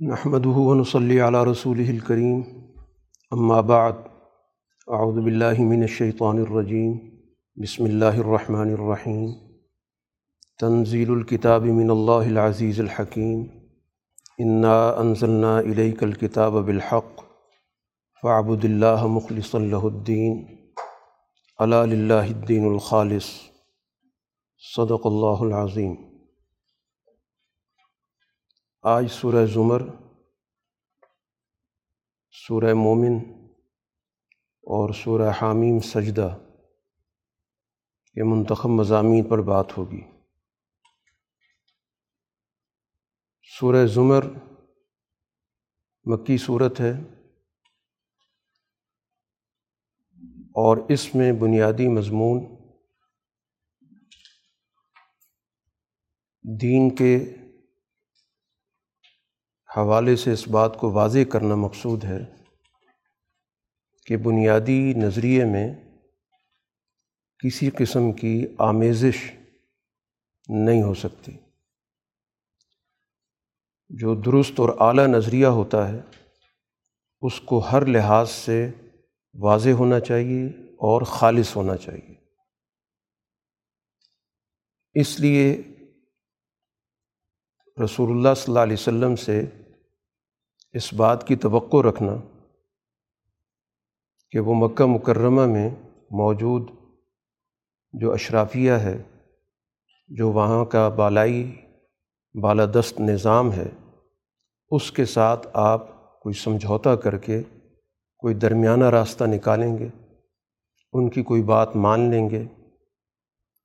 نحمده ونصلي على رسوله الكريم. أما بعد، أعوذ بالله من الشيطان الرجيم. بسم الله الرحمن الرحيم. تنزيل الكتاب من الله العزيز الحكيم. إنا أنزلنا إليك الكتاب بالحق. فاعبد الله مخلصا له الدين. ألا لله الدين الخالص. صدق الله العظيم. آج سورہ زمر، سورہ مومن اور سورہ حامیم سجدہ کے منتخب مضامین پر بات ہوگی۔ سورہ زمر مکی صورت ہے اور اس میں بنیادی مضمون دین کے حوالے سے اس بات کو واضح کرنا مقصود ہے کہ بنیادی نظریے میں کسی قسم کی آمیزش نہیں ہو سکتی۔ جو درست اور اعلیٰ نظریہ ہوتا ہے، اس کو ہر لحاظ سے واضح ہونا چاہیے اور خالص ہونا چاہیے۔ اس لیے رسول اللہ صلی اللہ علیہ وسلم سے اس بات کی توقع رکھنا کہ وہ مکہ مکرمہ میں موجود جو اشرافیہ ہے، جو وہاں کا بالائی، بالادست نظام ہے، اس کے ساتھ آپ کوئی سمجھوتا کر کے کوئی درمیانہ راستہ نکالیں گے، ان کی کوئی بات مان لیں گے۔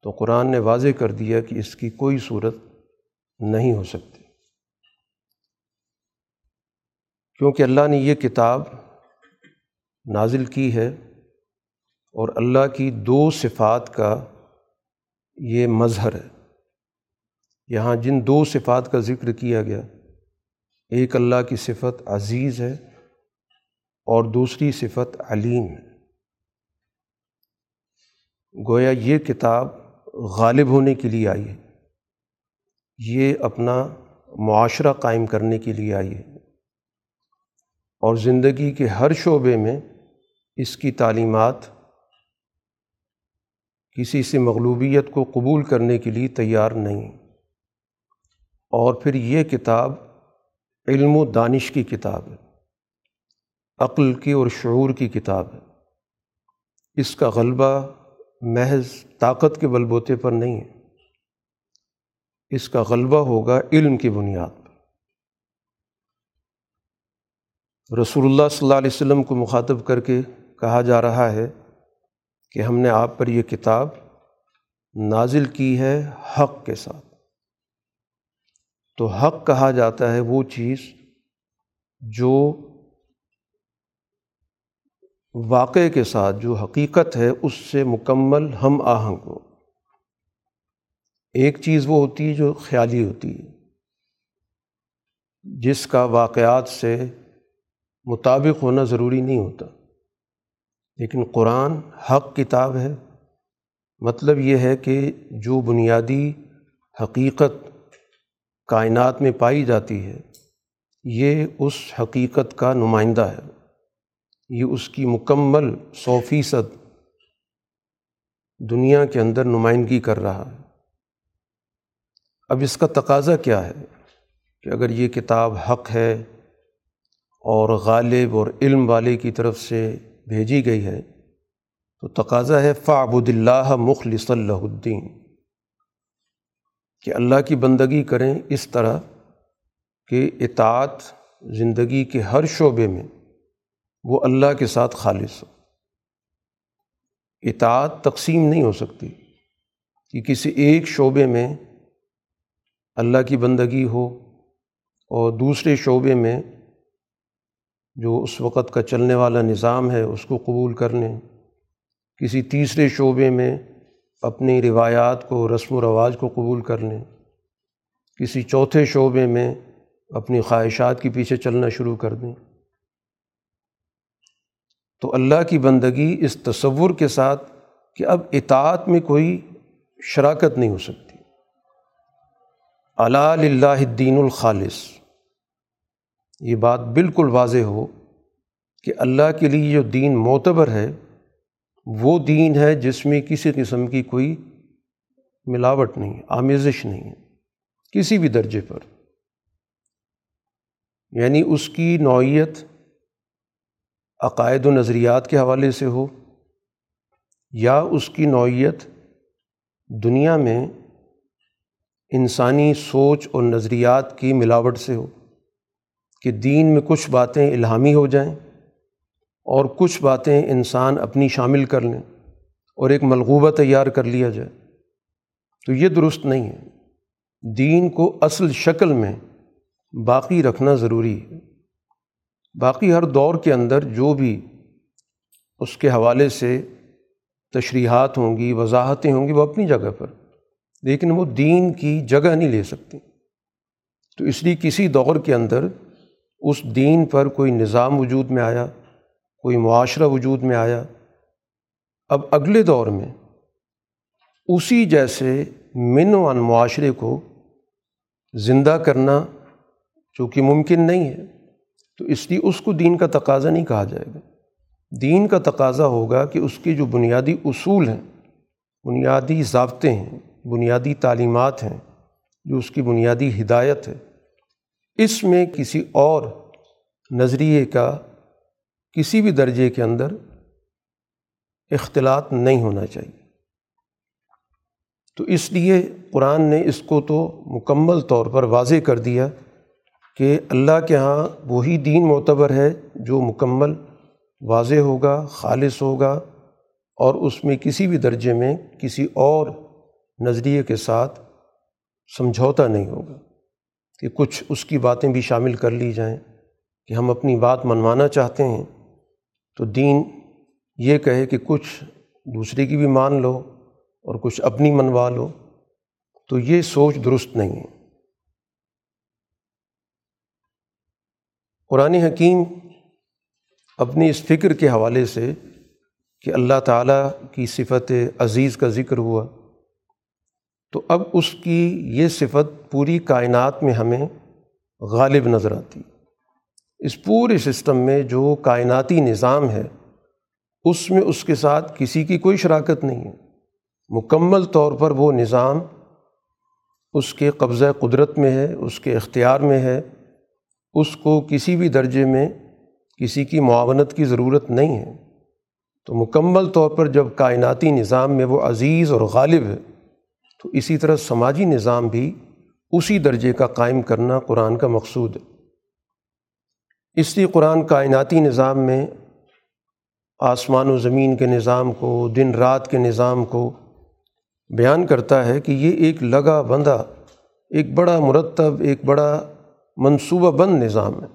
تو قرآن نے واضح کر دیا کہ اس کی کوئی صورت نہیں ہو سکتی۔ کیونکہ اللہ نے یہ کتاب نازل کی ہے اور اللہ کی دو صفات کا یہ مظہر ہے۔ یہاں جن دو صفات کا ذکر کیا گیا، ایک اللہ کی صفت عزیز ہے اور دوسری صفت علیم ہے۔ گویا یہ کتاب غالب ہونے کے لیے آئی ہے، یہ اپنا معاشرہ قائم کرنے کے لیے آئی ہے۔ اور زندگی کے ہر شعبے میں اس کی تعلیمات کسی سے مغلوبیت کو قبول کرنے کے لیے تیار نہیں۔ اور پھر یہ کتاب علم و دانش کی کتاب ہے، عقل کی اور شعور کی کتاب ہے۔ اس کا غلبہ محض طاقت کے بل بوتے پر نہیں ہے، اس کا غلبہ ہوگا علم کی بنیاد رسول اللہ صلی اللہ علیہ وسلم کو مخاطب کر کے کہا جا رہا ہے کہ ہم نے آپ پر یہ کتاب نازل کی ہے حق کے ساتھ۔ تو حق کہا جاتا ہے وہ چیز جو واقع کے ساتھ جو حقیقت ہے اس سے مکمل ہم آہنگ ہو ایک چیز وہ ہوتی ہے جو خیالی ہوتی ہے، جس کا واقعات سے مطابق ہونا ضروری نہیں ہوتا۔ لیکن قرآن حق کتاب ہے۔ مطلب یہ ہے کہ جو بنیادی حقیقت کائنات میں پائی جاتی ہے، یہ اس حقیقت کا نمائندہ ہے۔ یہ اس کی مکمل سو فیصد دنیا کے اندر نمائندگی کر رہا ہے۔ اب اس کا تقاضا کیا ہے کہ اگر یہ کتاب حق ہے اور غالب اور علم والے کی طرف سے بھیجی گئی ہے۔ تو تقاضا ہے فعبد اللہ مخلص اللہ الدین۔ کہ اللہ کی بندگی کریں اس طرح کہ اطاعت زندگی کے ہر شعبے میں وہ اللہ کے ساتھ خالص ہو۔ اطاعت تقسیم نہیں ہو سکتی کہ کسی ایک شعبے میں اللہ کی بندگی ہو اور دوسرے شعبے میں جو اس وقت کا چلنے والا نظام ہے، اس کو قبول کر لیں۔ کسی تیسرے شعبے میں اپنی روایات کو، رسم و رواج کو قبول کر لیں۔ کسی چوتھے شعبے میں اپنی خواہشات کے پیچھے چلنا شروع کر دیں۔ تو اللہ کی بندگی اس تصور کے ساتھ کہ اب اطاعت میں کوئی شراکت نہیں ہو سکتی۔ اللہ الدین الخالص۔ یہ بات بالکل واضح ہو کہ اللہ کے لیے جو دین معتبر ہے، وہ دین ہے جس میں کسی قسم کی کوئی ملاوٹ نہیں، آمیزش نہیں ہے کسی بھی درجے پر۔ یعنی اس کی نوعیت عقائد و نظریات کے حوالے سے ہو، یا اس کی نوعیت دنیا میں انسانی سوچ اور نظریات کی ملاوٹ سے ہو۔ کہ دین میں کچھ باتیں الہامی ہو جائیں اور کچھ باتیں انسان اپنی شامل کر لیں اور ایک ملغوبہ تیار کر لیا جائے، تو یہ درست نہیں ہے۔ دین کو اصل شکل میں باقی رکھنا ضروری ہے۔ باقی ہر دور کے اندر جو بھی اس کے حوالے سے تشریحات ہوں گی، وضاحتیں ہوں گی، وہ اپنی جگہ پر، لیکن وہ دین کی جگہ نہیں لے سکتی۔ تو اس لیے کسی دور کے اندر اس دین پر کوئی نظام وجود میں آیا، کوئی معاشرہ وجود میں آیا۔ اب اگلے دور میں اسی جیسے من و ان معاشرے کو زندہ کرنا چونکہ ممکن نہیں ہے، تو اس لیے اس کو دین کا تقاضا نہیں کہا جائے گا۔ دین کا تقاضا ہوگا کہ اس کے جو بنیادی اصول ہیں، بنیادی ضابطے ہیں، بنیادی تعلیمات ہیں، جو اس کی بنیادی ہدایت ہے اس میں کسی اور نظریے کا کسی بھی درجے کے اندر اختلاط نہیں ہونا چاہیے۔ تو اس لیے قرآن نے اس کو تو مکمل طور پر واضح کر دیا کہ اللہ کے ہاں وہی دین معتبر ہے جو مکمل واضح ہوگا، خالص ہوگا اور اس میں کسی بھی درجے میں کسی اور نظریے کے ساتھ سمجھوتا نہیں ہوگا۔ کہ کچھ اس کی باتیں بھی شامل کر لی جائیں کہ ہم اپنی بات منوانا چاہتے ہیں، تو دین یہ کہے کہ کچھ دوسرے کی بھی مان لو اور کچھ اپنی منوا لو، تو یہ سوچ درست نہیں ہے۔ قرآن حکیم اپنی اس فکر کے حوالے سے کہ اللہ تعالیٰ کی صفت عزیز کا ذکر ہوا۔ تو اب اس کی یہ صفت پوری کائنات میں ہمیں غالب نظر آتی۔ اس پورے سسٹم میں جو کائناتی نظام ہے، اس میں اس کے ساتھ کسی کی کوئی شراکت نہیں ہے۔ مکمل طور پر وہ نظام اس کے قبضہ قدرت میں ہے، اس کے اختیار میں ہے۔ اس کو کسی بھی درجے میں کسی کی معاونت کی ضرورت نہیں ہے۔ تو مکمل طور پر جب کائناتی نظام میں وہ عزیز اور غالب ہے تو اسی طرح سماجی نظام بھی اسی درجے کا قائم کرنا قرآن کا مقصود ہے۔ اس لیے قرآن کائناتی نظام میں آسمان و زمین کے نظام کو، دن رات کے نظام کو بیان کرتا ہے کہ یہ ایک لگا بندہ ایک بڑا مرتب، ایک بڑا منصوبہ بند نظام ہے۔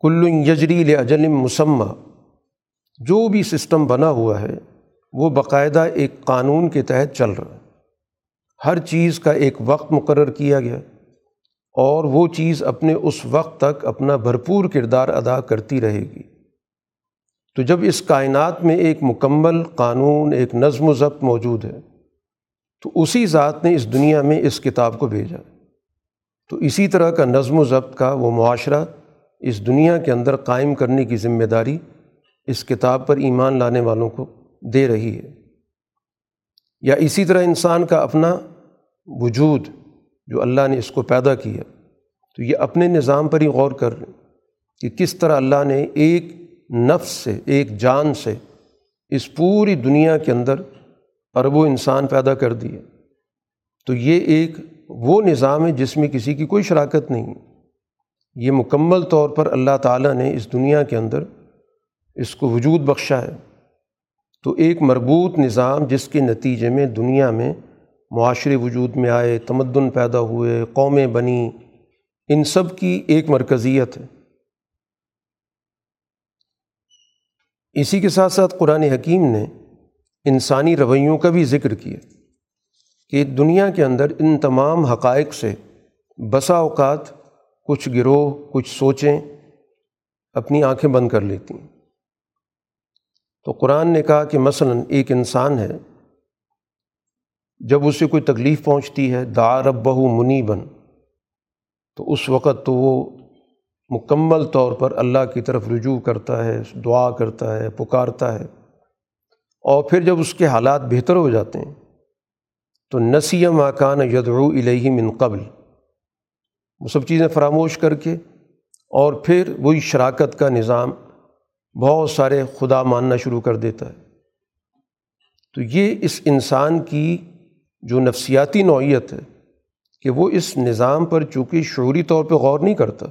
کل یجری اجل مسمہ جو بھی سسٹم بنا ہوا ہے وہ باقاعدہ ایک قانون کے تحت چل رہا ہے۔ ہر چیز کا ایک وقت مقرر کیا گیا اور وہ چیز اپنے اس وقت تک اپنا بھرپور کردار ادا کرتی رہے گی۔ تو جب اس کائنات میں ایک مکمل قانون، ایک نظم و ضبط موجود ہے، تو اسی ذات نے اس دنیا میں اس کتاب کو بھیجا۔ تو اسی طرح کا نظم و ضبط کا وہ معاشرہ اس دنیا کے اندر قائم کرنے کی ذمہ داری اس کتاب پر ایمان لانے والوں کو دے رہی ہے۔ یا اسی طرح انسان کا اپنا وجود جو اللہ نے اس کو پیدا کیا، تو یہ اپنے نظام پر ہی غور کر رہے کہ کس طرح اللہ نے ایک نفس سے، ایک جان سے اس پوری دنیا کے اندر اربوں انسان پیدا کر دیے تو یہ ایک وہ نظام ہے جس میں کسی کی کوئی شراکت نہیں ہے۔ یہ مکمل طور پر اللہ تعالیٰ نے اس دنیا کے اندر اس کو وجود بخشا ہے۔ تو ایک مربوط نظام جس کے نتیجے میں دنیا میں معاشرے وجود میں آئے، تمدن پیدا ہوئے، قومیں بنی ان سب کی ایک مرکزیت ہے۔ اسی کے ساتھ ساتھ قرآن حکیم نے انسانی رویوں کا بھی ذکر کیا کہ دنیا کے اندر ان تمام حقائق سے بسا اوقات کچھ گروہ، کچھ سوچیں اپنی آنکھیں بند کر لیتی ہیں۔ تو قرآن نے کہا کہ مثلاً ایک انسان ہے، جب اسے کوئی تکلیف پہنچتی ہے دا رب بہو منی بن تو اس وقت تو وہ مکمل طور پر اللہ کی طرف رجوع کرتا ہے، دعا کرتا ہے، پکارتا ہے۔ اور پھر جب اس کے حالات بہتر ہو جاتے ہیں، تو نسی ماکان یدعو الیہ من قبل۔ وہ سب چیزیں فراموش کر کے اور پھر وہی شراکت کا نظام بہت سارے خدا ماننا شروع کر دیتا ہے۔ تو یہ اس انسان کی جو نفسیاتی نوعیت ہے کہ وہ اس نظام پر چونکہ شعوری طور پہ غور نہیں کرتا،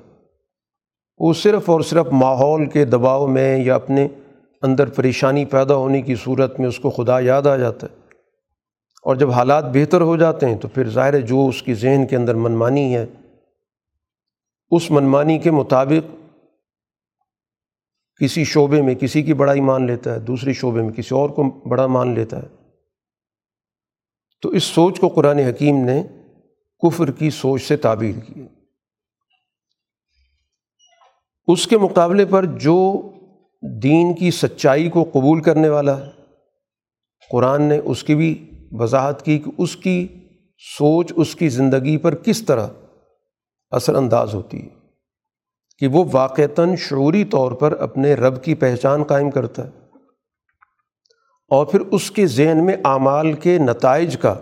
وہ صرف اور صرف ماحول کے دباؤ میں یا اپنے اندر پریشانی پیدا ہونے کی صورت میں اس کو خدا یاد آ جاتا ہے۔ اور جب حالات بہتر ہو جاتے ہیں تو پھر ظاہر جو اس کی ذہن کے اندر منمانی ہے، اس منمانی کے مطابق کسی شعبے میں کسی کی بڑائی مان لیتا ہے دوسری شعبے میں کسی اور کو بڑا مان لیتا ہے۔ تو اس سوچ کو قرآن حکیم نے کفر کی سوچ سے تعبیر کی۔ اس کے مقابلے پر جو دین کی سچائی کو قبول کرنے والا ہے، قرآن نے اس کی بھی وضاحت کی کہ اس کی سوچ، اس کی زندگی پر کس طرح اثر انداز ہوتی ہے۔ کہ وہ واقعتاً شعوری طور پر اپنے رب کی پہچان قائم کرتا ہے اور پھر اس کے ذہن میں اعمال کے نتائج کا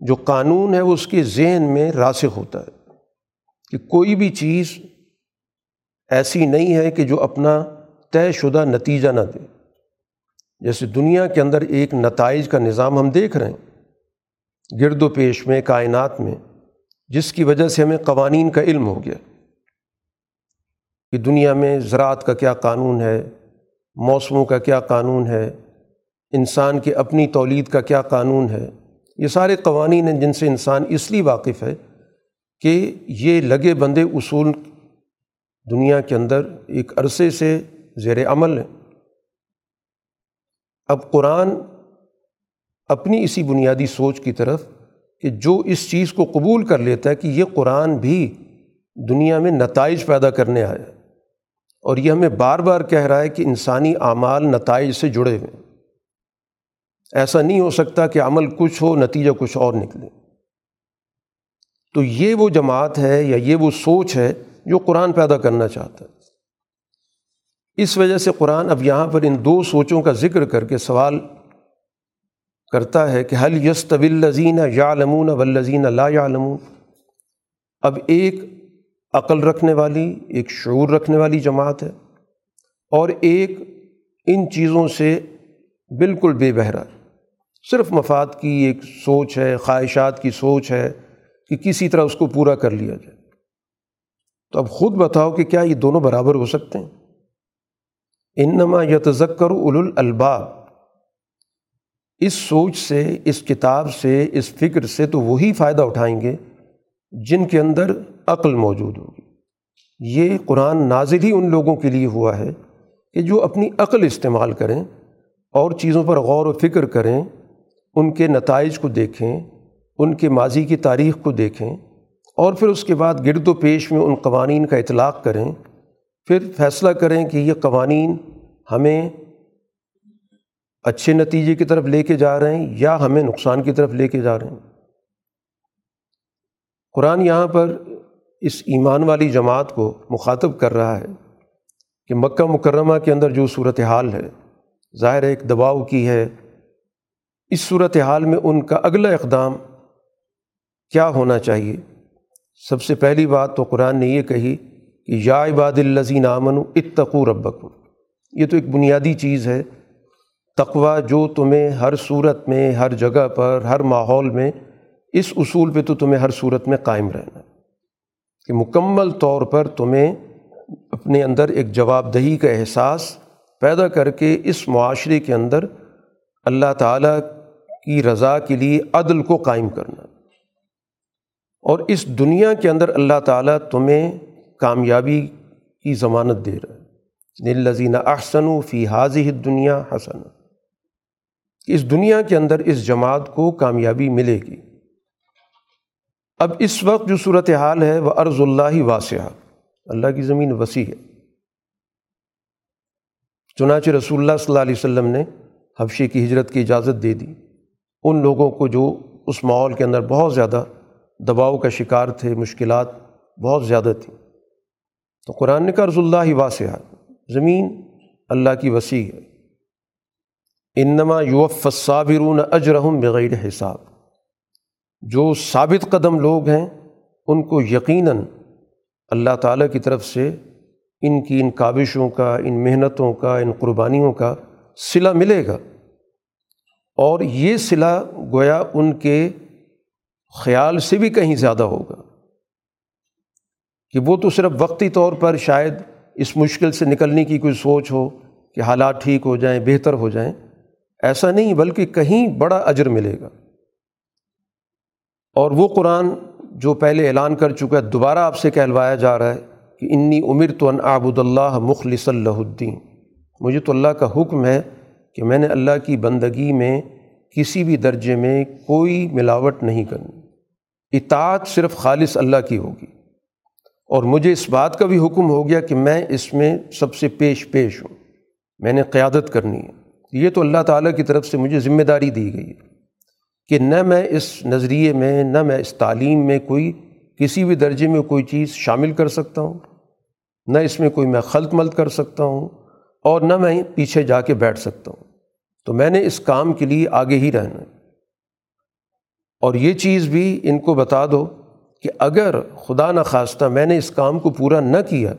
جو قانون ہے وہ اس کے ذہن میں راسخ ہوتا ہے کہ کوئی بھی چیز ایسی نہیں ہے کہ جو اپنا طے شدہ نتیجہ نہ دے۔ جیسے دنیا کے اندر ایک نتائج کا نظام ہم دیکھ رہے ہیں، گرد و پیش میں، کائنات میں، جس کی وجہ سے ہمیں قوانین کا علم ہو گیا۔ کہ دنیا میں زراعت کا کیا قانون ہے، موسموں کا کیا قانون ہے، انسان کے اپنی تولید کا کیا قانون ہے۔ یہ سارے قوانین ہیں جن سے انسان اس لیے واقف ہے کہ یہ لگے بندے اصول دنیا کے اندر ایک عرصے سے زیر عمل ہیں۔ اب قرآن اپنی اسی بنیادی سوچ کی طرف کہ جو اس چیز کو قبول کر لیتا ہے کہ یہ قرآن بھی دنیا میں نتائج پیدا کرنے آیا اور یہ ہمیں بار بار کہہ رہا ہے کہ انسانی اعمال نتائج سے جڑے ہوئے ایسا نہیں ہو سکتا کہ عمل کچھ ہو، نتیجہ کچھ اور نکلے۔ تو یہ وہ جماعت ہے یا یہ وہ سوچ ہے جو قرآن پیدا کرنا چاہتا ہے۔ اس وجہ سے قرآن اب یہاں پر ان دو سوچوں کا ذکر کر کے سوال کرتا ہے کہ حل یس طویل لذین یا لمون ولزین لا یا اب ایک عقل رکھنے والی، ایک شعور رکھنے والی جماعت ہے اور ایک ان چیزوں سے بالکل بے بہرا صرف مفاد کی ایک سوچ ہے، خواہشات کی سوچ ہے کہ کسی طرح اس کو پورا کر لیا جائے۔ تو اب خود بتاؤ کہ کیا یہ دونوں برابر ہو سکتے ہیں؟ انما یتذکر اول الباب اس سوچ سے، اس کتاب سے، اس فکر سے تو وہی فائدہ اٹھائیں گے جن کے اندر عقل موجود ہوگی۔ یہ قرآن نازل ہی ان لوگوں کے لیے ہوا ہے کہ جو اپنی عقل استعمال کریں اور چیزوں پر غور و فکر کریں، ان کے نتائج کو دیکھیں، ان کے ماضی کی تاریخ کو دیکھیں اور پھر اس کے بعد گرد و پیش میں ان قوانین کا اطلاق کریں۔ پھر فیصلہ کریں کہ یہ قوانین ہمیں اچھے نتیجے کی طرف لے کے جا رہے ہیں یا ہمیں نقصان کی طرف لے کے جا رہے ہیں۔ قرآن یہاں پر اس ایمان والی جماعت کو مخاطب کر رہا ہے کہ مکہ مکرمہ کے اندر جو صورت حال ہے، ظاہر ایک دباؤ کی ہے۔ اس صورت حال میں ان کا اگلا اقدام کیا ہونا چاہیے؟ سب سے پہلی بات تو قرآن نے یہ کہی کہ یا عباد الزین امن اتقو ربکم۔ یہ تو ایک بنیادی چیز ہے۔ تقوا جو تمہیں ہر صورت میں، ہر جگہ پر، ہر ماحول میں، اس اصول پہ تو تمہیں ہر صورت میں قائم رہنا۔ کہ مکمل طور پر تمہیں اپنے اندر ایک جواب دہی کا احساس پیدا کر کے اس معاشرے کے اندر اللہ تعالیٰ کی رضا کے لیے عدل کو قائم کرنا۔ اور اس دنیا کے اندر اللہ تعالیٰ تمہیں کامیابی کی ضمانت دے رہا ہے۔ دل لذینہ احسن و فی حاضی دنیا حسن اس دنیا کے اندر اس جماعت کو کامیابی ملے گی۔ اب اس وقت جو صورت حال ہے وہ ارض اللہ واسعہ، اللہ کی زمین وسیع ہے۔ چنانچہ رسول اللہ صلی اللہ علیہ وسلم نے حفشے کی ہجرت کی اجازت دے دی۔ ان لوگوں کو جو اس ماحول کے اندر بہت زیادہ دباؤ کا شکار تھے، مشکلات بہت زیادہ تھیں۔ تو قرآن نے کہا رض اللہ ہی زمین اللہ کی وسیع ہے۔ انما یوف صابرون اجرحم بغیر حساب۔ جو ثابت قدم لوگ ہیں، ان کو یقیناً اللہ تعالیٰ کی طرف سے ان کی ان کابشوں کا، ان محنتوں کا، ان قربانیوں کا صلہ ملے گا۔ اور یہ صلہ گویا ان کے خیال سے بھی کہیں زیادہ ہوگا۔ کہ وہ تو صرف وقتی طور پر شاید اس مشکل سے نکلنے کی کوئی سوچ ہو کہ حالات ٹھیک ہو جائیں، بہتر ہو جائیں، ایسا نہیں، بلکہ کہیں بڑا اجر ملے گا۔ اور وہ قرآن جو پہلے اعلان کر چکا ہے، دوبارہ آپ سے کہلوایا جا رہا ہے کہ انی عمر تو ان آبود اللہ مخلص اللہ الدین۔ مجھے تو اللہ کا حکم ہے کہ میں نے اللہ کی بندگی میں کسی بھی درجے میں کوئی ملاوٹ نہیں کرنی۔ اطاعت صرف خالص اللہ کی ہوگی۔ اور مجھے اس بات کا بھی حکم ہو گیا کہ میں اس میں سب سے پیش پیش ہوں۔ میں نے قیادت کرنی ہے۔ یہ تو اللہ تعالیٰ کی طرف سے مجھے ذمہ داری دی گئی ہے۔ کہ نہ میں اس نظریے میں، نہ میں اس تعلیم میں کوئی، کسی بھی درجے میں کوئی چیز شامل کر سکتا ہوں، نہ اس میں کوئی میں خلط ملت کر سکتا ہوں اور نہ میں پیچھے جا کے بیٹھ سکتا ہوں۔ تو میں نے اس کام کے لیے آگے ہی رہنا ہے۔ اور یہ چیز بھی ان کو بتا دو کہ اگر خدا نخواستہ میں نے اس کام کو پورا نہ کیا،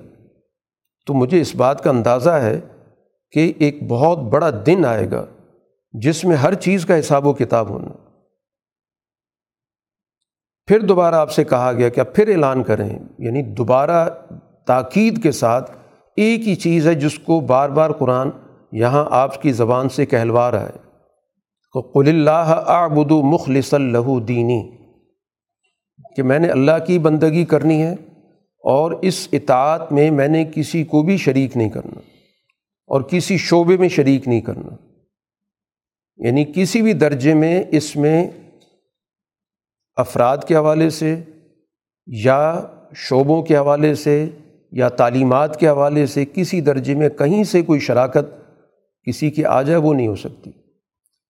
تو مجھے اس بات کا اندازہ ہے کہ ایک بہت بڑا دن آئے گا جس میں ہر چیز کا حساب و کتاب ہونا۔ پھر دوبارہ آپ سے کہا گیا کہ آپ پھر اعلان کریں یعنی دوبارہ تاکید کے ساتھ ایک ہی چیز ہے جس کو بار بار قرآن یہاں آپ کی زبان سے کہلوا رہا ہے، کہ قل اللہ آبد مخلص اللہ دینی، کہ میں نے اللہ کی بندگی کرنی ہے اور اس اطاعت میں میں نے کسی کو بھی شریک نہیں کرنا اور کسی شعبے میں شریک نہیں کرنا یعنی کسی بھی درجے میں اس میں افراد کے حوالے سے یا شعبوں کے حوالے سے یا تعلیمات کے حوالے سے کسی درجے میں کہیں سے کوئی شراکت کسی کی آ جائے وہ نہیں ہو سکتی۔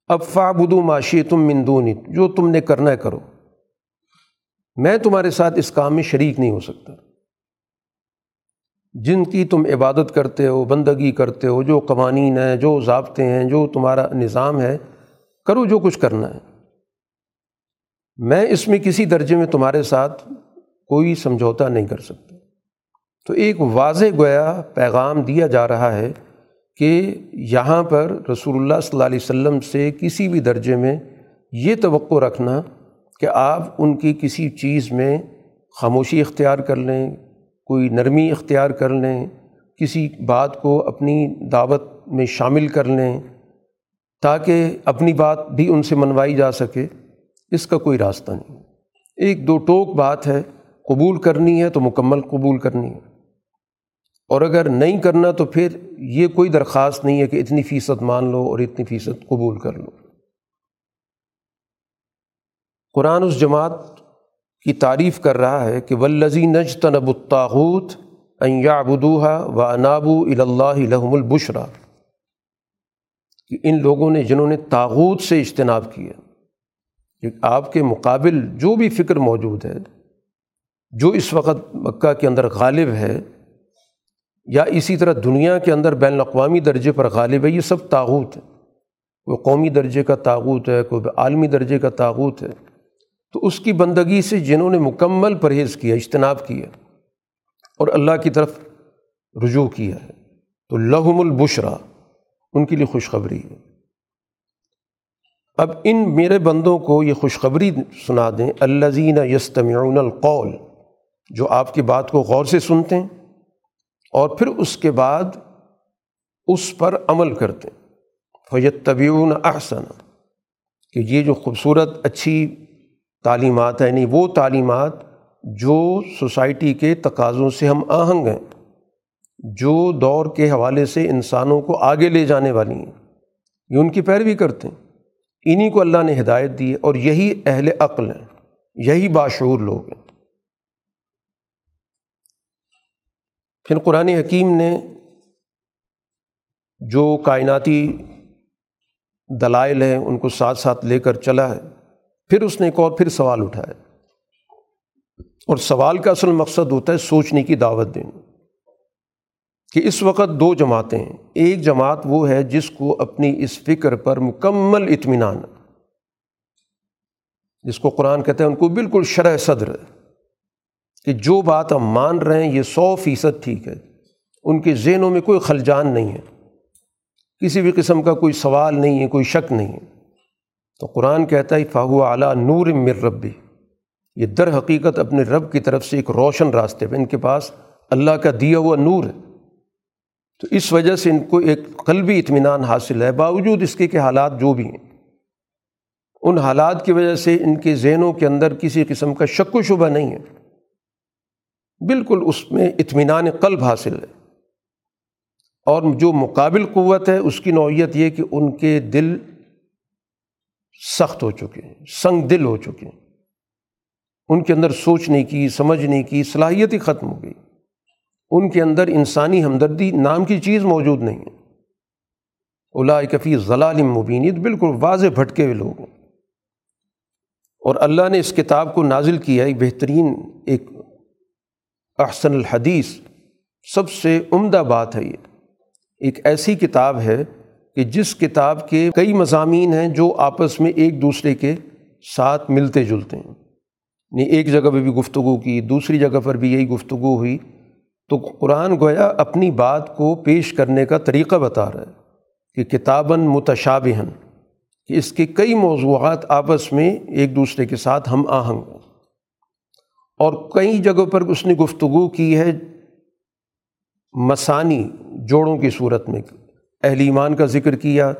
اب فابدو معاشی تم مندونی جو تم نے کرنا ہے کرو۔ میں تمہارے ساتھ اس کام میں شریک نہیں ہو سکتا۔ جن کی تم عبادت کرتے ہو، بندگی کرتے ہو، جو قوانین ہیں، جو ضابطے ہیں، جو تمہارا نظام ہے، کرو جو کچھ کرنا ہے۔ میں اس میں کسی درجے میں تمہارے ساتھ کوئی سمجھوتا نہیں کر سکتا۔ تو ایک واضح گویا پیغام دیا جا رہا ہے کہ یہاں پر رسول اللہ صلی اللہ علیہ وسلم سے کسی بھی درجے میں یہ توقع رکھنا کہ آپ ان کی کسی چیز میں خاموشی اختیار کر لیں، کوئی نرمی اختیار کر لیں، کسی بات کو اپنی دعوت میں شامل کر لیں تاکہ اپنی بات بھی ان سے منوائی جا سکے۔ اس کا کوئی راستہ نہیں۔ ایک دو ٹوک بات ہے، قبول کرنی ہے تو مکمل قبول کرنی ہے۔ اور اگر نہیں کرنا تو پھر یہ کوئی درخواست نہیں ہے کہ اتنی فیصد مان لو اور اتنی فیصد قبول کر لو۔ قرآن اس جماعت کی تعریف کر رہا ہے کہ ولزی نج تنب الطاحوت ایا بدوحا و انابو الا لحم البشرا کہ ان لوگوں نے جنہوں نے تاغوت سے اجتناب کیا کہ آپ کے مقابل جو بھی فکر موجود ہے، جو اس وقت مکہ کے اندر غالب ہے، یا اسی طرح دنیا کے اندر بین الاقوامی درجے پر غالب ہے، یہ سب تاغوت ہے۔ کوئی قومی درجے کا تاغوت ہے، کوئی عالمی درجے کا تاغوت ہے۔ تو اس کی بندگی سے جنہوں نے مکمل پرہیز کیا، اجتناب کیا، اور اللہ کی طرف رجوع کیا ہے۔ تو لہم البشرا، ان کے لیے خوشخبری ہے۔ اب ان میرے بندوں کو یہ خوشخبری سنا دیں اللہ زین یستمعون القول، جو آپ کی بات کو غور سے سنتے ہیں اور پھر اس کے بعد اس پر عمل کرتے ہیں۔ فیت طبیون احسن، کہ یہ جو خوبصورت اچھی تعلیمات ہیں یعنی وہ تعلیمات جو سوسائٹی کے تقاضوں سے ہم آہنگ ہیں، جو دور کے حوالے سے انسانوں کو آگے لے جانے والی ہیں، یہ ان کی پیروی کرتے ہیں۔ انہی کو اللہ نے ہدایت دی ہے اور یہی اہل عقل ہیں، یہی باشعور لوگ ہیں۔ پھر قرآن حکیم نے جو کائناتی دلائل ہیں ان کو ساتھ ساتھ لے کر چلا ہے، پھر اس نے ایک اور پھر سوال اٹھایا۔ اور سوال کا اصل مقصد ہوتا ہے سوچنے کی دعوت دینا۔ کہ اس وقت دو جماعتیں ہیں۔ ایک جماعت وہ ہے جس کو اپنی اس فکر پر مکمل اطمینان جس کو قرآن کہتے ہیں ان کو بالکل شرح صدر کہ جو بات ہم مان رہے ہیں یہ سو فیصد ٹھیک ہے۔ ان کے ذہنوں میں کوئی خلجان نہیں ہے۔ کسی بھی قسم کا کوئی سوال نہیں ہے، کوئی شک نہیں ہے۔ تو قرآن کہتا ہے فاہو اعلیٰ نور مر ربی یہ در حقیقت اپنے رب کی طرف سے ایک روشن راستے پہ، ان کے پاس اللہ کا دیا ہوا نور ہے۔ تو اس وجہ سے ان کو ایک قلبی اطمینان حاصل ہے، باوجود اس کے کہ حالات جو بھی ہیں۔ ان حالات کی وجہ سے ان کے ذہنوں کے اندر کسی قسم کا شک و شبہ نہیں ہے۔ بالکل اس میں اطمینان قلب حاصل ہے۔ اور جو مقابل قوت ہے، اس کی نوعیت یہ کہ ان کے دل سخت ہو چکے ہیں، سنگ دل ہو چکے ہیں۔ ان کے اندر سوچنے کی سمجھنے کی، صلاحیت ہی ختم ہو گئی۔ ان کے اندر انسانی ہمدردی نام کی چیز موجود نہیں ہے۔ اولا کفی ضلال مبین بالکل واضح بھٹکے ہوئے لوگ ہیں۔ اور اللہ نے اس کتاب کو نازل کیا ایک بہترین، ایک احسن الحدیث۔ سب سے عمدہ بات ہے یہ۔ ایک ایسی کتاب ہے کہ جس کتاب کے کئی مضامین ہیں جو آپس میں ایک دوسرے کے ساتھ ملتے جلتے ہیں۔ نہیں ایک جگہ پہ بھی گفتگو کی، دوسری جگہ پر بھی یہی گفتگو ہوئی۔ تو قرآن گویا اپنی بات کو پیش کرنے کا طریقہ بتا رہا ہے کہ کتاباً متشابہن کہ اس کے کئی موضوعات آپس میں ایک دوسرے کے ساتھ ہم آہنگ اور کئی جگہوں پر اس نے گفتگو کی ہے مسانی جوڑوں کی صورت میں۔ اہل ایمان کا ذکر کیا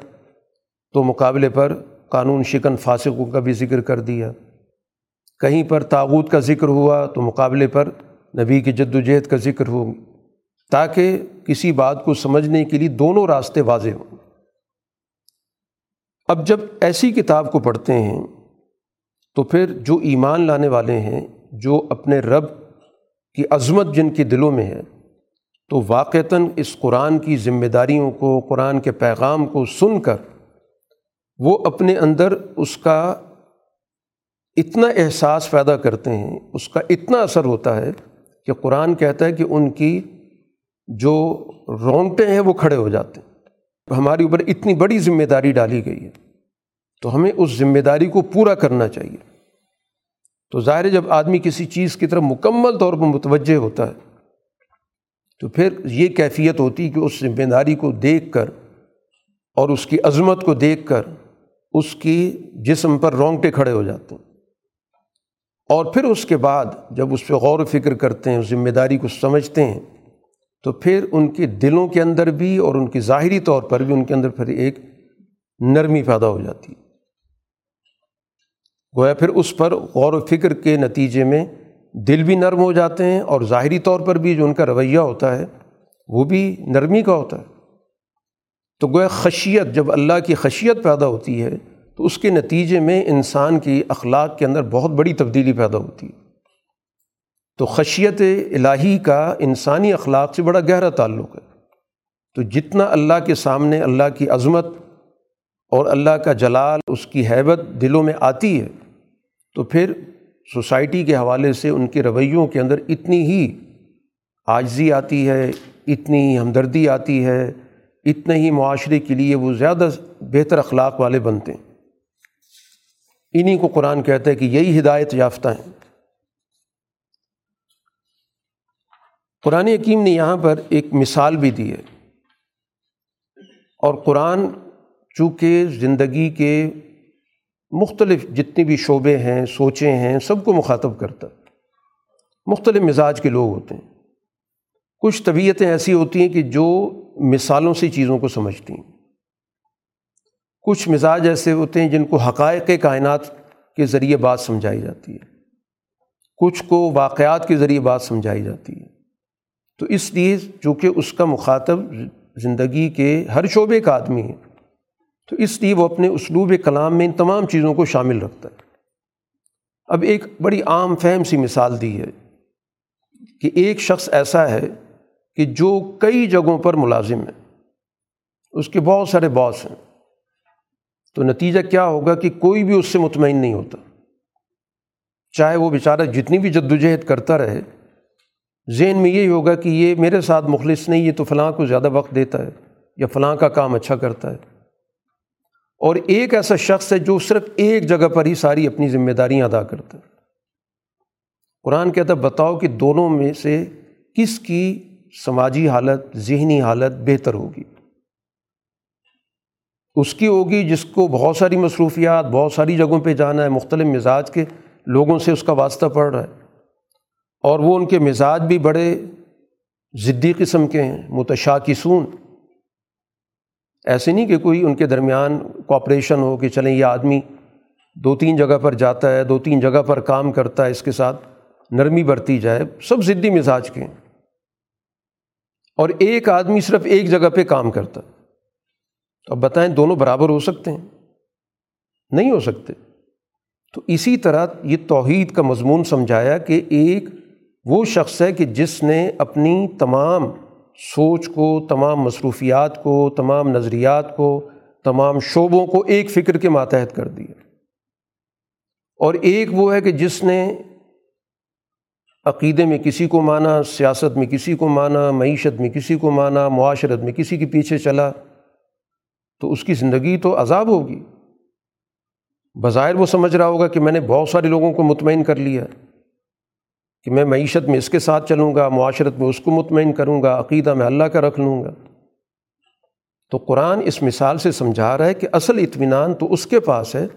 تو مقابلے پر قانون شکن فاسقوں کا بھی ذکر کر دیا۔ کہیں پر تاغوت کا ذکر ہوا تو مقابلے پر نبی کی جد و جہد کا ذکر ہو، تاکہ کسی بات کو سمجھنے کے لیے دونوں راستے واضح ہوں۔ اب جب ایسی کتاب کو پڑھتے ہیں، تو پھر جو ایمان لانے والے ہیں، جو اپنے رب کی عظمت جن کے دلوں میں ہے، تو واقعتاً اس قرآن کی ذمہ داریوں کو، قرآن کے پیغام کو سن کر وہ اپنے اندر اس کا اتنا احساس پیدا کرتے ہیں، اس کا اتنا اثر ہوتا ہے کہ قرآن کہتا ہے کہ ان کی جو رونگٹیں ہیں وہ کھڑے ہو جاتے ہیں۔ ہمارے اوپر اتنی بڑی ذمہ داری ڈالی گئی ہے۔ تو ہمیں اس ذمہ داری کو پورا کرنا چاہیے۔ تو ظاہر جب آدمی کسی چیز کی طرف مکمل طور پر متوجہ ہوتا ہے، تو پھر یہ کیفیت ہوتی کہ اس ذمہ داری کو دیکھ کر اور اس کی عظمت کو دیکھ کر اس کی جسم پر رونگٹے کھڑے ہو جاتے ہیں۔ اور پھر اس کے بعد جب اس پہ غور و فکر کرتے ہیں، ذمہ داری کو سمجھتے ہیں، تو پھر ان کے دلوں کے اندر بھی اور ان کی ظاہری طور پر بھی ان کے اندر پھر ایک نرمی پیدا ہو جاتی ہے۔ گویا پھر اس پر غور و فکر کے نتیجے میں دل بھی نرم ہو جاتے ہیں اور ظاہری طور پر بھی جو ان کا رویہ ہوتا ہے، وہ بھی نرمی کا ہوتا ہے۔ تو گویا خشیت، جب اللہ کی خشیت پیدا ہوتی ہے تو اس کے نتیجے میں انسان کی اخلاق کے اندر بہت بڑی تبدیلی پیدا ہوتی ہے۔ تو خشیت الہی کا انسانی اخلاق سے بڑا گہرا تعلق ہے۔ تو جتنا اللہ کے سامنے اللہ کی عظمت اور اللہ کا جلال، اس کی حیبت دلوں میں آتی ہے، تو پھر سوسائٹی کے حوالے سے ان کے رویوں کے اندر اتنی ہی آجزی آتی ہے، اتنی ہی ہمدردی آتی ہے، اتنے ہی معاشرے کے لیے وہ زیادہ بہتر اخلاق والے بنتے ہیں۔ انہیں کو قرآن کہتا ہے کہ یہی ہدایت یافتہ ہیں۔ قرآن حکیم نے یہاں پر ایک مثال بھی دی ہے۔ اور قرآن چونکہ زندگی کے مختلف جتنی بھی شعبے ہیں، سوچیں ہیں، سب کو مخاطب کرتا مختلف مزاج کے لوگ ہوتے ہیں۔ کچھ طبیعتیں ایسی ہوتی ہیں کہ جو مثالوں سے چیزوں کو سمجھتی ہیں۔ کچھ مزاج ایسے ہوتے ہیں جن کو حقائق کائنات کے ذریعے بات سمجھائی جاتی ہے۔ کچھ کو واقعات کے ذریعے بات سمجھائی جاتی ہے۔ تو اس لیے چونکہ اس کا مخاطب زندگی کے ہر شعبے کا آدمی ہے۔ تو اس لیے وہ اپنے اسلوب کلام میں ان تمام چیزوں کو شامل رکھتا ہے۔ اب ایک بڑی عام فہم سی مثال دی ہے کہ ایک شخص ایسا ہے کہ جو کئی جگہوں پر ملازم ہے۔ اس کے بہت سارے باس ہیں۔ تو نتیجہ کیا ہوگا کہ کوئی بھی اس سے مطمئن نہیں ہوتا۔ چاہے وہ بیچارہ جتنی بھی جد وجہد کرتا رہے، ذہن میں یہی ہوگا کہ یہ میرے ساتھ مخلص نہیں، یہ تو فلاں کو زیادہ وقت دیتا ہے یا فلاں کا کام اچھا کرتا ہے۔ اور ایک ایسا شخص ہے جو صرف ایک جگہ پر ہی ساری اپنی ذمہ داریاں ادا کرتا ہے۔ قرآن کہتا ہے، بتاؤ کہ دونوں میں سے کس کی سماجی حالت، ذہنی حالت بہتر ہوگی؟ اس کی ہوگی جس کو بہت ساری مصروفیات، بہت ساری جگہوں پہ جانا ہے، مختلف مزاج کے لوگوں سے اس کا واسطہ پڑ رہا ہے۔ اور وہ ان کے مزاج بھی بڑے ضدی قسم کے ہیں، متشاکسون۔ ایسے نہیں کہ کوئی ان کے درمیان کوآپریشن ہو کہ چلیں یہ آدمی دو تین جگہ پر جاتا ہے، دو تین جگہ پر کام کرتا ہے، اس کے ساتھ نرمی برتی جائے۔ سب ضدی مزاج کے ہیں۔ اور ایک آدمی صرف ایک جگہ پہ کام کرتا تو اب بتائیں دونوں برابر ہو سکتے ہیں؟ نہیں ہو سکتے۔ تو اسی طرح یہ توحید کا مضمون سمجھایا کہ ایک وہ شخص ہے کہ جس نے اپنی تمام سوچ کو، تمام مصروفیات کو، تمام نظریات کو، تمام شعبوں کو ایک فکر کے ماتحت کر دیا اور ایک وہ ہے کہ جس نے عقیدے میں کسی کو مانا، سیاست میں کسی کو مانا، معیشت میں کسی کو مانا، معاشرت میں کسی کے پیچھے چلا۔ تو اس کی زندگی تو عذاب ہوگی۔ بظاہر وہ سمجھ رہا ہوگا کہ میں نے بہت سارے لوگوں کو مطمئن کر لیا کہ میں معیشت میں اس کے ساتھ چلوں گا، معاشرت میں اس کو مطمئن کروں گا، عقیدہ میں اللہ کا رکھ لوں گا۔ تو قرآن اس مثال سے سمجھا رہا ہے کہ اصل اطمینان تو اس کے پاس ہے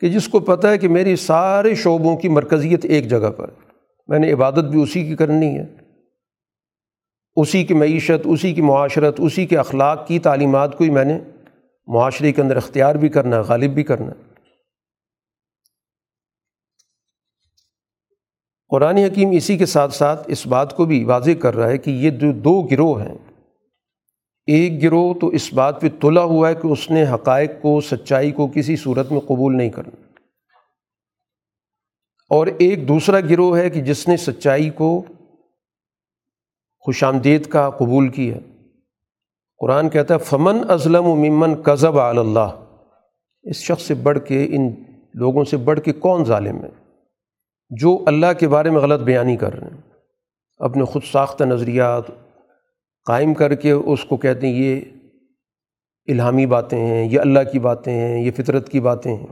کہ جس کو پتہ ہے کہ میری سارے شعبوں کی مرکزیت ایک جگہ پر میں نے عبادت بھی اسی کی کرنی ہے۔ اسی کی معیشت، اسی کی معاشرت، اسی کے اخلاق کی تعلیمات کو ہی میں نے معاشرے کے اندر اختیار بھی کرنا ہے غالب بھی کرنا۔ ہے قرآن حکیم اسی کے ساتھ ساتھ اس بات کو بھی واضح کر رہا ہے کہ یہ جو دو گروہ ہیں۔ ایک گروہ تو اس بات پہ تلا ہوا ہے کہ اس نے حقائق کو، سچائی کو کسی صورت میں قبول نہیں کرنا۔ اور ایک دوسرا گروہ ہے کہ جس نے سچائی کو خوش آمدید کا قبول کیا۔ قرآن کہتا ہے، فمن ازلم و ممن کذب اللہ اس شخص سے بڑھ کے، ان لوگوں سے بڑھ کے کون ظالم ہے؟ جو اللہ کے بارے میں غلط بیانی کر رہے ہیں۔ اپنے خود ساختہ نظریات قائم کر کے اس کو کہتے ہیں، یہ الہامی باتیں ہیں، یہ اللہ کی باتیں ہیں، یہ فطرت کی باتیں ہیں۔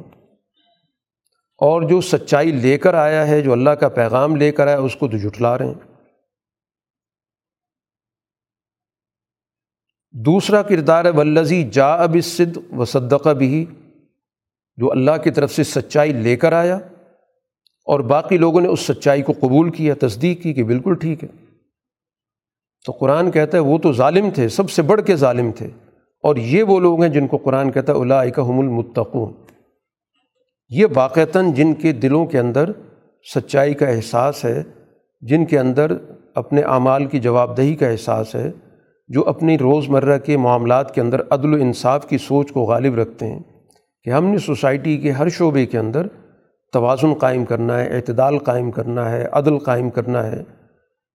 اور جو سچائی لے کر آیا ہے، جو اللہ کا پیغام لے کر آیا اس کو تو جھٹلا رہے ہیں۔ دوسرا کردار ہے ولزی جا اب صد و صدقہ بھی جو اللہ کی طرف سے سچائی لے کر آیا اور باقی لوگوں نے اس سچائی کو قبول کیا، تصدیق کی کہ بالکل ٹھیک ہے۔ تو قرآن کہتا ہے، وہ تو ظالم تھے، سب سے بڑھ کے ظالم تھے۔ اور یہ وہ لوگ ہیں جن کو قرآن کہتا ہے اللہ حم المتقون۔ یہ واقعتاً جن کے دلوں کے اندر سچائی کا احساس ہے، جن کے اندر اپنے اعمال کی جواب دہی کا احساس ہے جو اپنی روز مرہ کے معاملات کے اندر عدل و انصاف کی سوچ کو غالب رکھتے ہیں کہ ہم نے سوسائٹی کے ہر شعبے کے اندر توازن قائم کرنا ہے، اعتدال قائم کرنا ہے، عدل قائم کرنا ہے۔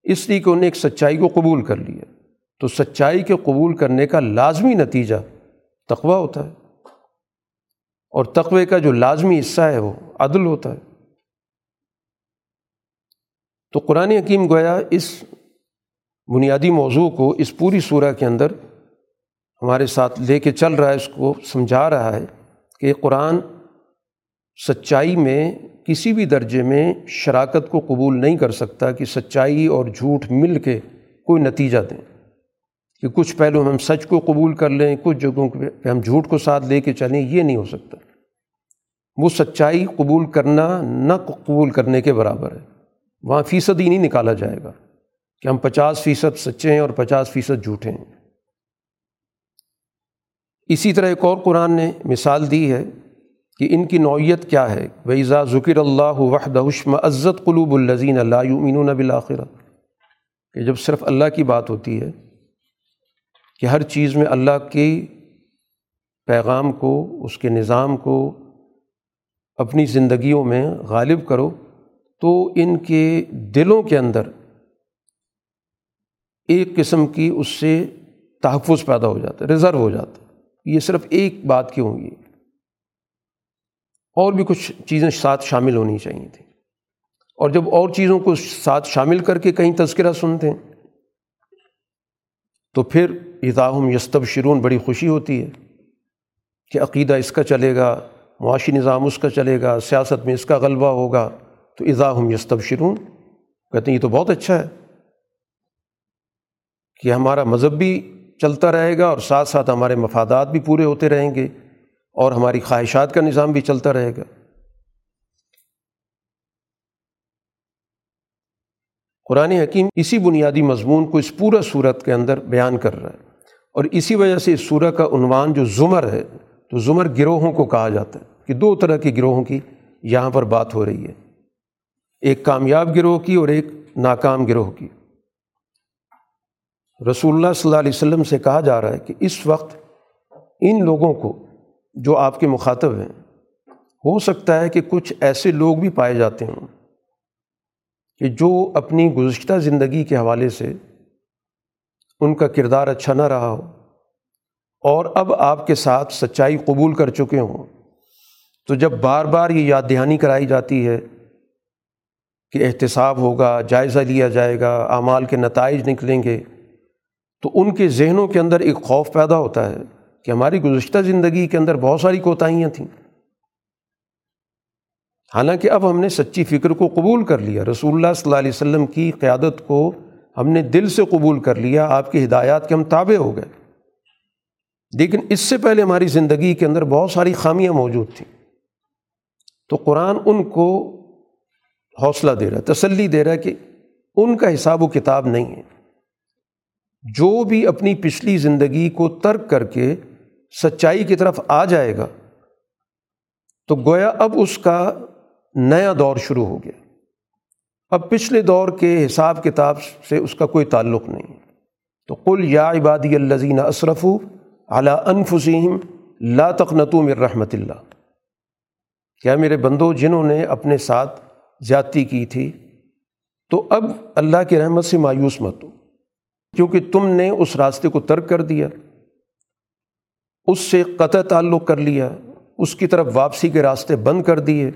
اس لیے کہ انہیں ایک سچائی کو قبول کر لیا۔ تو سچائی کے قبول کرنے کا لازمی نتیجہ تقوی ہوتا ہے۔ اور تقوے کا جو لازمی حصہ ہے وہ عدل ہوتا ہے۔ تو قرآن حکیم گویا اس بنیادی موضوع کو اس پوری صورح کے اندر ہمارے ساتھ لے کے چل رہا ہے، اس کو سمجھا رہا ہے کہ قرآن سچائی میں کسی بھی درجے میں شراکت کو قبول نہیں کر سکتا کہ سچائی اور جھوٹ مل کے کوئی نتیجہ دیں۔ کہ کچھ پہلو ہم سچ کو قبول کر لیں، کچھ جگہوں پہ ہم جھوٹ کو ساتھ لے کے چلیں، یہ نہیں ہو سکتا۔ وہ سچائی قبول کرنا نہ قبول کرنے کے برابر ہے۔ وہاں فیصد ہی نہیں نکالا جائے گا۔ کہ ہم پچاس فیصد سچے ہیں اور پچاس فیصد جھوٹے ہیں۔ اسی طرح ایک اور قرآن نے مثال دی ہے کہ ان کی نوعیت کیا ہے۔ ویزا ذکر اللہ وحدہشم عزت قلوب الزین اللہ یؤمنون بالآخرہ کہ جب صرف اللہ کی بات ہوتی ہے کہ ہر چیز میں اللہ کے پیغام کو، اس کے نظام کو اپنی زندگیوں میں غالب کرو، تو ان کے دلوں کے اندر ایک قسم کی اس سے تحفظ پیدا ہو جاتا ہے ریزرو ہو جاتا ہے۔ یہ صرف ایک بات کی ہوں گی۔ اور بھی کچھ چیزیں ساتھ شامل ہونی چاہیے تھیں۔ اور جب اور چیزوں کو ساتھ شامل کر کے کہیں تذکرہ سنتے ہیں، تو پھر اضاحم یستب شرون بڑی خوشی ہوتی ہے کہ عقیدہ اس کا چلے گا، معاشی نظام اس کا چلے گا، سیاست میں اس کا غلبہ ہوگا۔ تو اضاحم یستب شرون کہتے ہیں یہ تو بہت اچھا ہے۔ کہ ہمارا مذہب بھی چلتا رہے گا اور ساتھ ساتھ ہمارے مفادات بھی پورے ہوتے رہیں گے اور ہماری خواہشات کا نظام بھی چلتا رہے گا۔ قرآن حکیم اسی بنیادی مضمون کو اس پورا صورت کے اندر بیان کر رہا ہے اور اسی وجہ سے اس صورت کا عنوان جو زمر ہے، تو زمر گروہوں کو کہا جاتا ہے کہ دو طرح کے گروہوں کی یہاں پر بات ہو رہی ہے۔ ایک کامیاب گروہ کی اور ایک ناکام گروہ کی۔ رسول اللہ صلی اللہ علیہ وسلم سے کہا جا رہا ہے کہ اس وقت ان لوگوں کو جو آپ کے مخاطب ہیں، ہو سکتا ہے کہ کچھ ایسے لوگ بھی پائے جاتے ہوں کہ جو اپنی گزشتہ زندگی کے حوالے سے ان کا کردار اچھا نہ رہا ہو۔ اور اب آپ کے ساتھ سچائی قبول کر چکے ہوں۔ تو جب بار بار یہ یاد دہانی کرائی جاتی ہے کہ احتساب ہوگا، جائزہ لیا جائے گا، اعمال کے نتائج نکلیں گے تو ان کے ذہنوں کے اندر ایک خوف پیدا ہوتا ہے کہ ہماری گزشتہ زندگی کے اندر بہت ساری کوتاہیاں تھیں۔ حالانکہ اب ہم نے سچی فکر کو قبول کر لیا۔ رسول اللہ صلی اللہ علیہ وسلم کی قیادت کو ہم نے دل سے قبول کر لیا، آپ کی ہدایات کے ہم تابع ہو گئے۔ لیکن اس سے پہلے ہماری زندگی کے اندر بہت ساری خامیاں موجود تھیں۔ تو قرآن ان کو حوصلہ دے رہا ہے، تسلی دے رہا ہے کہ ان کا حساب و کتاب نہیں ہے۔ جو بھی اپنی پچھلی زندگی کو ترک کر کے سچائی کی طرف آ جائے گا، تو گویا اب اس کا نیا دور شروع ہو گیا۔ اب پچھلے دور کے حساب کتاب سے اس کا کوئی تعلق نہیں۔ تو قل یا عبادی الزین اصرف اعلیٰ انفسیم لا تقنتو من رحمت اللہ۔ کیا میرے بندوں جنہوں نے اپنے ساتھ زیادتی کی تھی، تو اب اللہ کی رحمت سے مایوس مت ہو۔ کیونکہ تم نے اس راستے کو ترک کر دیا، اس سے قطع تعلق کر لیا، اس کی طرف واپسی کے راستے بند کر دیے،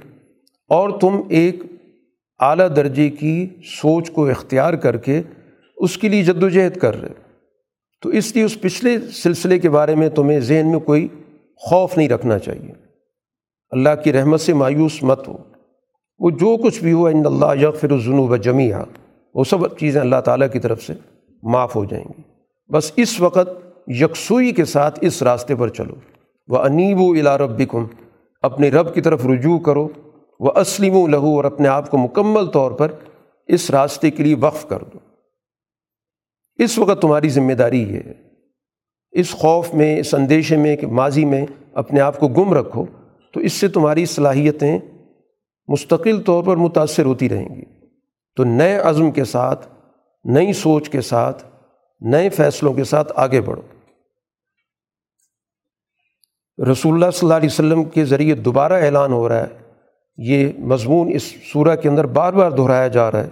اور تم ایک اعلیٰ درجے کی سوچ کو اختیار کر کے اس کے لیے جد و جہد کر رہے۔ تو اس لیے اس پچھلے سلسلے کے بارے میں تمہیں ذہن میں کوئی خوف نہیں رکھنا چاہیے۔ اللہ کی رحمت سے مایوس مت ہو۔ وہ جو کچھ بھی ہو ان اللہ یغفر الجنوب جمیہ وہ سب چیزیں اللہ تعالیٰ کی طرف سے معاف ہو جائیں گی بس اس وقت یکسوئی کے ساتھ اس راستے پر چلو۔ وہ انیب و الا ربکم اپنے رب کی طرف رجوع کرو۔ وہ اسلم و لہو اور اپنے آپ کو مکمل طور پر اس راستے کے لیے وقف کر دو۔ اس وقت تمہاری ذمہ داری یہ ہے۔ اس خوف میں، اس اندیشے میں کہ ماضی میں اپنے آپ کو گم رکھو، تو اس سے تمہاری صلاحیتیں مستقل طور پر متاثر ہوتی رہیں گی۔ تو نئے عزم کے ساتھ نئی سوچ کے ساتھ، نئے فیصلوں کے ساتھ آگے بڑھو۔ رسول اللہ صلی اللہ علیہ وسلم کے ذریعے دوبارہ اعلان ہو رہا ہے۔ یہ مضمون اس سورہ کے اندر بار بار دہرایا جا رہا ہے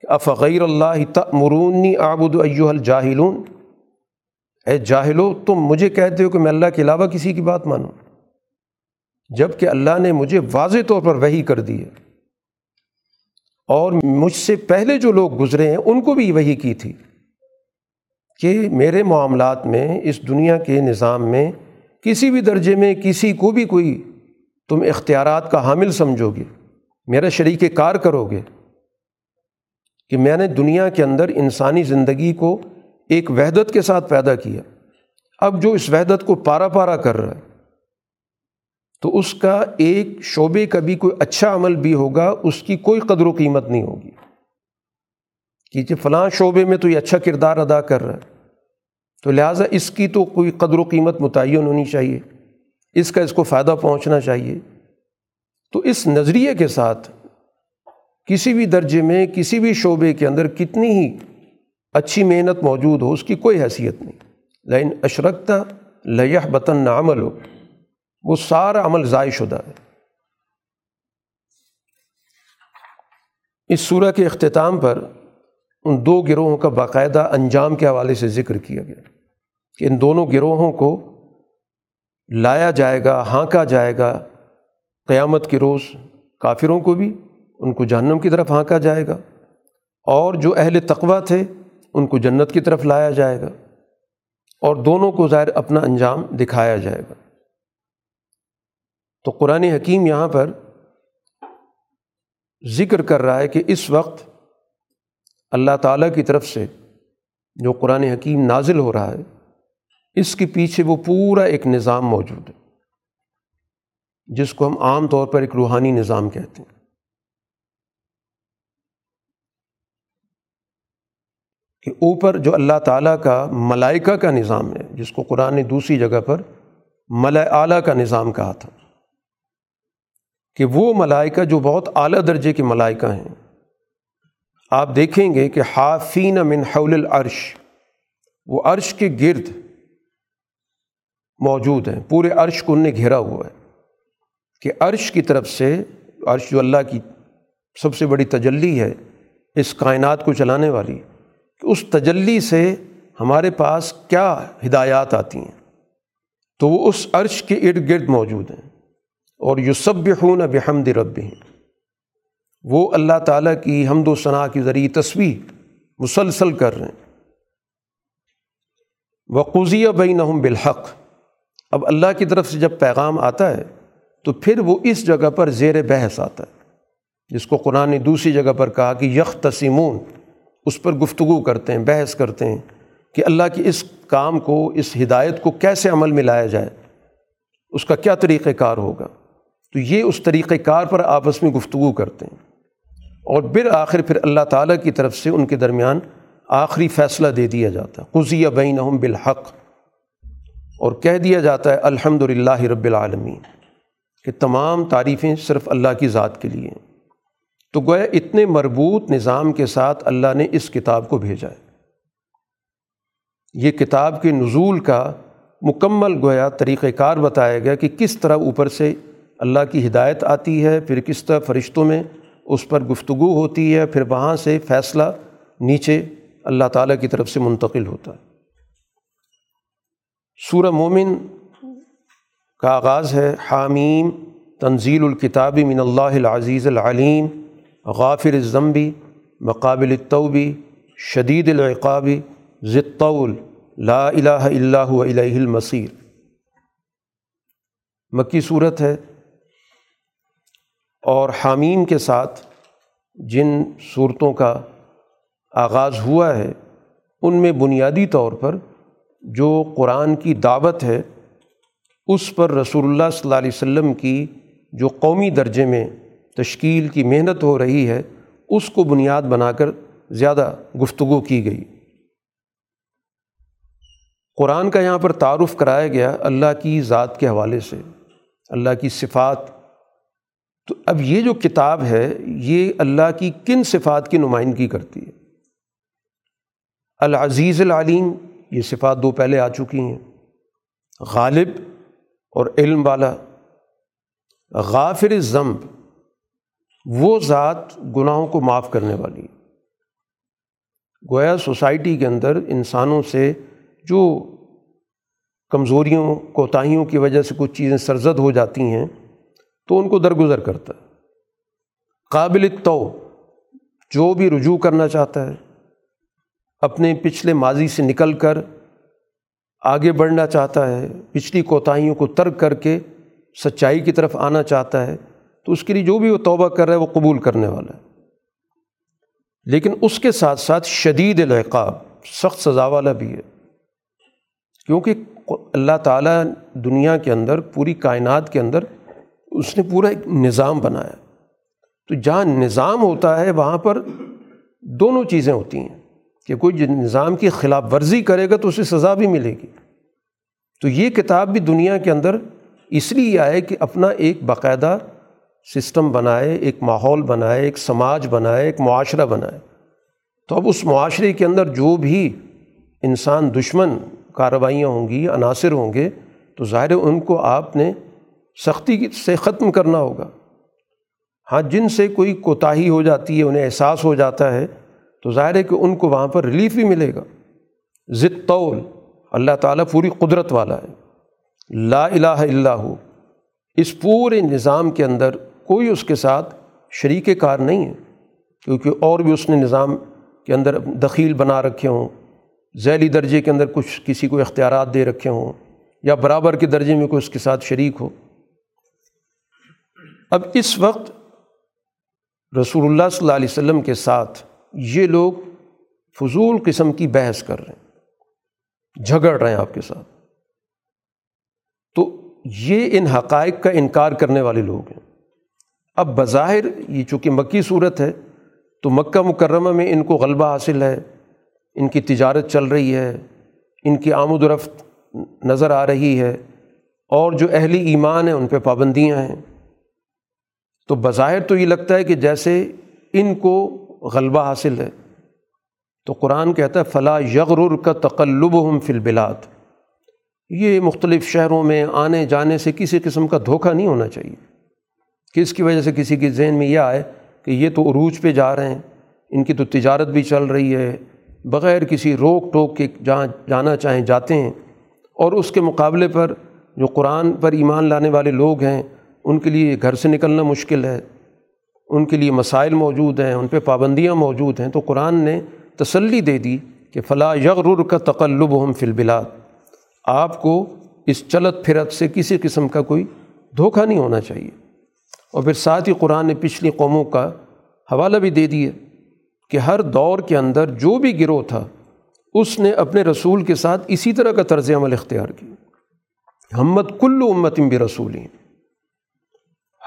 کہ افغیر اللہ تمرونی آبد ایو الجاہلون۔ اے جاہلو، تم مجھے کہتے ہو کہ میں اللہ کے علاوہ کسی کی بات مانوں۔ جبکہ اللہ نے مجھے واضح طور پر وہی کر دی ہے۔ اور مجھ سے پہلے جو لوگ گزرے ہیں، ان کو بھی وہی کی تھی کہ میرے معاملات میں، اس دنیا کے نظام میں، کسی بھی درجے میں کسی کو بھی کوئی تم اختیارات کا حامل سمجھو گے، میرا شریک کار کرو گے کہ میں نے دنیا کے اندر انسانی زندگی کو ایک وحدت کے ساتھ پیدا کیا۔ اب جو اس وحدت کو پارا پارا کر رہا ہے تو اس کا ایک شعبے کا بھی کوئی اچھا عمل بھی ہوگا، اس کی کوئی قدر و قیمت نہیں ہوگی۔ کہ جی فلاں شعبے میں تو یہ اچھا کردار ادا کر رہا ہے۔ تو لہٰذا اس کی تو کوئی قدر و قیمت متعین ہونی چاہیے۔ اس کا اس کو فائدہ پہنچنا چاہیے۔ تو اس نظریے کے ساتھ کسی بھی درجے میں، کسی بھی شعبے کے اندر کتنی ہی اچھی محنت موجود ہو، اس کی کوئی حیثیت نہیں۔ لیکن اشرکتا لیہ بطن عمل ہو وہ سارا عمل ضائع شدہ ہے۔ اس صورح کے اختتام پر ان دو گروہوں کا باقاعدہ انجام کے حوالے سے ذکر کیا گیا کہ ان دونوں گروہوں کو لایا جائے گا، ہانکا جائے گا۔ قیامت کے روز کافروں کو بھی ان کو جہنم کی طرف ہانکا جائے گا اور جو اہل تقوی تھے ان کو جنت کی طرف لایا جائے گا اور دونوں کو ظاہر اپنا انجام دکھایا جائے گا۔ تو قرآن حکیم یہاں پر ذکر کر رہا ہے کہ اس وقت اللہ تعالیٰ کی طرف سے جو قرآن حکیم نازل ہو رہا ہے، اس کے پیچھے وہ پورا ایک نظام موجود ہے، جس کو ہم عام طور پر ایک روحانی نظام کہتے ہیں۔ کہ اوپر جو اللہ تعالیٰ کا ملائکہ کا نظام ہے، جس کو قرآن نے دوسری جگہ پر ملا اعلیٰ کا نظام کہا تھا۔ کہ وہ ملائکہ جو بہت اعلیٰ درجے کے ملائکہ ہیں۔ آپ دیکھیں گے کہ حافین من حول العرش، وہ عرش کے گرد موجود ہیں۔ پورے عرش کو ان نے گھیرا ہوا ہے کہ عرش کی طرف سے، عرش جو اللہ کی سب سے بڑی تجلی ہے، اس کائنات کو چلانے والی، کہ اس تجلی سے ہمارے پاس کیا ہدایات آتی ہیں۔ تو وہ اس عرش کے ارد گرد موجود ہیں۔ اور یوسب خون بحمد رب ہیں وہ اللہ تعالیٰ کی حمد و ثناء کی ذریعے تصویر مسلسل کر رہے ہیں۔ وقوضی بین بالحق۔ اب اللہ کی طرف سے جب پیغام آتا ہے، تو پھر وہ اس جگہ پر زیر بحث آتا ہے، جس کو قرآن نے دوسری جگہ پر کہا کہ یک تسیمون اس پر گفتگو کرتے ہیں، بحث کرتے ہیں کہ اللہ کی اس کام کو، اس ہدایت کو کیسے عمل میں لایا جائے۔ اس کا کیا طریقۂ کار ہوگا؟ تو یہ اس طریقۂ کار پر آپس میں گفتگو کرتے ہیں۔ اور بالآخر پھر اللہ تعالیٰ کی طرف سے ان کے درمیان آخری فیصلہ دے دیا جاتا ہے۔ قزی بین بالحق۔ اور کہہ دیا جاتا ہے الحمد للہ رب العالمین۔ کہ تمام تعریفیں صرف اللہ کی ذات کے لیے ہیں۔ تو گویا اتنے مربوط نظام کے ساتھ اللہ نے اس کتاب کو بھیجا ہے۔ یہ کتاب کے نزول کا مکمل گویا طریقۂ کار بتایا گیا کہ کس طرح اوپر سے اللہ کی ہدایت آتی ہے، پھر کس طرح فرشتوں میں اس پر گفتگو ہوتی ہے، پھر وہاں سے فیصلہ نیچے اللہ تعالیٰ کی طرف سے منتقل ہوتا ہے۔ سورہ مومن کا آغاز ہے، حامیم، تنزیل الکتاب من اللہ العزیز العلیم، غافر الضمبی مقابل الطوبی شدید العقابی ضطول لا الہ اللہ علیہ المصیر۔ مکی صورت ہے اور حامیم کے ساتھ جن صورتوں کا آغاز ہوا ہے، ان میں بنیادی طور پر جو قرآن کی دعوت ہے، اس پر رسول اللہ صلی اللہ علیہ وسلم کی جو قومی درجے میں تشکیل کی محنت ہو رہی ہے، اس کو بنیاد بنا کر زیادہ گفتگو کی گئی۔ قرآن کا یہاں پر تعارف کرایا گیا اللہ کی ذات کے حوالے سے، اللہ کی صفات تو اب یہ جو کتاب ہے، یہ اللہ کی کن صفات کی نمائندگی کرتی ہے؟ العزیز العلیم، یہ صفات دو پہلے آ چکی ہیں۔ غالب اور علم والا۔ غافر ضمب وہ ذات گناہوں کو معاف کرنے والی۔ گویا سوسائٹی کے اندر انسانوں سے جو کمزوریوں، کوتاہیوں کی وجہ سے کچھ چیزیں سرزد ہو جاتی ہیں تو ان کو درگزر کرتا ہے۔ قابل تو جو بھی رجوع کرنا چاہتا ہے، اپنے پچھلے ماضی سے نکل کر آگے بڑھنا چاہتا ہے، پچھلی کوتاہیوں کو ترک کر کے سچائی کی طرف آنا چاہتا ہے، تو اس کے لیے جو بھی وہ توبہ کر رہا ہے، وہ قبول کرنے والا ہے۔ لیکن اس کے ساتھ ساتھ شدید العقاب، سخت سزا والا بھی ہے۔ کیونکہ اللہ تعالیٰ دنیا کے اندر، پوری کائنات کے اندر اس نے پورا ایک نظام بنایا۔ تو جہاں نظام ہوتا ہے، وہاں پر دونوں چیزیں ہوتی ہیں۔ کہ کوئی نظام کی خلاف ورزی کرے گا تو اسے سزا بھی ملے گی۔ تو یہ کتاب بھی دنیا کے اندر اس لیے آئے کہ اپنا ایک باقاعدہ سسٹم بنائے، ایک ماحول بنائے، ایک سماج بنائے، ایک معاشرہ بنائے۔ تو اب اس معاشرے کے اندر جو بھی انسان دشمن کارروائیاں ہوں گی، عناصر ہوں گے، تو ظاہر ان کو آپ نے سختی سے ختم کرنا ہوگا۔ ہاں جن سے کوئی کوتاہی ہو جاتی ہے، انہیں احساس ہو جاتا ہے، تو ظاہر ہے کہ ان کو وہاں پر ریلیف بھی ملے گا۔ ضد طول اللہ تعالیٰ پوری قدرت والا ہے۔ لا الہ الا ہو۔ اس پورے نظام کے اندر کوئی اس کے ساتھ شریک کار نہیں ہے، کیونکہ اور بھی اس نے نظام کے اندر دخیل بنا رکھے ہوں، ذیلی درجے کے اندر کچھ کسی کو اختیارات دے رکھے ہوں، یا برابر کے درجے میں کوئی اس کے ساتھ شریک ہو۔ اب اس وقت رسول اللہ صلی اللہ علیہ وسلم کے ساتھ یہ لوگ فضول قسم کی بحث کر رہے ہیں، جھگڑ رہے ہیں آپ کے ساتھ۔ تو یہ ان حقائق کا انکار کرنے والے لوگ ہیں۔ اب بظاہر یہ چونکہ مکی صورت ہے، تو مکہ مکرمہ میں ان کو غلبہ حاصل ہے، ان کی تجارت چل رہی ہے، ان کی آمد و رفت نظر آ رہی ہے، اور جو اہلی ایمان ہیں، ان پہ پابندیاں ہیں۔ تو بظاہر تو یہ لگتا ہے کہ جیسے ان کو غلبہ حاصل ہے۔ تو قرآن کہتا ہے فلاں یغر کا تقلب ہم فی البلاد۔ یہ مختلف شہروں میں آنے جانے سے کسی قسم کا دھوکہ نہیں ہونا چاہیے۔ کہ اس کی وجہ سے کسی کے ذہن میں یہ آئے کہ یہ تو عروج پہ جا رہے ہیں، ان کی تو تجارت بھی چل رہی ہے، بغیر کسی روک ٹوک کے جہاں جانا چاہیں جاتے ہیں۔ اور اس کے مقابلے پر جو قرآن پر ایمان لانے والے لوگ ہیں ان کے لیے گھر سے نکلنا مشکل ہے، ان کے لیے مسائل موجود ہیں، ان پہ پابندیاں موجود ہیں۔ تو قرآن نے تسلی دے دی کہ فلاں یغر کا تقلب ہم فلبلاد آپ کو اس چلت پھرت سے کسی قسم کا کوئی دھوکہ نہیں ہونا چاہیے۔ اور پھر ساتھ ہی قرآن نے پچھلی قوموں کا حوالہ بھی دے دیا کہ ہر دور کے اندر جو بھی گروہ تھا، اس نے اپنے رسول کے ساتھ اسی طرح کا طرز عمل اختیار کیا۔ ہمت کل امت بھی رسول ہیں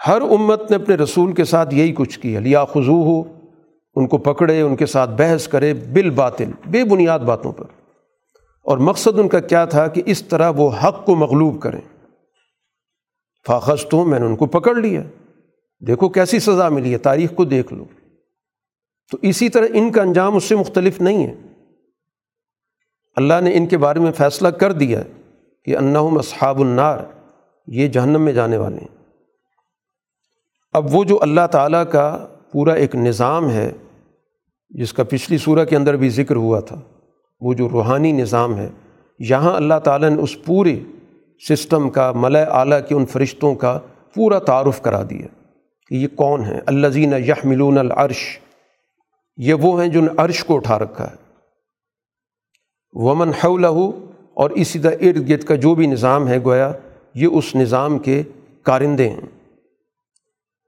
ہر امت نے اپنے رسول کے ساتھ یہی کچھ کیا، لیا خضو ہو ان کو پکڑے، ان کے ساتھ بحث کرے بال باطل بے بنیاد باتوں پر۔ اور مقصد ان کا کیا تھا کہ اس طرح وہ حق کو مغلوب کریں۔ فاخذ تو میں نے ان کو پکڑ لیا۔ دیکھو کیسی سزا ملی ہے، تاریخ کو دیکھ لو۔ تو اسی طرح ان کا انجام اس سے مختلف نہیں ہے۔ اللہ نے ان کے بارے میں فیصلہ کر دیا کہ انہم اصحاب النار، یہ جہنم میں جانے والے ہیں۔ اب وہ جو اللہ تعالیٰ کا پورا ایک نظام ہے، جس کا پچھلی صورح کے اندر بھی ذکر ہوا تھا، وہ جو روحانی نظام ہے، یہاں اللہ تعالیٰ نے اس پورے سسٹم کا ملۂ اعلیٰ کے ان فرشتوں کا پورا تعارف کرا دیا کہ یہ کون ہیں۔ اللہ زین یہ ملون العرش، یہ وہ ہیں جن عرش کو اٹھا رکھا ہے۔ ومن حولہ، اور اسی طرح ارد گرد کا جو بھی نظام ہے، گویا یہ اس نظام کے کارندے ہیں۔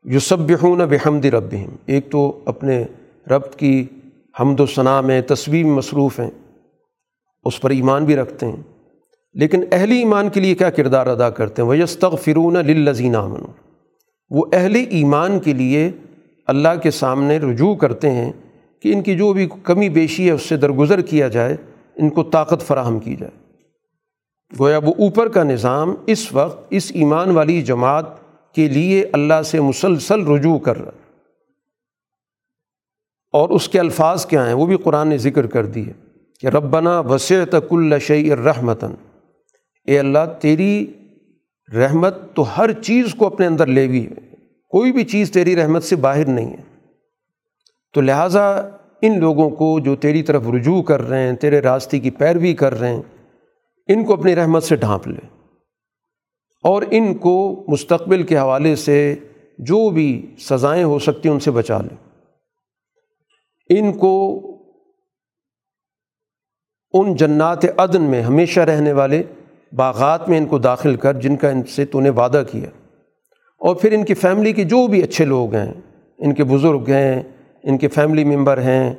یو سب بحمد رب ایک تو اپنے رب کی حمد و ثناء میں تصویر مصروف ہیں، اس پر ایمان بھی رکھتے ہیں۔ لیکن اہل ایمان کے لیے کیا کردار ادا کرتے ہیں؟ ویستغ فرون للزین امن وہ اہل ایمان کے لیے اللہ کے سامنے رجوع کرتے ہیں کہ ان کی جو بھی کمی بیشی ہے، اس سے درگزر کیا جائے، ان کو طاقت فراہم کی جائے۔ گویا وہ اوپر کا نظام اس وقت اس ایمان والی جماعت کے لیے اللہ سے مسلسل رجوع کر رہا اور اس کے الفاظ کیا ہیں؟ وہ بھی قرآن نے ذکر کر دی ہے کہ ربنا وسیع تک الشعی رحمتاً۔ اے اللہ، تیری رحمت تو ہر چیز کو اپنے اندر لے ہوئی ہے کوئی بھی چیز تیری رحمت سے باہر نہیں ہے۔ تو لہٰذا ان لوگوں کو جو تیری طرف رجوع کر رہے ہیں، تیرے راستے کی پیروی کر رہے ہیں، ان کو اپنی رحمت سے ڈھانپ لے۔ اور ان کو مستقبل کے حوالے سے جو بھی سزائیں ہو سکتی ہیں ان سے بچا لیں۔ ان کو ان جنات عدن میں ہمیشہ رہنے والے باغات میں ان کو داخل کر جن کا ان سے تو نے وعدہ کیا۔ اور پھر ان کی فیملی کے جو بھی اچھے لوگ ہیں، ان کے بزرگ ہیں، ان کے فیملی ممبر ہیں،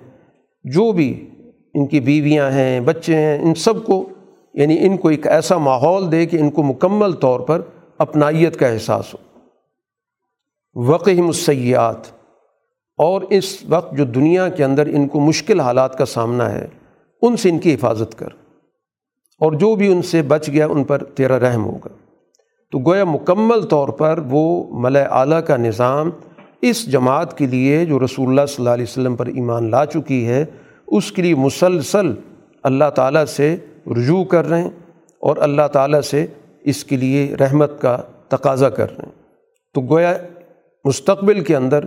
جو بھی ان کی بیویاں ہیں، بچے ہیں، ان سب کو یعنی ان کو ایک ایسا ماحول دے کہ ان کو مکمل طور پر اپنائیت کا احساس ہو۔ وقع مسیات اور اس وقت جو دنیا کے اندر ان کو مشکل حالات کا سامنا ہے، ان سے ان کی حفاظت کر۔ اور جو بھی ان سے بچ گیا، ان پر تیرا رحم ہوگا۔ تو گویا مکمل طور پر وہ ملۂ اعلیٰ کا نظام اس جماعت کے لیے جو رسول اللہ صلی اللہ علیہ وسلم پر ایمان لا چکی ہے، اس کے لیے مسلسل اللہ تعالیٰ سے رجوع کر رہے ہیں اور اللہ تعالیٰ سے اس کے لیے رحمت کا تقاضا کر رہے ہیں۔ تو گویا مستقبل کے اندر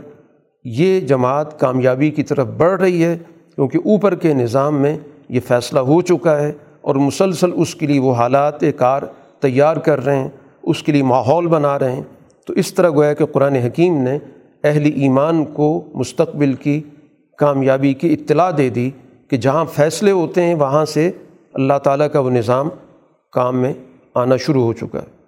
یہ جماعت کامیابی کی طرف بڑھ رہی ہے کیونکہ اوپر کے نظام میں یہ فیصلہ ہو چکا ہے اور مسلسل اس کے لیے وہ حالات کار تیار کر رہے ہیں، اس کے لیے ماحول بنا رہے ہیں۔ تو اس طرح گویا کہ قرآن حکیم نے اہل ایمان کو مستقبل کی کامیابی کی اطلاع دے دی کہ جہاں فیصلے ہوتے ہیں وہاں سے اللہ تعالیٰ کا وہ نظام کام میں آنا شروع ہو چکا ہے۔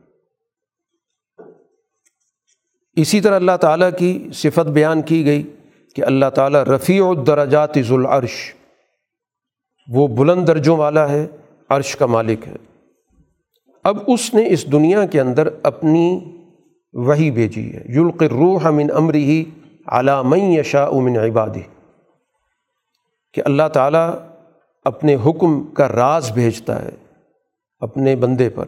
اسی طرح اللہ تعالیٰ کی صفت بیان کی گئی کہ اللہ تعالیٰ رفیع الدرجات ذوالعرش وہ بلند درجوں والا ہے، عرش کا مالک ہے۔ اب اس نے اس دنیا کے اندر اپنی وہی بھیجی ہے۔ یلق روح من امری ہی علامہ یشاء من عبادی کہ اللہ تعالیٰ اپنے حکم کا راز بھیجتا ہے اپنے بندے پر۔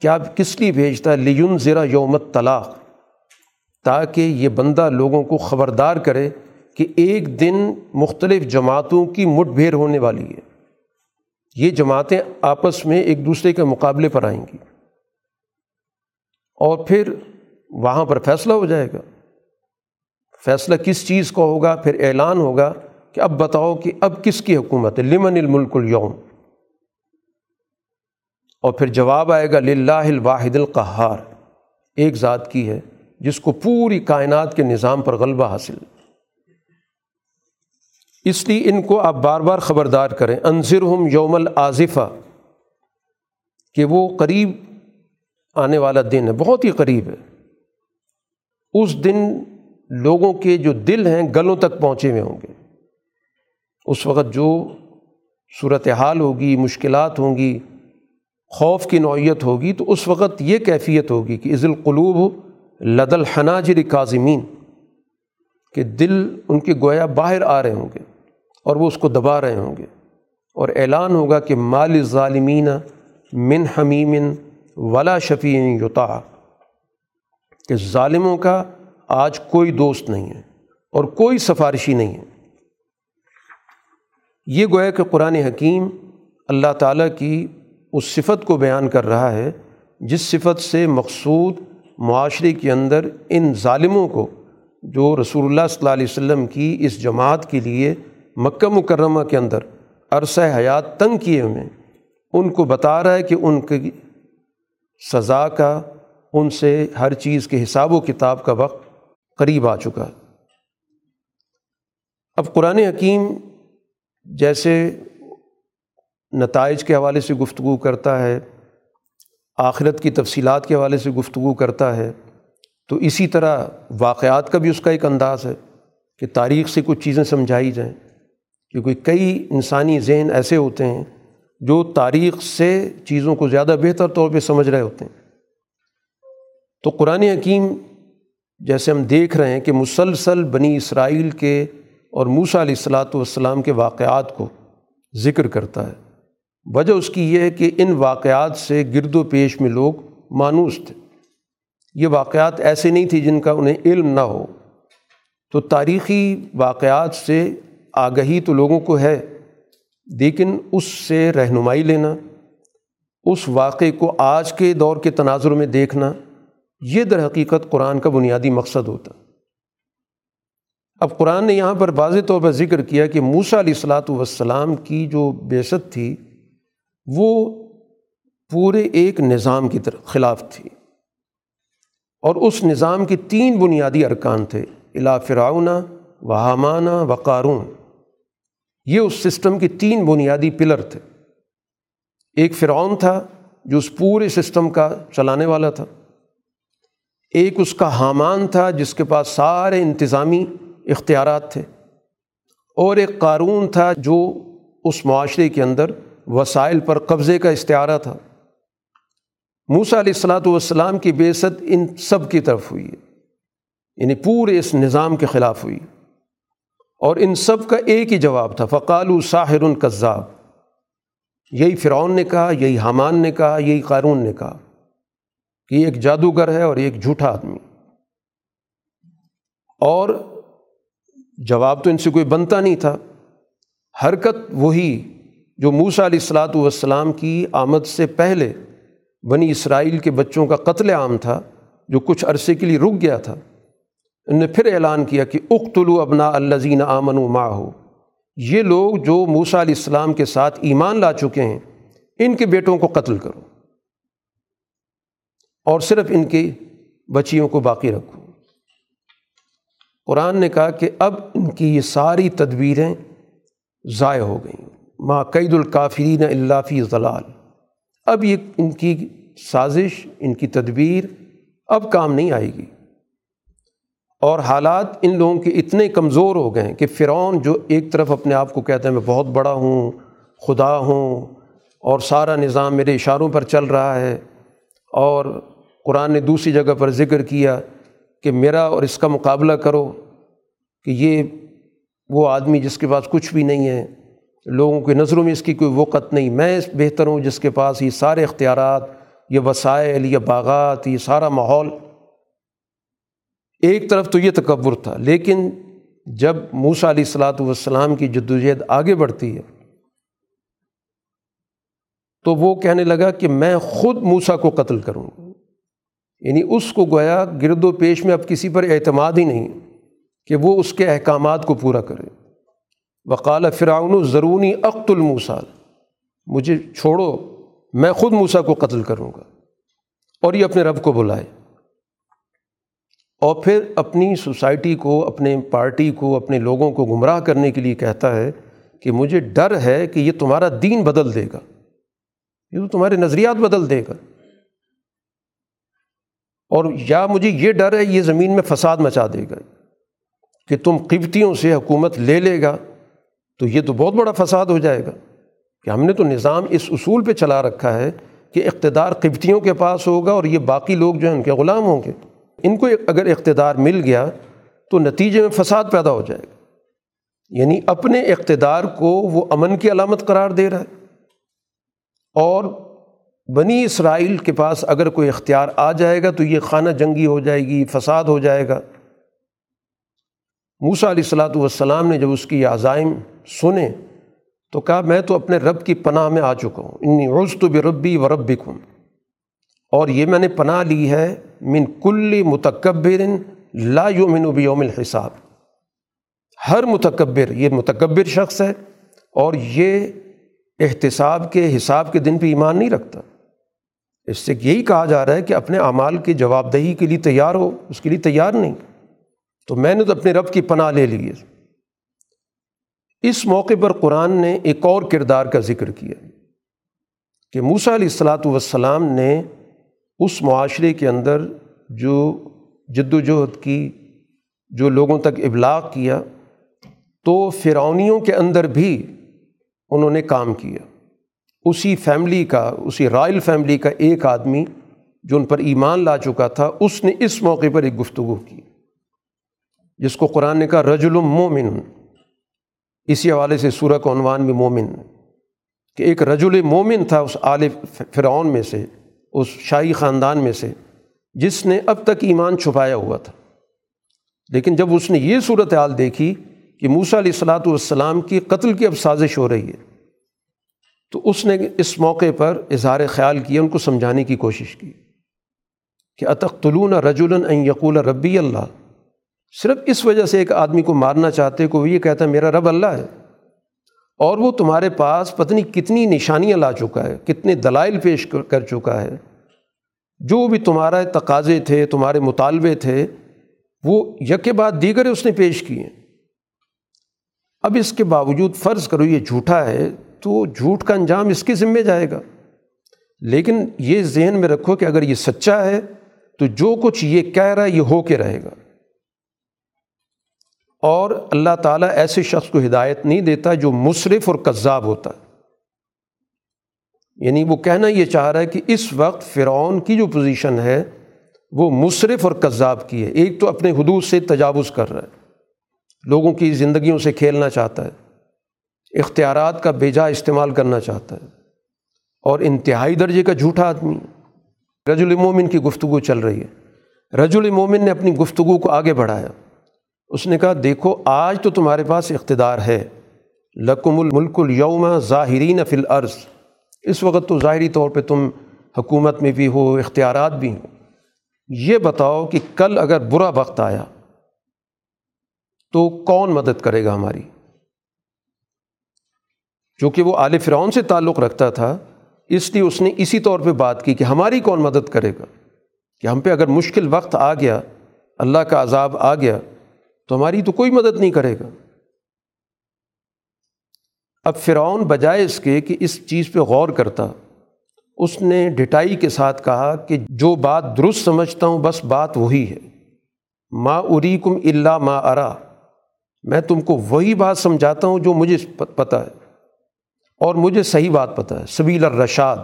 کیا کس لیے بھیجتا ہے؟ لیون ذرا یومت طلاق تاکہ یہ بندہ لوگوں کو خبردار کرے کہ ایک دن مختلف جماعتوں کی مٹ بھیڑ ہونے والی ہے۔ یہ جماعتیں آپس میں ایک دوسرے کے مقابلے پر آئیں گی۔ اور پھر وہاں پر فیصلہ ہو جائے گا۔ فیصلہ کس چیز کا ہوگا؟ پھر اعلان ہوگا کہ اب بتاؤ کہ اب کس کی حکومت ہے؟ لمن الملک اليوم؟ اور پھر جواب آئے گا، للہ الواحد القہار۔ ایک ذات کی ہے جس کو پوری کائنات کے نظام پر غلبہ حاصل۔ اس لیے ان کو آپ بار بار خبردار کریں۔ انضر ہم یوم العظفہ کہ وہ قریب آنے والا دن ہے، بہت ہی قریب ہے۔ اس دن لوگوں کے جو دل ہیں گلوں تک پہنچے ہوئے ہوں گے۔ اس وقت جو صورت حال ہوگی، مشکلات ہوں گی، خوف کی نوعیت ہوگی، تو اس وقت یہ کیفیت ہوگی کہ عز القلوب لد الحناجر کاظمین، کہ دل ان کے گویا باہر آ رہے ہوں گے اور وہ اس کو دبا رہے ہوں گے۔ اور اعلان ہوگا کہ مال ظالمین من حمیم ولا شفیع یوتا کہ ظالموں کا آج کوئی دوست نہیں ہے اور کوئی سفارشی نہیں ہے۔ یہ گویا کہ قرآن حکیم اللہ تعالیٰ کی اس صفت کو بیان کر رہا ہے، جس صفت سے مقصود معاشرے کے اندر ان ظالموں کو، جو رسول اللہ صلی اللہ علیہ وسلم کی اس جماعت کے لیے مکہ مکرمہ کے اندر عرصہ حیات تنگ کیے ہوئے ان کو بتا رہا ہے کہ ان کی سزا کا، ان سے ہر چیز کے حساب و کتاب کا وقت قریب آ چکا اب قرآن حکیم جیسے نتائج کے حوالے سے گفتگو کرتا ہے، آخرت کی تفصیلات کے حوالے سے گفتگو کرتا ہے، تو اسی طرح واقعات کا بھی اس کا ایک انداز ہے کہ تاریخ سے کچھ چیزیں سمجھائی جائیں۔ کیونکہ کئی انسانی ذہن ایسے ہوتے ہیں جو تاریخ سے چیزوں کو زیادہ بہتر طور پہ سمجھ رہے ہوتے ہیں۔ تو قرآن حکیم جیسے ہم دیکھ رہے ہیں کہ مسلسل بنی اسرائیل کے اور موسا علیہ السلاۃ والسلام کے واقعات کو ذکر کرتا ہے۔ وجہ اس کی یہ ہے کہ ان واقعات سے گرد و پیش میں لوگ مانوس تھے۔ یہ واقعات ایسے نہیں تھے جن کا انہیں علم نہ ہو۔ تو تاریخی واقعات سے آگہی تو لوگوں کو ہے، لیکن اس سے رہنمائی لینا، اس واقعے کو آج کے دور کے تناظر میں دیکھنا، یہ در حقیقت قرآن کا بنیادی مقصد ہوتا۔ اب قرآن نے یہاں پر واضح طور پر ذکر کیا کہ موسا علیہ السلاۃ والسلام کی جو بیست تھی، وہ پورے ایک نظام کی طرف خلاف تھی۔ اور اس نظام کے تین بنیادی ارکان تھے الا فرعون، و حامانہ و قارون۔ یہ اس سسٹم کے تین بنیادی پلر تھے۔ ایک فرعون تھا جو اس پورے سسٹم کا چلانے والا تھا۔ ایک اس کا حامان تھا جس کے پاس سارے انتظامی اختیارات تھے۔ اور ایک قارون تھا جو اس معاشرے کے اندر وسائل پر قبضے کا استعارہ تھا۔ موسا علیہ السلاۃ والسلام کی بیست ان سب کی طرف ہوئی ہے۔ یعنی پورے اس نظام کے خلاف ہوئی۔ اور ان سب کا ایک ہی جواب تھا فقال ساحر القذاب یہی فرعون نے کہا، یہی حامان نے کہا، یہی قارون نے کہا کہ ایک جادوگر ہے اور ایک جھوٹا آدمی۔ اور جواب تو ان سے کوئی بنتا نہیں تھا۔ حرکت وہی جو موسا علیہ السلاۃ والسلام کی آمد سے پہلے بنی اسرائیل کے بچوں کا قتل عام تھا، جو کچھ عرصے کے لیے رک گیا تھا۔ ان نے پھر اعلان کیا کہ اختلو ابنا الزین آمن و ماں ہو یہ لوگ جو موسا علیہ السلام کے ساتھ ایمان لا چکے ہیں، ان کے بیٹوں کو قتل کرو اور صرف ان کی بچیوں کو باقی رکھو۔ قرآن نے کہا کہ اب ان کی یہ ساری تدبیریں ضائع ہو گئیں۔ ماں قید الکافرین اللہ فی ضلال اب یہ ان کی سازش، ان کی تدبیر اب کام نہیں آئے گی۔ اور حالات ان لوگوں کے اتنے کمزور ہو گئے کہ فرعون جو ایک طرف اپنے آپ کو کہتے ہیں، میں بہت بڑا ہوں، خدا ہوں، اور سارا نظام میرے اشاروں پر چل رہا ہے، اور قرآن نے دوسری جگہ پر ذکر کیا۔ کہ میرا اور اس کا مقابلہ کرو کہ یہ وہ آدمی جس کے پاس کچھ بھی نہیں ہے، لوگوں کی نظروں میں اس کی کوئی وقت نہیں۔ میں بہتر ہوں جس کے پاس یہ سارے اختیارات، یہ وسائل، یہ باغات، یہ سارا ماحول۔ ایک طرف تو یہ تکبر تھا، لیکن جب موسا علیہ السلاۃ والسلام کی جدوجہد آگے بڑھتی ہے، تو وہ کہنے لگا کہ میں خود موسا کو قتل کروں گا۔ یعنی اس کو گویا گرد و پیش میں اب کسی پر اعتماد ہی نہیں کہ وہ اس کے احکامات کو پورا کرے۔ وقال فرعون ضرونی اقت الموسال مجھے چھوڑو، میں خود موسا کو قتل کروں گا اور یہ اپنے رب کو بلائے۔ اور پھر اپنی سوسائٹی کو، اپنے پارٹی کو، اپنے لوگوں کو گمراہ کرنے کے لیے کہتا ہے کہ مجھے ڈر ہے کہ یہ تمہارا دین بدل دے گا۔ یہ تو تمہارے نظریات بدل دے گا۔ اور یا مجھے یہ ڈر ہے، یہ زمین میں فساد مچا دے گا کہ تم قبتیوں سے حکومت لے لے گا، تو یہ تو بہت بڑا فساد ہو جائے گا۔ کہ ہم نے تو نظام اس اصول پہ چلا رکھا ہے کہ اقتدار قبتیوں کے پاس ہوگا اور یہ باقی لوگ جو ہیں، ان کے غلام ہوں گے۔ ان کو اگر اقتدار مل گیا تو نتیجے میں فساد پیدا ہو جائے گا۔ یعنی اپنے اقتدار کو وہ امن کی علامت قرار دے رہا ہے۔ اور بنی اسرائیل کے پاس اگر کوئی اختیار آ جائے گا تو یہ خانہ جنگی ہو جائے گی، فساد ہو جائے گا۔ موسا علیہ السلاۃ والسلام نے جب اس کی عزائم سنے تو کہا، میں تو اپنے رب کی پناہ میں آ چکا ہوں۔ انی عز تو بے ربی و رب اور یہ میں نے پناہ لی ہے من کل متکبر لا یومن بیوم الحساب۔ ہر متکبر، یہ متکبر شخص ہے اور یہ احتساب کے، حساب کے دن پہ ایمان نہیں رکھتا۔ اس سے یہی کہا جا رہا ہے کہ اپنے اعمال کی جواب دہی کے لیے تیار ہو، اس کے لیے تیار نہیں۔ تو میں نے تو اپنے رب کی پناہ لے لی ہے۔ اس موقع پر قرآن نے ایک اور کردار کا ذکر کیا کہ موسا علیہ السلاۃ والسلام نے اس معاشرے کے اندر جو جد وجہد کی، جو لوگوں تک ابلاغ کیا، تو فرعونیوں کے اندر بھی انہوں نے کام کیا۔ اسی فیملی کا، اسی رائل فیملی کا ایک آدمی جو ان پر ایمان لا چکا تھا، اس نے اس موقع پر ایک گفتگو کی، جس کو قرآن نے کہا رج المومن اسی حوالے سے سورہ کو عنوان میں مومن۔ کہ ایک رجل مومن تھا اس آل فرعون میں سے، اس شاہی خاندان میں سے، جس نے اب تک ایمان چھپایا ہوا تھا۔ لیکن جب اس نے یہ صورت حال دیکھی کہ موسا علیہ السلاۃ والسلام کی قتل کی اب سازش ہو رہی ہے تو اس نے اس موقع پر اظہار خیال کیا، ان کو سمجھانے کی کوشش کی کہ اتختلون رجولن این یقول ربی اللہ۔ صرف اس وجہ سے ایک آدمی کو مارنا چاہتے کو وہ یہ کہتا ہے، میرا رب اللہ ہے۔ اور وہ تمہارے پاس پتنی کتنی نشانیاں لا چکا ہے، کتنے دلائل پیش کر چکا ہے۔ جو بھی تمہارا تقاضے تھے، تمہارے مطالبے تھے، وہ یک بعد دیگر اس نے پیش کیے۔ اب اس کے باوجود فرض کرو یہ جھوٹا ہے۔ تو جھوٹ کا انجام اس کے ذمے جائے گا۔ لیکن یہ ذہن میں رکھو کہ اگر یہ سچا ہے تو جو کچھ یہ کہہ رہا ہے یہ ہو کے رہے گا۔ اور اللہ تعالیٰ ایسے شخص کو ہدایت نہیں دیتا جو مصرف اور کذاب ہوتا۔ ہے یعنی وہ کہنا یہ چاہ رہا ہے کہ اس وقت فرعون کی جو پوزیشن ہے وہ مصرف اور کذاب کی ہے۔ ایک تو اپنے حدود سے تجاوز کر رہا ہے۔ لوگوں کی زندگیوں سے کھیلنا چاہتا ہے۔ اختیارات کا بیجا استعمال کرنا چاہتا ہے اور انتہائی درجے کا جھوٹا آدمی رج المومن کی گفتگو چل رہی ہے۔ رج المومن نے اپنی گفتگو کو آگے بڑھایا۔ اس نے کہا، دیکھو، آج تو تمہارے پاس اقتدار ہے۔ لکم الملک الوم ظاہرین فی الارض۔ اس وقت تو ظاہری طور پہ تم حکومت میں بھی ہو، اختیارات بھی ہوں۔ یہ بتاؤ کہ کل اگر برا وقت آیا تو کون مدد کرے گا ہماری؟ چونکہ وہ آل فرعون سے تعلق رکھتا تھا، اس لیے اس نے اسی طور پہ بات کی کہ ہماری کون مدد کرے گا؟ کہ ہم پہ اگر مشکل وقت آ گیا، اللہ کا عذاب آ گیا، تو ہماری تو کوئی مدد نہیں کرے گا۔ اب فرعون بجائے اس کے کہ اس چیز پہ غور کرتا، اس نے ڈٹائی کے ساتھ کہا کہ جو بات درست سمجھتا ہوں، بس بات وہی ہے۔ ما اری کم اللہ ما ارا میں تم کو وہی بات سمجھاتا ہوں جو مجھے پتہ ہے۔ اور مجھے صحیح بات پتہ ہے، سبیل الرشاد۔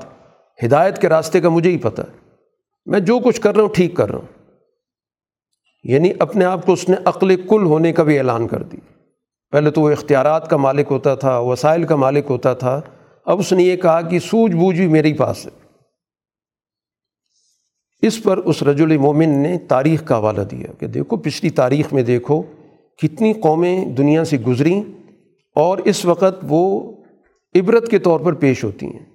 ہدایت کے راستے کا مجھے ہی پتہ ہے۔ میں جو کچھ کر رہا ہوں، ٹھیک کر رہا ہوں۔ یعنی اپنے آپ کو اس نے عقل کل ہونے کا بھی اعلان کر دی پہلے تو وہ اختیارات کا مالک ہوتا تھا، وسائل کا مالک ہوتا تھا۔ اب اس نے یہ کہا کہ سوجھ بوجھ بھی میرے پاس ہے۔ اس پر اس رجل مومن نے تاریخ کا حوالہ دیا کہ دیکھو، پچھلی تاریخ میں دیکھو کتنی قومیں دنیا سے گزریں اور اس وقت وہ عبرت کے طور پر پیش ہوتی ہیں۔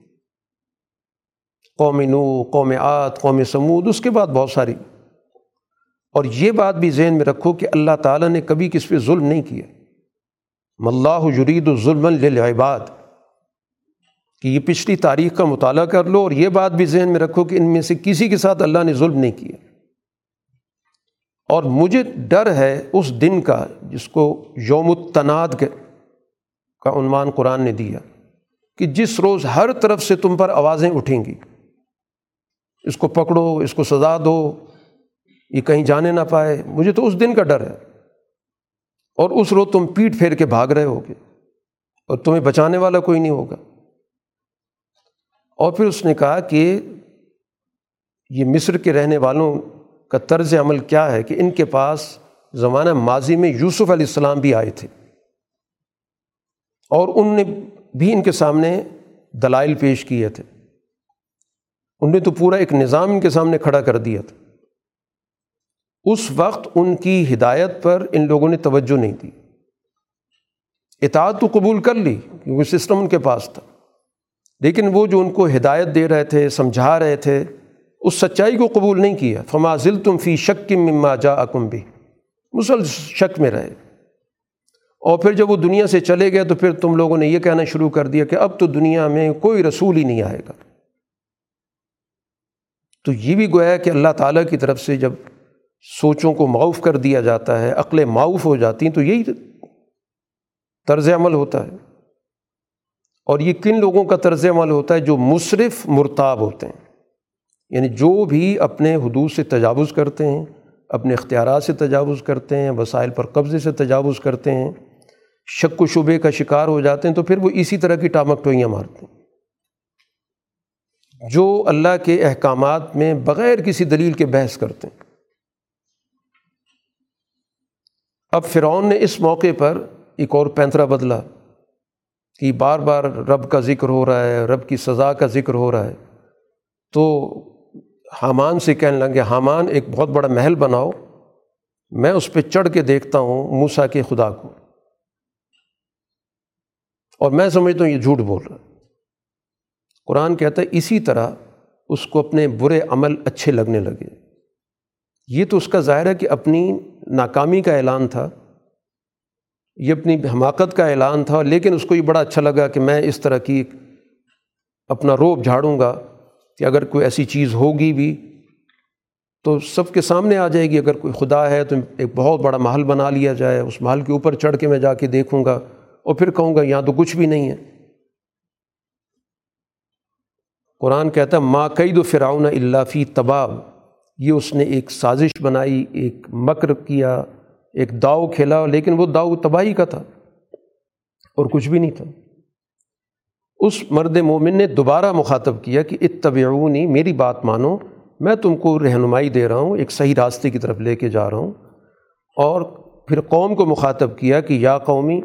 قوم نو قوم آت قوم سمود اس کے بعد بہت ساری۔ اور یہ بات بھی ذہن میں رکھو کہ اللہ تعالیٰ نے کبھی کس پہ ظلم نہیں کیا۔ ملّہ جرید الظلم للعباد۔ کہ یہ پچھلی تاریخ کا مطالعہ کر لو اور یہ بات بھی ذہن میں رکھو کہ ان میں سے کسی کے ساتھ اللہ نے ظلم نہیں کیا۔ اور مجھے ڈر ہے اس دن کا جس کو یوم التناد کا عنوان قرآن نے دیا۔ کہ جس روز ہر طرف سے تم پر آوازیں اٹھیں گی، اس کو پکڑو، اس کو سزا دو، یہ کہیں جانے نہ پائے، مجھے تو اس دن کا ڈر ہے۔ اور اس روز تم پیٹ پھیر کے بھاگ رہے ہوگے اور تمہیں بچانے والا کوئی نہیں ہوگا۔ اور پھر اس نے کہا کہ یہ مصر کے رہنے والوں کا طرز عمل کیا ہے کہ ان کے پاس زمانہ ماضی میں یوسف علیہ السلام بھی آئے تھے۔ اور ان نے بھی ان کے سامنے دلائل پیش کیے تھے۔ ان نے تو پورا ایک نظام ان کے سامنے کھڑا کر دیا تھا۔ اس وقت ان کی ہدایت پر ان لوگوں نے توجہ نہیں دی۔ اطاعت تو قبول کر لی، کیونکہ سسٹم ان کے پاس تھا۔ لیکن وہ جو ان کو ہدایت دے رہے تھے، سمجھا رہے تھے، اس سچائی کو قبول نہیں کیا۔ فما ذل تم فی شک مما جا اکم بھی مسل شک میں رہے۔ اور پھر جب وہ دنیا سے چلے گئے تو پھر تم لوگوں نے یہ کہنا شروع کر دیا کہ اب تو دنیا میں کوئی رسول ہی نہیں آئے گا۔ تو یہ بھی گویا کہ اللہ تعالیٰ کی طرف سے جب سوچوں کو معاف کر دیا جاتا ہے، عقلیں معاف ہو جاتی ہیں، تو یہی طرز عمل ہوتا ہے۔ اور یہ کن لوگوں کا طرز عمل ہوتا ہے؟ جو مصرف مرتاب ہوتے ہیں۔ یعنی جو بھی اپنے حدود سے تجاوز کرتے ہیں، اپنے اختیارات سے تجاوز کرتے ہیں، وسائل پر قبضے سے تجاوز کرتے ہیں شک و شبے کا شکار ہو جاتے ہیں تو پھر وہ اسی طرح کی ٹامک ٹوئیاں مارتے ہیں۔ جو اللہ کے احکامات میں بغیر کسی دلیل کے بحث کرتے ہیں۔ اب فرعون نے اس موقع پر ایک اور پینترا بدلا کہ بار بار رب کا ذکر ہو رہا ہے، رب کی سزا کا ذکر ہو رہا ہے۔ تو حامان سے کہنے لگے، حامان ایک بہت بڑا محل بناؤ، میں اس پہ چڑھ کے دیکھتا ہوں موسا کے خدا کو۔ اور میں سمجھتا ہوں یہ جھوٹ بول رہا قرآن کہتا ہے اسی طرح اس کو اپنے برے عمل اچھے لگنے لگے۔ یہ تو اس کا ظاہر ہے کہ اپنی ناکامی کا اعلان تھا۔ یہ اپنی حماقت کا اعلان تھا، لیکن اس کو یہ بڑا اچھا لگا کہ میں اس طرح کی اپنا روب جھاڑوں گا کہ اگر کوئی ایسی چیز ہوگی بھی تو سب کے سامنے آ جائے گی۔ اگر کوئی خدا ہے تو ایک بہت بڑا محل بنا لیا جائے، اس محل کے اوپر چڑھ کے میں جا کے دیکھوں گا۔ اور پھر کہوں گا یہاں تو کچھ بھی نہیں ہے۔ قرآن کہتا ہے ماں قید و فراؤن اللہ فی تباب یہ اس نے ایک سازش بنائی، ایک مکر کیا، ایک داؤ کھیلا، لیکن وہ داؤ تباہی کا تھا اور کچھ بھی نہیں تھا۔ اس مرد مومن نے دوبارہ مخاطب کیا کہ، اتبعونی، میری بات مانو، میں تم کو رہنمائی دے رہا ہوں، ایک صحیح راستے کی طرف لے کے جا رہا ہوں اور پھر قوم کو مخاطب کیا کہ، یا قومی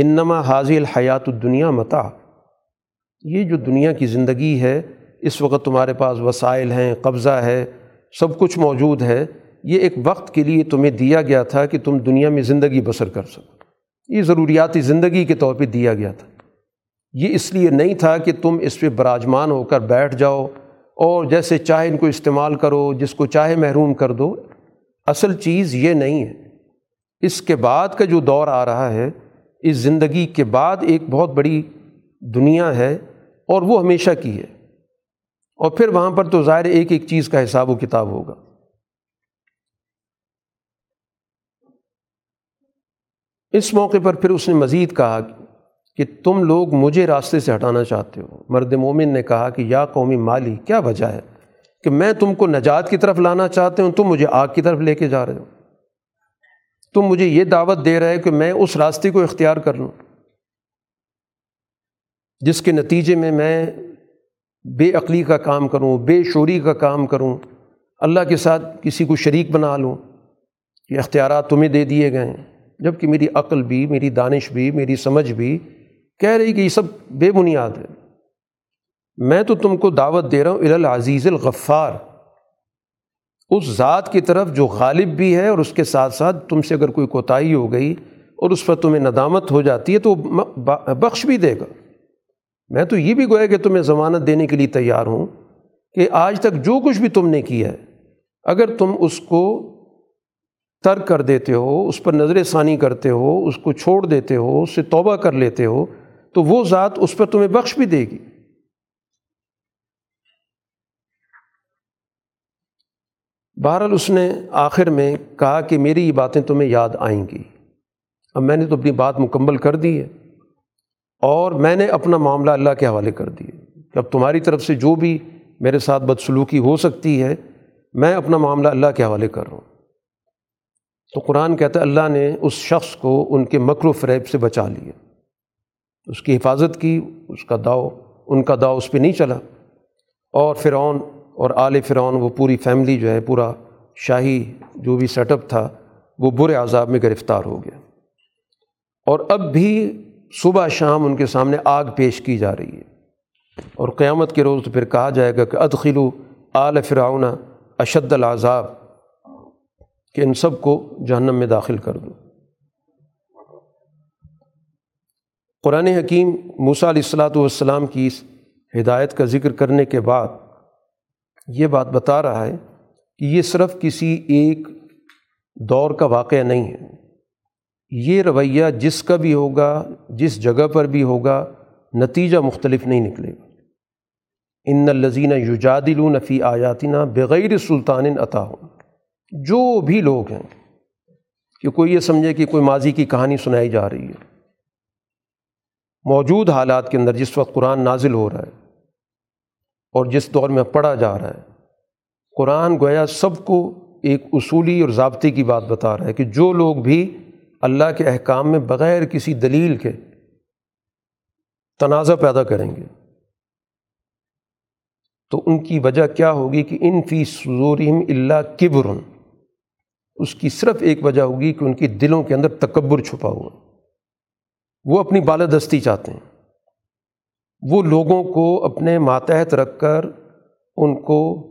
انما حاضی الحیات الدنیا متا یہ جو دنیا کی زندگی ہے، اس وقت تمہارے پاس وسائل ہیں، قبضہ ہے، سب کچھ موجود ہے۔ یہ ایک وقت کے لیے تمہیں دیا گیا تھا کہ تم دنیا میں زندگی بسر کر سکو۔ یہ ضروریاتی زندگی کے طور پہ دیا گیا تھا۔ یہ اس لیے نہیں تھا کہ تم اس پہ براجمان ہو کر بیٹھ جاؤ اور جیسے چاہے ان کو استعمال کرو، جس کو چاہے محروم کر دو۔ اصل چیز یہ نہیں ہے۔ اس کے بعد کا جو دور آ رہا ہے اس زندگی کے بعد ایک بہت بڑی دنیا ہے اور وہ ہمیشہ کی ہے۔ اور پھر وہاں پر تو ظاہر ایک ایک چیز کا حساب و کتاب ہوگا۔ اس موقع پر پھر اس نے مزید کہا کہ تم لوگ مجھے راستے سے ہٹانا چاہتے ہو۔ مرد مومن نے کہا کہ یا قومی مالی، کیا وجہ ہے کہ میں تم کو نجات کی طرف لانا چاہتے ہوں؟ تم مجھے آگ کی طرف لے کے جا رہے ہو۔ تم مجھے یہ دعوت دے رہے کہ میں اس راستے کو اختیار کر لوں۔ جس کے نتیجے میں میں بے عقلی کا کام کروں، بے شوری کا کام کروں، اللہ کے ساتھ کسی کو شریک بنا لوں، یہ اختیارات تمہیں دے دیے گئے ہیں۔ جبکہ میری عقل بھی، میری دانش بھی، میری سمجھ بھی کہہ رہی کہ یہ سب بے بنیاد ہے۔ میں تو تم کو دعوت دے رہا ہوں، العزیز الغفار۔ اس ذات کی طرف جو غالب بھی ہے اور اس کے ساتھ ساتھ تم سے اگر کوئی کوتاہی ہو گئی اور اس پر تمہیں ندامت ہو جاتی ہے تو بخش بھی دے گا۔ میں تو یہ بھی گویا کہ تمہیں ضمانت دینے کے لیے تیار ہوں کہ آج تک جو کچھ بھی تم نے کیا ہے، اگر تم اس کو ترک کر دیتے ہو، اس پر نظر ثانی کرتے ہو، اس کو چھوڑ دیتے ہو، اس سے توبہ کر لیتے ہو، تو وہ ذات اس پر تمہیں بخش بھی دے گی۔ بہرحال اس نے آخر میں کہا کہ میری یہ باتیں تمہیں یاد آئیں گی۔ اب میں نے تو اپنی بات مکمل کر دی ہے اور میں نے اپنا معاملہ اللہ کے حوالے کر دیے کہ اب تمہاری طرف سے جو بھی میرے ساتھ بدسلوکی ہو سکتی ہے، میں اپنا معاملہ اللہ کے حوالے کر رہا ہوں۔ تو قرآن کہتا ہے، اللہ نے اس شخص کو ان کے مکر و فریب سے بچا لیا۔ اس کی حفاظت کی، اس کا داؤ، ان کا داؤ اس پہ نہیں چلا۔ اور فرعون اور آل فرعون، وہ پوری فیملی جو ہے، پورا شاہی جو بھی سیٹ اپ تھا، وہ برے عذاب میں گرفتار ہو گیا۔ اور اب بھی صبح شام ان کے سامنے آگ پیش کی جا رہی ہے۔ اور قیامت کے روز تو پھر کہا جائے گا کہ ادخلو آل فرعون اشد العذاب، کہ ان سب کو جہنم میں داخل کر دو۔ قرآن حکیم موسیٰ علیہ السلاۃ والسلام کی اس ہدایت کا ذکر کرنے کے بعد یہ بات بتا رہا ہے کہ یہ صرف کسی ایک دور کا واقعہ نہیں ہے۔ یہ رویہ جس کا بھی ہوگا، جس جگہ پر بھی ہوگا، نتیجہ مختلف نہیں نکلے گا۔ ان الزین یوجادل فی آیاتینہ بغیر سلطان عطا ہوں جو بھی لوگ ہیں، کہ کوئی یہ سمجھے کہ کوئی ماضی کی کہانی سنائی جا رہی ہے۔ موجود حالات کے اندر جس وقت قرآن نازل ہو رہا ہے اور جس دور میں پڑھا جا رہا ہے، قرآن گویا سب کو ایک اصولی اور ضابطے کی بات بتا رہا ہے کہ جو لوگ بھی اللہ کے احکام میں بغیر کسی دلیل کے تنازع پیدا کریں گے، تو ان کی وجہ کیا ہوگی کہ ان فی صورہم اللہ کبرن اس کی صرف ایک وجہ ہوگی کہ ان کی دلوں کے اندر تکبر چھپا ہوا، وہ اپنی بالادستی چاہتے ہیں۔ وہ لوگوں کو اپنے ماتحت رکھ کر ان کو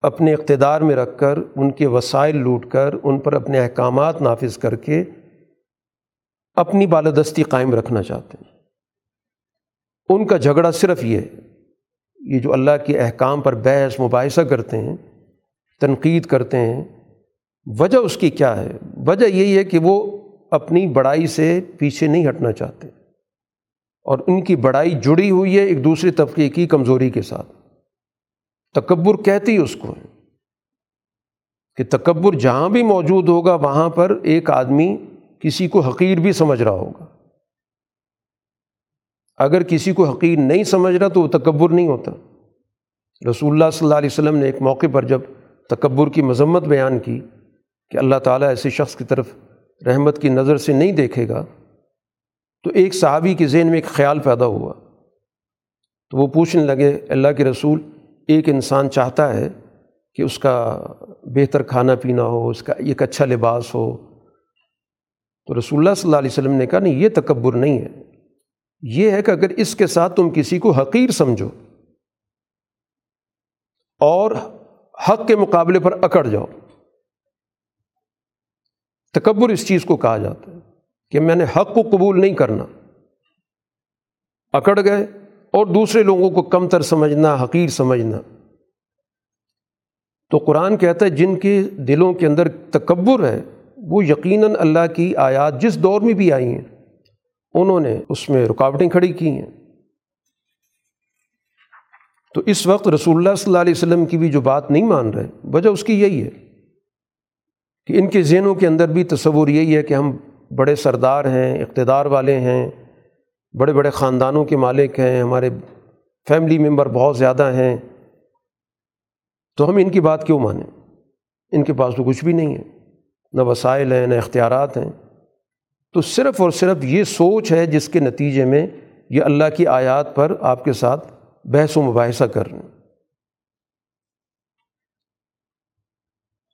اپنے اقتدار میں رکھ کر ان کے وسائل لوٹ کر ان پر اپنے احکامات نافذ کر کے اپنی بالادستی قائم رکھنا چاہتے ہیں۔ ان کا جھگڑا صرف یہ یہ جو اللہ کے احکام پر بحث، مباحثہ کرتے ہیں، تنقید کرتے ہیں، وجہ اس کی کیا ہے؟ وجہ یہی ہے کہ وہ اپنی بڑائی سے پیچھے نہیں ہٹنا چاہتے۔ اور ان کی بڑائی جڑی ہوئی ہے ایک دوسرے طبقے کی کمزوری کے ساتھ۔ تکبر کہتی اس کو کہ تکبر جہاں بھی موجود ہوگا، وہاں پر ایک آدمی کسی کو حقیر بھی سمجھ رہا ہوگا۔ اگر کسی کو حقیر نہیں سمجھ رہا تو وہ تکبر نہیں ہوتا۔ رسول اللہ صلی اللہ علیہ وسلم نے ایک موقع پر جب تکبر کی مذمت بیان کی کہ اللہ تعالیٰ ایسے شخص کی طرف رحمت کی نظر سے نہیں دیکھے گا تو ایک صحابی کے ذہن میں ایک خیال پیدا ہوا۔ تو وہ پوچھنے لگے، اللہ کے رسول، ایک انسان چاہتا ہے کہ اس کا بہتر کھانا پینا ہو، اس کا ایک اچھا لباس ہو۔ تو رسول اللہ صلی اللہ علیہ وسلم نے کہا، نہیں، یہ تکبر نہیں ہے۔ یہ ہے کہ اگر اس کے ساتھ تم کسی کو حقیر سمجھو اور حق کے مقابلے پر اکڑ جاؤ، تکبر اس چیز کو کہا جاتا ہے۔ کہ میں نے حق کو قبول نہیں کرنا۔ اکڑ گئے اور دوسرے لوگوں کو کم تر سمجھنا، حقیر سمجھنا۔ تو قرآن کہتا ہے، جن کے دلوں کے اندر تکبر ہے، وہ یقیناً اللہ کی آیات جس دور میں بھی آئی ہیں، انہوں نے اس میں رکاوٹیں کھڑی کی ہیں۔ تو اس وقت رسول اللہ صلی اللہ علیہ وسلم کی بھی جو بات نہیں مان رہے، وجہ اس کی یہی ہے کہ ان کے ذہنوں کے اندر بھی تصور یہی ہے کہ ہم بڑے سردار ہیں، اقتدار والے ہیں، بڑے بڑے خاندانوں کے مالک ہیں، ہمارے فیملی ممبر بہت زیادہ ہیں۔ تو ہم ان کی بات کیوں مانیں؟ ان کے پاس تو کچھ بھی نہیں ہے۔ نہ وسائل ہیں، نہ اختیارات ہیں۔ تو صرف اور صرف یہ سوچ ہے جس کے نتیجے میں یہ اللہ کی آیات پر آپ کے ساتھ بحث و مباحثہ کر رہے ہیں۔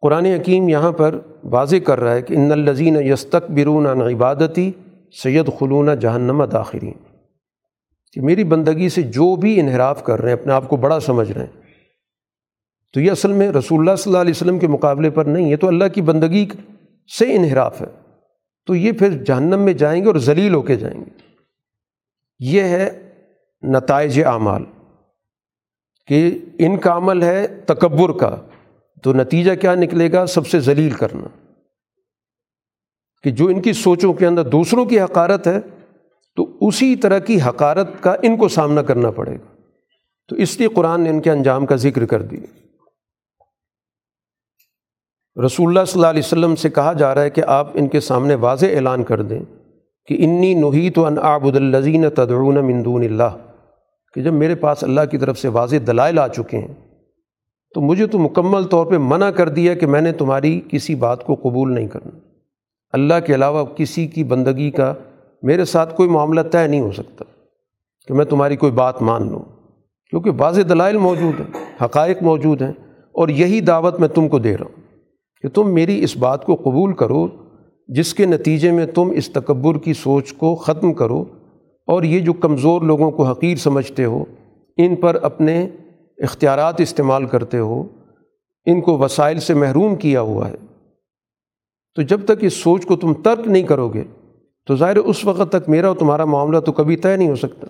قرآن حکیم یہاں پر واضح کر رہا ہے کہ ان الزین یستق برون عن عبادتی سید خلون جہنم داخرین۔ کہ میری بندگی سے جو بھی انحراف کر رہے ہیں، اپنے آپ کو بڑا سمجھ رہے ہیں۔ تو یہ اصل میں رسول اللہ صلی اللہ علیہ وسلم کے مقابلے پر نہیں ہے تو اللہ کی بندگی سے انحراف ہے۔ تو یہ پھر جہنم میں جائیں گے اور ذلیل ہو کے جائیں گے۔ یہ ہے نتائج اعمال، کہ ان کا عمل ہے تکبر کا۔ تو نتیجہ کیا نکلے گا؟ سب سے ذلیل کرنا۔ کہ جو ان کی سوچوں کے اندر دوسروں کی حقارت ہے، تو اسی طرح کی حقارت کا ان کو سامنا کرنا پڑے گا۔ تو اس لیے قرآن نے ان کے انجام کا ذکر کر دیا۔ رسول اللہ صلی اللہ علیہ وسلم سے کہا جا رہا ہے کہ آپ ان کے سامنے واضح اعلان کر دیں کہ انی نحیت ان آبد الزین تدعون من دون اللہ۔ کہ جب میرے پاس اللہ کی طرف سے واضح دلائل آ چکے ہیں تو مجھے تو مکمل طور پہ منع کر دیا کہ میں نے تمہاری کسی بات کو قبول نہیں کرنا۔ اللہ کے علاوہ کسی کی بندگی کا میرے ساتھ کوئی معاملہ طے نہیں ہو سکتا کہ میں تمہاری کوئی بات مان لوں۔ کیونکہ واضح دلائل موجود ہیں، حقائق موجود ہیں اور یہی دعوت میں تم کو دے رہا ہوں کہ تم میری اس بات کو قبول کرو، جس کے نتیجے میں تم اس تکبر کی سوچ کو ختم کرو اور یہ جو کمزور لوگوں کو حقیر سمجھتے ہو، ان پر اپنے اختیارات استعمال کرتے ہو، ان کو وسائل سے محروم کیا ہوا ہے۔ تو جب تک اس سوچ کو تم ترک نہیں کرو گے، تو ظاہر اس وقت تک میرا اور تمہارا معاملہ تو کبھی طے نہیں ہو سکتا۔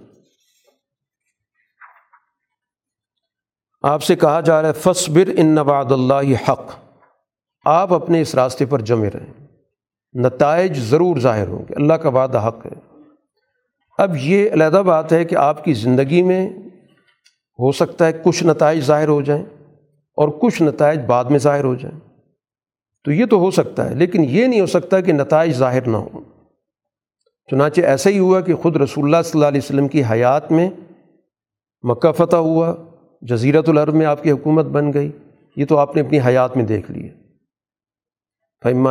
آپ سے کہا جا رہا ہے فصبر ان نواد اللہ حق۔ آپ اپنے اس راستے پر جمے رہیں۔ نتائج ضرور ظاہر ہوں گے۔ اللہ کا وعدہ حق ہے۔ اب یہ علیحدہ بات ہے کہ آپ کی زندگی میں ہو سکتا ہے کچھ نتائج ظاہر ہو جائیں اور کچھ نتائج بعد میں ظاہر ہو جائیں۔ تو یہ تو ہو سکتا ہے، لیکن یہ نہیں ہو سکتا کہ نتائج ظاہر نہ ہوں۔ چنانچہ ایسا ہی ہوا کہ خود رسول اللہ صلی اللہ علیہ وسلم کی حیات میں مکہ فتح ہوا جزیرت العرب میں آپ کی حکومت بن گئی۔ یہ تو آپ نے اپنی حیات میں دیکھ لی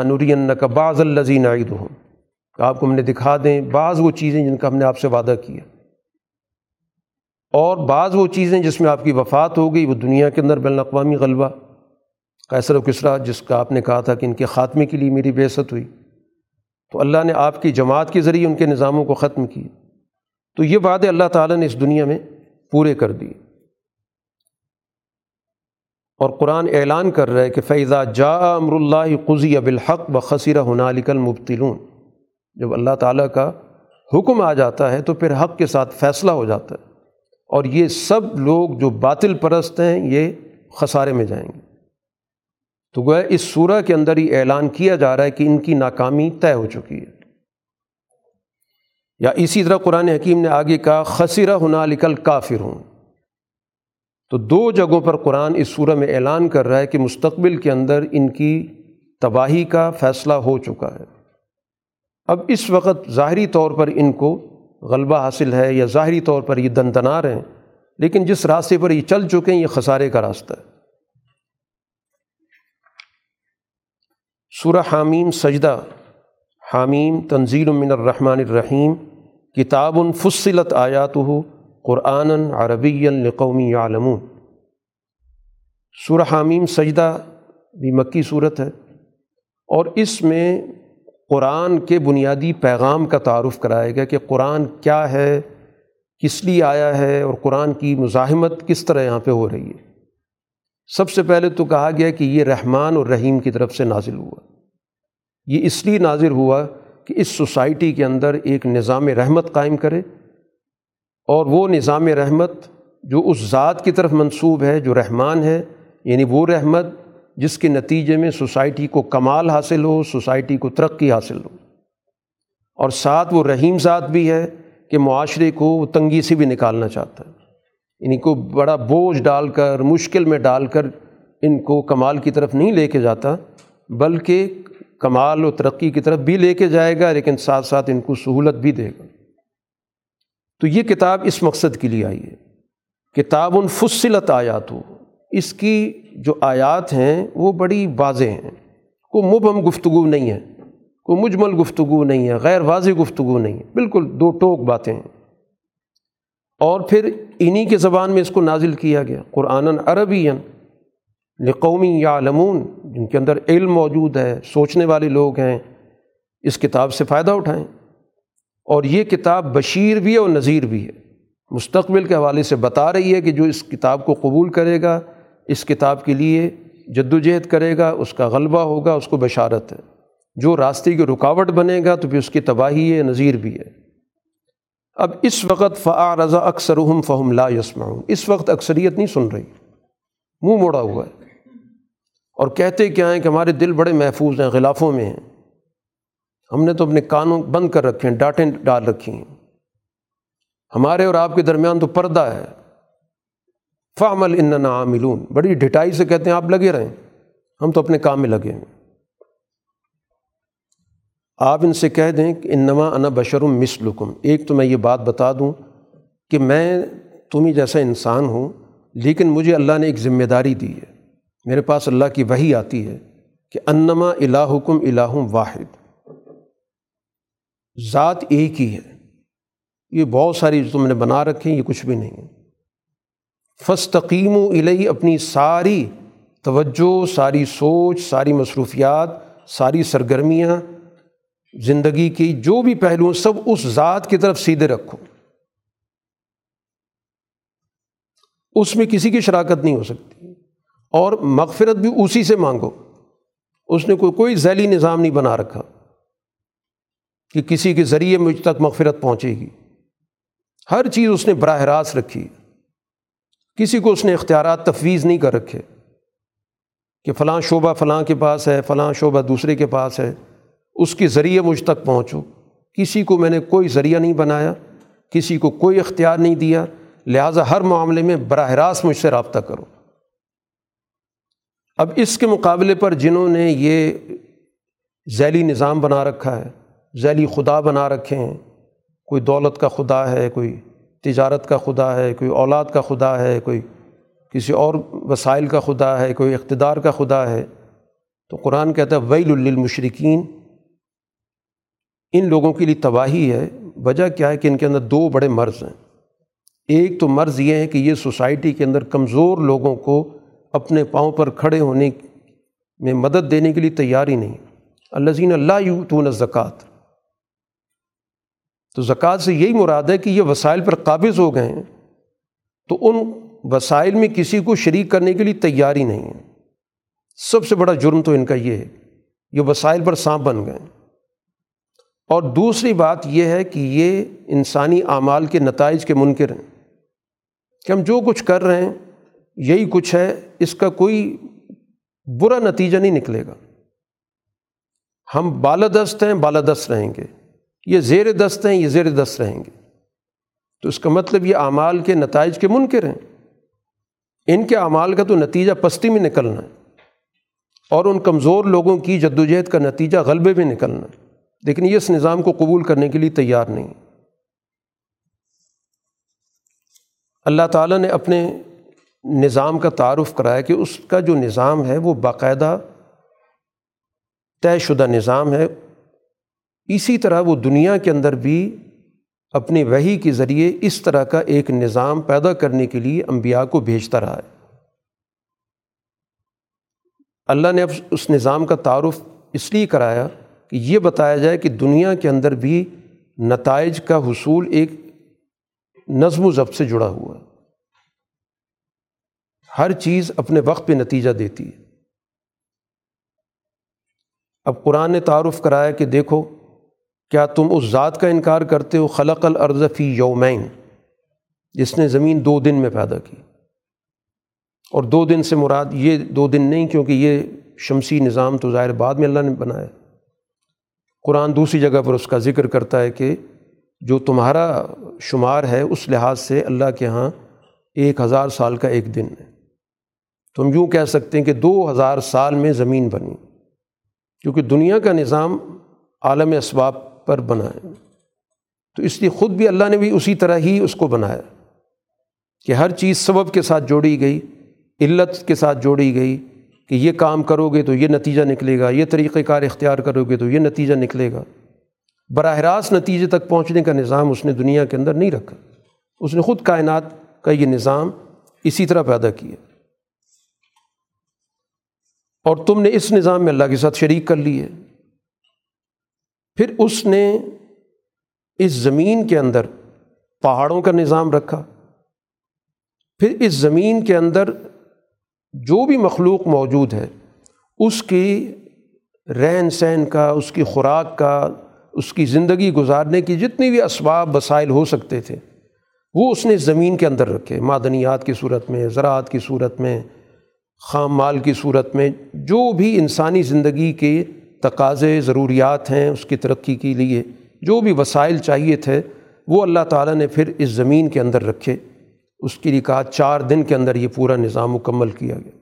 نوری کا بعض الزین عید ہوں آپ کو ہم نے دکھا دیں بعض وہ چیزیں جن کا ہم نے آپ سے وعدہ کیا۔ اور بعض وہ چیزیں جس میں آپ کی وفات ہو گئی، وہ دنیا کے اندر بین الاقوامی غلبہ۔ کیسر و کسرا، جس کا آپ نے کہا تھا کہ ان کے خاتمے کے لیے میری بےست ہوئی۔ تو اللہ نے آپ کی جماعت کے ذریعے ان کے نظاموں کو ختم کیا تو یہ وعدے اللہ تعالیٰ نے اس دنیا میں پورے کر دیے۔ اور قرآن اعلان کر رہا ہے کہ فیضا جا امر اللہ قزی اب الحق و خصیر ہنالک المبتلون جب اللہ تعالیٰ کا حکم آ جاتا ہے تو پھر حق کے ساتھ فیصلہ ہو جاتا ہے۔ اور یہ سب لوگ جو باطل پرست ہیں، یہ خسارے میں جائیں گے۔ تو گویا اس سورہ کے اندر ہی اعلان کیا جا رہا ہے کہ ان کی ناکامی طے ہو چکی ہے۔ یا اسی طرح قرآن حکیم نے آگے کہا خصیرہ ہنا لکل کافر ہوں تو دو جگہوں پر قرآن اس سورہ میں اعلان کر رہا ہے کہ مستقبل کے اندر ان کی تباہی کا فیصلہ ہو چکا ہے۔ اب اس وقت ظاہری طور پر ان کو غلبہ حاصل ہے یا ظاہری طور پر یہ دندنار ہیں، لیکن جس راستے پر یہ چل چکے ہیں، یہ خسارے کا راستہ ہے۔ سورہ حامیم سجدہ۔ حامیم تنزیل من الرحمن الرحیم۔ کتاب فصلت آیات ہو قرآن عربی القومی عالمون سورہ حامیم سجدہ بھی مکی صورت ہے۔ اور اس میں قرآن کے بنیادی پیغام کا تعارف کرایا گیا کہ قرآن کیا ہے، کس لیے آیا ہے اور قرآن کی مزاحمت کس طرح یہاں پہ ہو رہی ہے۔ سب سے پہلے تو کہا گیا کہ یہ رحمان اور رحیم کی طرف سے نازل ہوا۔ یہ اس لیے نازل ہوا کہ اس سوسائٹی کے اندر ایک نظام رحمت قائم کرے اور وہ نظام رحمت جو اس ذات کی طرف منسوب ہے، جو رحمان ہے یعنی وہ رحمت جس کے نتیجے میں سوسائٹی کو کمال حاصل ہو، سوسائٹی کو ترقی حاصل ہو۔ اور ساتھ وہ رحیم ذات بھی ہے کہ معاشرے کو وہ تنگی سے بھی نکالنا چاہتا ہے۔ یعنی کو بڑا بوجھ ڈال کر، مشکل میں ڈال کر ان کو کمال کی طرف نہیں لے کے جاتا، بلکہ کمال و ترقی کی طرف بھی لے کے جائے گا، لیکن ساتھ ساتھ ان کو سہولت بھی دے گا۔ تو یہ کتاب اس مقصد کے لیے آئی ہے۔ کتاب الفصلت آیات ہو اس کی جو آیات ہیں وہ بڑی واضح ہیں۔ کوئی مبہم گفتگو نہیں ہے کوئی مجمل گفتگو نہیں ہے، غیر واضح گفتگو نہیں ہے۔ بالکل دو ٹوک باتیں ہیں۔ اور پھر انہی کے زبان میں اس کو نازل کیا گیا۔ قرآن عربی لقومی یا علمون جن کے اندر علم موجود ہے، سوچنے والے لوگ ہیں، اس کتاب سے فائدہ اٹھائیں۔ اور یہ کتاب بشیر بھی ہے اور نذیر بھی ہے۔ مستقبل کے حوالے سے بتا رہی ہے کہ جو اس کتاب کو قبول کرے گا اس کتاب کے لیے جد وجہد کرے گا، اس کا غلبہ ہوگا، اس کو بشارت ہے۔ جو راستے کی رکاوٹ بنے گا تو پھر اس کی تباہی ہے، نظیر بھی ہے۔ اب اس وقت فعا رضا اکثر فہم لا یسما اس وقت اکثریت نہیں سن رہی۔ منہ موڑا ہوا ہے۔ اور کہتے کیا ہیں کہ ہمارے دل بڑے محفوظ ہیں، غلافوں میں ہیں۔ ہم نے تو اپنے کانوں بند کر رکھے ہیں، ڈانٹیں ڈال رکھی ہیں۔ ہمارے اور آپ کے درمیان تو پردہ ہے۔ فعمل ان عاملون۔ بڑی ڈھٹائی سے کہتے ہیں، آپ لگے رہیں۔ ہم تو اپنے کام میں لگے ہیں۔ آپ ان سے کہہ دیں کہ انما انا بشرم مثلکم ایک تو میں یہ بات بتا دوں کہ میں تمہیں جیسا انسان ہوں، لیکن مجھے اللہ نے ایک ذمہ داری دی ہے۔ میرے پاس اللہ کی وہی آتی ہے کہ انما الہکم الہ واحد۔ ذات ایک ہی ہے۔ یہ بہت ساری جو تم نے بنا رکھے یہ کچھ بھی نہیں ہے۔ فستقیم و الہی اپنی ساری توجہ، ساری سوچ، ساری مصروفیات، ساری سرگرمیاں زندگی کی، جو بھی پہلو سب اس ذات کی طرف سیدھے رکھو۔ اس میں کسی کی شراکت نہیں ہو سکتی۔ اور مغفرت بھی اسی سے مانگو۔ اس نے کوئی کوئی ذیلی نظام نہیں بنا رکھا کہ کسی کے ذریعے مجھ تک مغفرت پہنچے گی۔ ہر چیز اس نے براہ راست رکھی۔ کسی کو اس نے اختیارات تفویض نہیں کر رکھے کہ فلاں شعبہ فلاں کے پاس ہے، فلاں شعبہ دوسرے کے پاس ہے، اس کے ذریعے مجھ تک پہنچو۔ کسی کو میں نے کوئی ذریعہ نہیں بنایا، کسی کو کوئی اختیار نہیں دیا۔ لہٰذا ہر معاملے میں براہ راست مجھ سے رابطہ کرو۔ اب اس کے مقابلے پر جنہوں نے یہ ذیلی نظام بنا رکھا ہے، ذیلی خدا بنا رکھے ہیں، کوئی دولت کا خدا ہے، کوئی تجارت کا خدا ہے، کوئی اولاد کا خدا ہے، کوئی کسی اور وسائل کا خدا ہے، کوئی اقتدار کا خدا ہے۔ تو قرآن کہتا ہے، ویل للمشرقین ان لوگوں کے لیے تباہی ہے۔ وجہ کیا ہے کہ ان کے اندر دو بڑے مرض ہیں۔ ایک تو مرض یہ ہے کہ یہ سوسائٹی کے اندر کمزور لوگوں کو اپنے پاؤں پر کھڑے ہونے میں مدد دینے کے لیے تیاری نہیں۔ اللہ زین اللہ یو تو زکوٰۃ تو زکوٰۃ سے یہی مراد ہے کہ یہ وسائل پر قابض ہو گئے ہیں۔ تو ان وسائل میں کسی کو شریک کرنے کے لیے تیاری نہیں ہے۔ سب سے بڑا جرم تو ان کا یہ ہے، یہ وسائل پر سانپ بن گئے۔ اور دوسری بات یہ ہے کہ یہ انسانی اعمال کے نتائج کے منکر ہیں۔ کہ ہم جو کچھ کر رہے ہیں، یہی کچھ ہے، اس کا کوئی برا نتیجہ نہیں نکلے گا۔ ہم بالادست ہیں، بالادست رہیں گے۔ یہ زیر دست ہیں، یہ زیر دست رہیں گے۔ تو اس کا مطلب یہ اعمال کے نتائج کے منکر ہیں۔ ان کے اعمال کا تو نتیجہ پستی میں نکلنا ہے۔ اور ان کمزور لوگوں کی جدوجہد کا نتیجہ غلبے میں نکلنا ہے۔ لیکن یہ اس نظام کو قبول کرنے کے لیے تیار نہیں۔ اللہ تعالیٰ نے اپنے نظام کا تعارف کرایا کہ اس کا جو نظام ہے وہ باقاعدہ طے شدہ نظام ہے۔ اسی طرح وہ دنیا کے اندر بھی اپنی وہی کے ذریعے اس طرح کا ایک نظام پیدا کرنے کے لیے انبیاء کو بھیجتا رہا ہے۔ اللہ نے اب اس نظام کا تعارف اس لیے کرایا کہ یہ بتایا جائے کہ دنیا کے اندر بھی نتائج کا حصول ایک نظم و ضبط سے جڑا ہوا ہے۔ ہر چیز اپنے وقت پہ نتیجہ دیتی ہے۔ اب قرآن نے تعارف کرایا کہ دیکھو کیا تم اس ذات کا انکار کرتے ہو؟ خلق الارض فی یومین۔ جس نے زمین دو دن میں پیدا کی۔ اور دو دن سے مراد یہ دو دن نہیں، کیونکہ یہ شمسی نظام تو ظاہر بعد میں اللہ نے بنایا۔ قرآن دوسری جگہ پر اس کا ذکر کرتا ہے کہ جو تمہارا شمار ہے، اس لحاظ سے اللہ کے ہاں ایک ہزار سال کا ایک دن ہے۔ تم یوں کہہ سکتے ہیں کہ دو ہزار سال میں زمین بنی، کیونکہ دنیا کا نظام عالم اسباب پر بنا تو اس لیے خود بھی اللہ نے بھی اسی طرح ہی اس کو بنایا کہ ہر چیز سبب کے ساتھ جوڑی گئی، علت کے ساتھ جوڑی گئی کہ یہ کام کرو گے تو یہ نتیجہ نکلے گا، یہ طریقۂ کار اختیار کرو گے تو یہ نتیجہ نکلے گا۔ براہ راست نتیجے تک پہنچنے کا نظام اس نے دنیا کے اندر نہیں رکھا۔ اس نے خود کائنات کا یہ نظام اسی طرح پیدا کیا۔ اور تم نے اس نظام میں اللہ کے ساتھ شریک کر لی ہے۔ پھر اس نے اس زمین کے اندر پہاڑوں کا نظام رکھا۔ پھر اس زمین کے اندر جو بھی مخلوق موجود ہے، اس کی رہن سہن کا، اس کی خوراک کا، اس کی زندگی گزارنے کی جتنی بھی اسباب وسائل ہو سکتے تھے، وہ اس نے زمین کے اندر رکھے۔ معدنیات کی صورت میں، زراعت کی صورت میں، خام مال کی صورت میں، جو بھی انسانی زندگی کے تقاضے ضروریات ہیں اس کی ترقی کے لیے، جو بھی وسائل چاہیے تھے، وہ اللہ تعالیٰ نے پھر اس زمین کے اندر رکھے۔ اس کے لیے کہا چار دن کے اندر یہ پورا نظام مکمل کیا گیا۔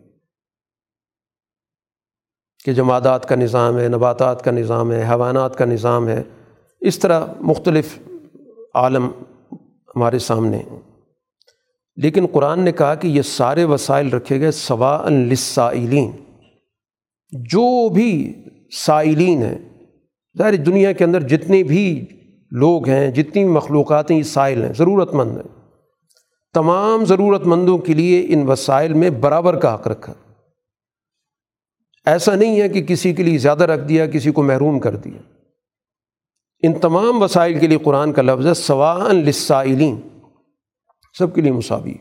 کہ جمادات کا نظام ہے، نباتات کا نظام ہے، حیوانات کا نظام ہے، اس طرح مختلف عالم ہمارے سامنے ہیں۔ لیکن قرآن نے کہا کہ یہ سارے وسائل رکھے گئے سوا لسائلین جو بھی سائلین ہیں۔ ظاہر دنیا کے اندر جتنے بھی لوگ ہیں، جتنی بھی مخلوقات ہیں، یہ سائل ہیں ضرورت مند ہیں۔ تمام ضرورت مندوں کے لیے ان وسائل میں برابر کا حق رکھا۔ ایسا نہیں ہے کہ کسی کے لیے زیادہ رکھ دیا، کسی کو محروم کر دیا۔ ان تمام وسائل کے لیے قرآن کا لفظ ہے سواء لسائلین سب کے لیے مساوی۔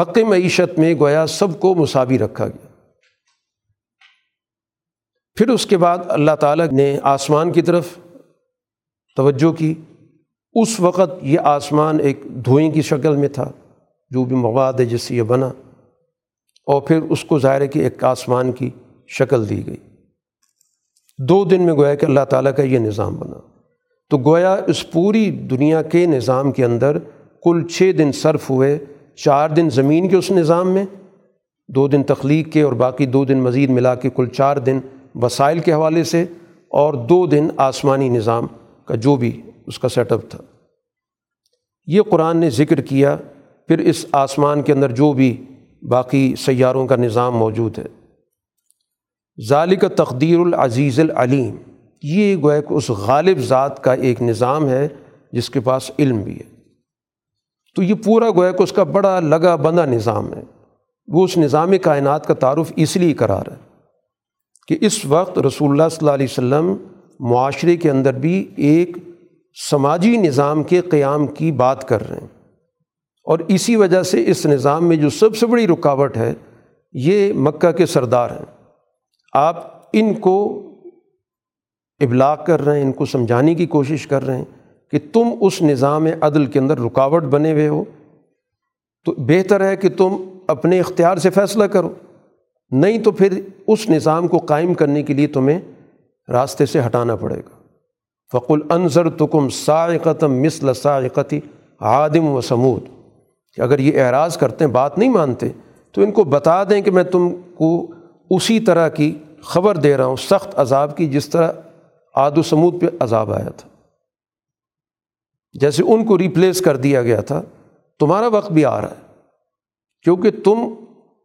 حق معیشت میں گویا سب کو مساوی رکھا گیا۔ پھر اس کے بعد اللہ تعالیٰ نے آسمان کی طرف توجہ کی۔ اس وقت یہ آسمان ایک دھوئیں کی شکل میں تھا، جو بھی مواد ہے، جس سے یہ بنا۔ اور پھر اس کو ظاہر ہے کہ ایک آسمان کی شکل دی گئی۔ دو دن میں گویا کہ اللہ تعالیٰ کا یہ نظام بنا۔ تو گویا اس پوری دنیا کے نظام کے اندر کل چھ دن صرف ہوئے، چار دن زمین کے اس نظام میں، دو دن تخلیق کے اور باقی دو دن مزید ملا کے کل چار دن وسائل کے حوالے سے اور دو دن آسمانی نظام کا جو بھی اس کا سیٹ اپ تھا۔ یہ قرآن نے ذکر کیا، پھر اس آسمان کے اندر جو بھی باقی سیاروں کا نظام موجود ہے۔ ذالک تقدیر العزیز العلیم۔ یہ گویا کہ اس غالب ذات کا ایک نظام ہے جس کے پاس علم بھی ہے۔ تو یہ پورا گویا کہ اس کا بڑا لگا بندہ نظام ہے۔ وہ اس نظام کائنات کا تعارف اس لیے کرا رہا ہے۔ کہ اس وقت رسول اللہ صلی اللہ علیہ وسلم معاشرے کے اندر بھی ایک سماجی نظام کے قیام کی بات کر رہے ہیں۔ اور اسی وجہ سے اس نظام میں جو سب سے بڑی رکاوٹ ہے، یہ مکہ کے سردار ہیں۔ آپ ان کو ابلاغ کر رہے ہیں، ان کو سمجھانے کی کوشش کر رہے ہیں کہ تم اس نظام عدل کے اندر رکاوٹ بنے ہوئے ہو۔ تو بہتر ہے کہ تم اپنے اختیار سے فیصلہ کرو۔ نہیں تو پھر اس نظام کو قائم کرنے کے لیے تمہیں راستے سے ہٹانا پڑے گا۔ فق النظر تکم سائقتم مثل سائقتی عادم و سمود کہ اگر یہ اعراض کرتے ہیں، بات نہیں مانتے، تو ان کو بتا دیں کہ میں تم کو اسی طرح کی خبر دے رہا ہوں، سخت عذاب کی، جس طرح آد و سمود پہ عذاب آیا تھا۔ جیسے ان کو ریپلیس کر دیا گیا تھا، تمہارا وقت بھی آ رہا ہے۔ کیونکہ تم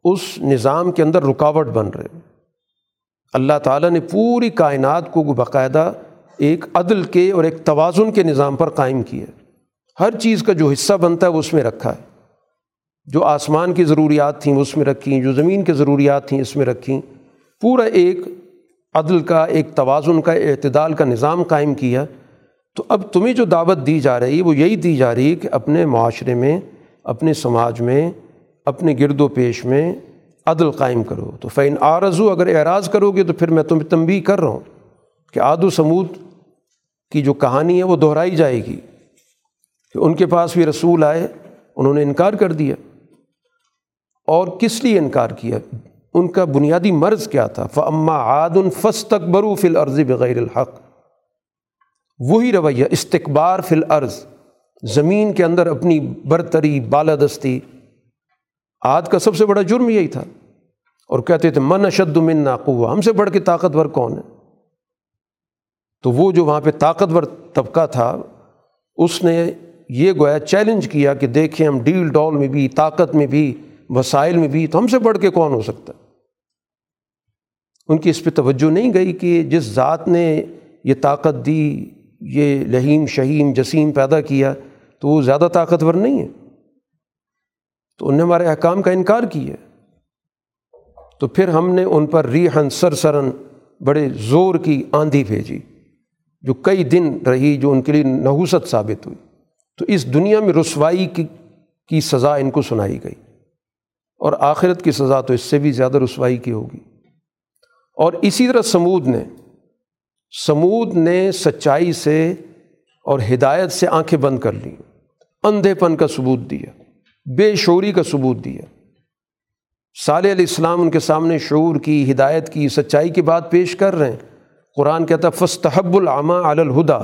اس نظام کے اندر رکاوٹ بن رہے ہو اللہ تعالیٰ نے پوری کائنات کو باقاعدہ ایک عدل کے اور ایک توازن کے نظام پر قائم کیا ہر چیز کا جو حصہ بنتا ہے وہ اس میں رکھا ہے۔ جو آسمان کی ضروریات تھیں وہ اس میں رکھیں، جو زمین کی ضروریات تھیں اس میں رکھیں۔ پورا ایک عدل کا، ایک توازن کا، اعتدال کا نظام قائم کیا۔ تو اب تمہیں جو دعوت دی جا رہی ہے وہ یہی دی جا رہی ہے کہ اپنے معاشرے میں، اپنے سماج میں اپنے گرد و پیش میں عدل قائم کرو۔ تو فین آرزو اگر اعراض کرو گے تو پھر میں تمہیں تنبی کر رہا ہوں کہ آد و سمود کی جو کہانی ہے وہ دہرائی جائے گی۔ کہ ان کے پاس بھی رسول آئے، انہوں نے انکار کر دیا۔ اور کس لیے انکار کیا؟ ان کا بنیادی مرض کیا تھا؟ فعما عاد فس تک برو فل عرض بغیر الحق۔ وہی رویہ استقبار فل عرض زمین کے اندر اپنی برتری، بالادستی عاد کا سب سے بڑا جرم یہی تھا۔ اور کہتے تھے، من اشد من ناقوا ہم سے بڑھ کے طاقتور کون ہے؟ تو وہ جو وہاں پہ طاقتور طبقہ تھا، اس نے یہ گویا چیلنج کیا کہ دیکھیں ہم ڈیل ڈول میں بھی، طاقت میں بھی، وسائل میں بھی، تو ہم سے بڑھ کے کون ہو سکتا ان کی اس پہ توجہ نہیں گئی کہ جس ذات نے یہ طاقت دی، یہ لہیم شہیم جسیم پیدا کیا، تو وہ زیادہ طاقتور نہیں ہے۔ تو انہوں نے ہمارے احکام کا انکار کیا۔ تو پھر ہم نے ان پر ریحن سر سرن بڑے زور کی آندھی بھیجی، جو کئی دن رہی، جو ان کے لیے نحوست ثابت ہوئی۔ تو اس دنیا میں رسوائی کی کی سزا ان کو سنائی گئی۔ اور آخرت کی سزا تو اس سے بھی زیادہ رسوائی کی ہوگی۔ اور اسی طرح سمود نے سمود نے سچائی سے اور ہدایت سے آنکھیں بند کر لیں۔ اندھے پن کا ثبوت دیا۔ بے شعوری کا ثبوت دیا۔ صالح علیہ السلام ان کے سامنے شعور کی، ہدایت کی، سچائی کی بات پیش کر رہے ہیں۔ قرآن کہتا فستحب العامہ الہدا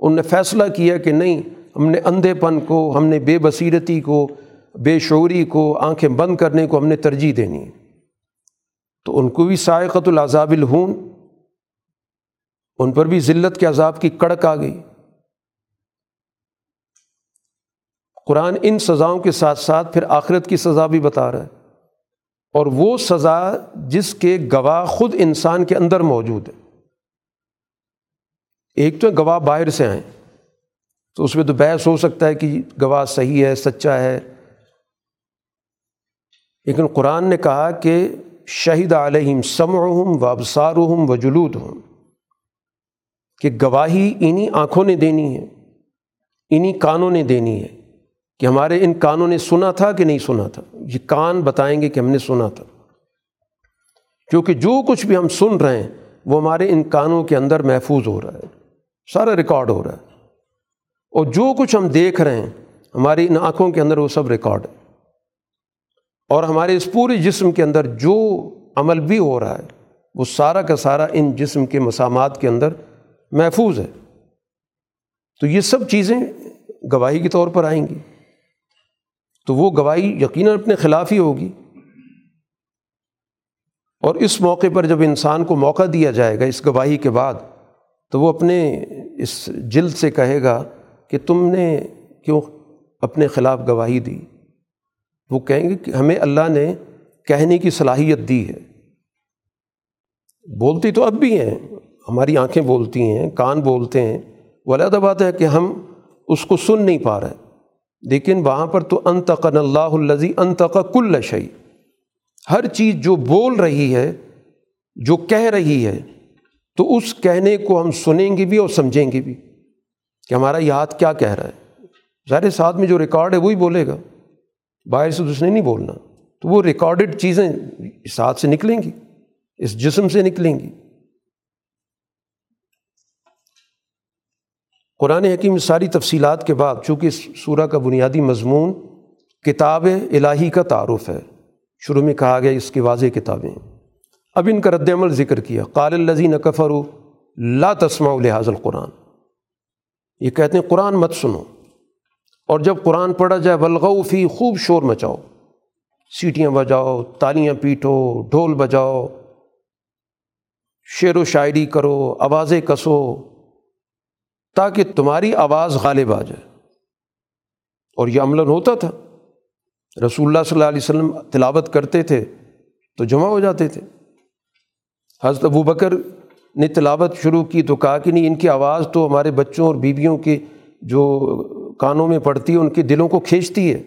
ان نے فیصلہ کیا کہ نہیں، ہم نے اندھے پن کو، ہم نے بے بصیرتی کو، بے شعوری کو، آنکھیں بند کرنے کو ہم نے ترجیح دینی ہے۔ تو ان کو بھی سائقت العذاب الہون، ان پر بھی ذلت کے عذاب کی کڑک آ گئی۔ قرآن ان سزاؤں کے ساتھ ساتھ پھر آخرت کی سزا بھی بتا رہا ہے۔ اور وہ سزا جس کے گواہ خود انسان کے اندر موجود ہے۔ ایک تو گواہ باہر سے آئیں، تو اس میں تو بحث ہو سکتا ہے کہ گواہ صحیح ہے، سچا ہے۔ لیکن قرآن نے کہا کہ شہید علیہم سمعہم و ابصارہم و جلود ہوں کہ گواہی انہیں آنکھوں نے دینی ہے انہیں کانوں نے دینی ہے۔ کہ ہمارے ان کانوں نے سنا تھا کہ نہیں سنا تھا؟ یہ کان بتائیں گے کہ ہم نے سنا تھا۔ کیونکہ جو کچھ بھی ہم سن رہے ہیں، وہ ہمارے ان کانوں کے اندر محفوظ ہو رہا ہے۔ سارا ریکارڈ ہو رہا ہے۔ اور جو کچھ ہم دیکھ رہے ہیں، ہماری ان آنکھوں کے اندر وہ سب ریکارڈ ہے۔ اور ہمارے اس پورے جسم کے اندر جو عمل بھی ہو رہا ہے، وہ سارا کا سارا ان جسم کے مسامات کے اندر محفوظ ہے۔ تو یہ سب چیزیں گواہی کے طور پر آئیں گی۔ تو وہ گواہی یقیناً اپنے خلاف ہی ہوگی۔ اور اس موقع پر جب انسان کو موقع دیا جائے گا اس گواہی کے بعد، تو وہ اپنے اس جلد سے کہے گا کہ تم نے کیوں اپنے خلاف گواہی دی؟ وہ کہیں گے کہ ہمیں اللہ نے کہنے کی صلاحیت دی ہے۔ بولتی تو اب بھی ہیں، ہماری آنکھیں بولتی ہیں، کان بولتے ہیں وہ علیحدہ بات ہے کہ ہم اس کو سن نہیں پا رہے۔ لیکن وہاں پر تو انتقن اللہ الزی انتق کل شعی ہر چیز جو بول رہی ہے، جو کہہ رہی ہے، تو اس کہنے کو ہم سنیں گے بھی اور سمجھیں گے بھی کہ ہمارا یہ ہاتھ کیا کہہ رہا ہے۔ ظاہر ساتھ میں جو ریکارڈ ہے وہی بولے گا۔ باہر سے دوسرے نہیں بولنا۔ تو وہ ریکارڈڈ چیزیں اس ہاتھ سے نکلیں گی، اس جسم سے نکلیں گی۔ قرآن حکیم ساری تفصیلات کے بعد، چونکہ اس سورہ کا بنیادی مضمون کتاب الہی کا تعارف ہے، شروع میں کہا گیا اس کی واضح کتابیں۔ اب ان کا رد عمل ذکر کیا۔ قال الزین کفر لا تسمع لحاظ القرآن۔ یہ کہتے ہیں، قرآن مت سنو۔ اور جب قرآن پڑھا جائے بلغو فی، خوب شور مچاؤ۔ سیٹیاں بجاؤ، تالیاں پیٹو، ڈھول بجاؤ۔ شعر و شاعری کرو، آوازیں کسو۔ تاکہ تمہاری آواز غالب آ جائے۔ اور یہ عمل ہوتا تھا۔ رسول اللہ صلی اللہ علیہ وسلم تلاوت کرتے تھے تو جمع ہو جاتے تھے۔ حضرت ابو بکر نے تلاوت شروع کی تو کہا کہ نہیں، ان کی آواز تو ہمارے بچوں اور بیویوں کے جو کانوں میں پڑتی ہے، ان کے دلوں کو کھینچتی ہے۔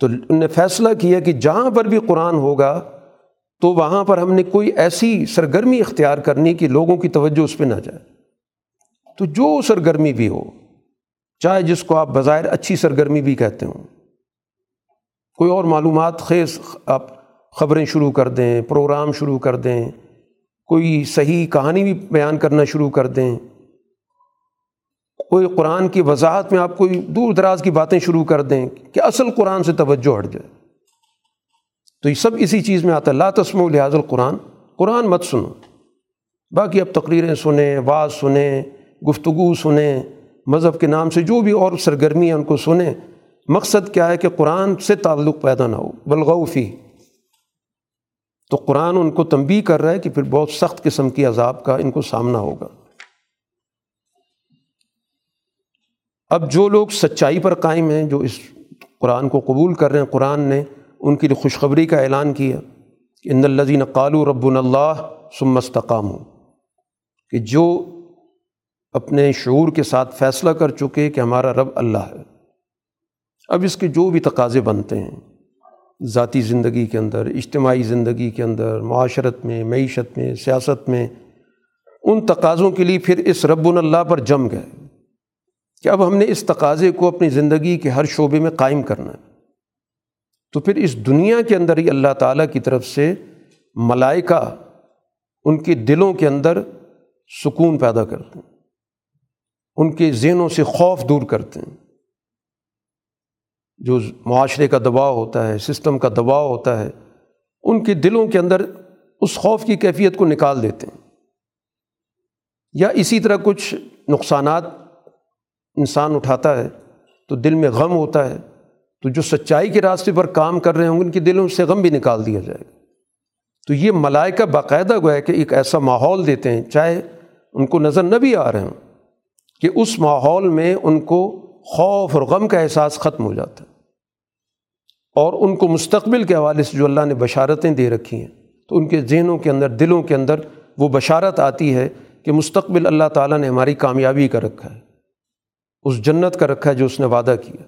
تو ان نے فیصلہ کیا کہ جہاں پر بھی قرآن ہوگا تو وہاں پر ہم نے کوئی ایسی سرگرمی اختیار کرنی کہ لوگوں کی توجہ اس پہ نہ جائے۔ تو جو سرگرمی بھی ہو، چاہے جس کو آپ بظاہر اچھی سرگرمی بھی کہتے ہوں، کوئی اور معلومات، خیز، آپ خبریں شروع کر دیں، پروگرام شروع کر دیں، کوئی صحیح کہانی بھی بیان کرنا شروع کر دیں، کوئی قرآن کی وضاحت میں آپ کوئی دور دراز کی باتیں شروع کر دیں کہ اصل قرآن سے توجہ ہٹ جائے۔ تو یہ سب اسی چیز میں آتا ہے۔ لا تسم و لحاظ القرآن۔ قرآن مت سنو۔ باقی اب تقریریں سنیں بعض سنیں گفتگو سنیں، مذہب کے نام سے جو بھی اور سرگرمی ہیں ان کو سنیں، مقصد کیا ہے کہ قرآن سے تعلق پیدا نہ ہو۔ بلغوفی تو قرآن ان کو تنبی کر رہا ہے کہ پھر بہت سخت قسم کی عذاب کا ان کو سامنا ہوگا۔ اب جو لوگ سچائی پر قائم ہیں، جو اس قرآن کو قبول کر رہے ہیں، قرآن نے ان کی خوشخبری کا اعلان کیا، کہ ان الزین قالو رب اللہ سمستقام ہوں کہ جو اپنے شعور کے ساتھ فیصلہ کر چکے کہ ہمارا رب اللہ ہے۔ اب اس کے جو بھی تقاضے بنتے ہیں، ذاتی زندگی کے اندر، اجتماعی زندگی کے اندر، معاشرت میں، معیشت میں، سیاست میں، ان تقاضوں کے لیے پھر اس رب اللہ پر جم گئے۔ کہ اب ہم نے اس تقاضے کو اپنی زندگی کے ہر شعبے میں قائم کرنا ہے۔ تو پھر اس دنیا کے اندر ہی اللہ تعالیٰ کی طرف سے ملائکہ ان کے دلوں کے اندر سکون پیدا کرتے ہیں۔ ان کے ذہنوں سے خوف دور کرتے ہیں۔ جو معاشرے کا دباؤ ہوتا ہے، سسٹم کا دباؤ ہوتا ہے، ان کے دلوں کے اندر اس خوف کی کیفیت کو نکال دیتے ہیں۔ یا اسی طرح کچھ نقصانات انسان اٹھاتا ہے، تو دل میں غم ہوتا ہے، تو جو سچائی کے راستے پر کام کر رہے ہوں گے، ان کے دلوں سے غم بھی نکال دیا جائے گا۔ تو یہ ملائکہ باقاعدہ گویا کہ ایک ایسا ماحول دیتے ہیں، چاہے ان کو نظر نہ بھی آ رہے ہوں۔ کہ اس ماحول میں ان کو خوف اور غم کا احساس ختم ہو جاتا ہے۔ اور ان کو مستقبل کے حوالے سے جو اللہ نے بشارتیں دے رکھی ہیں، تو ان کے ذہنوں کے اندر، دلوں کے اندر وہ بشارت آتی ہے کہ مستقبل اللہ تعالیٰ نے ہماری کامیابی کا رکھا ہے۔ اس جنت کا رکھا ہے جو اس نے وعدہ کیا۔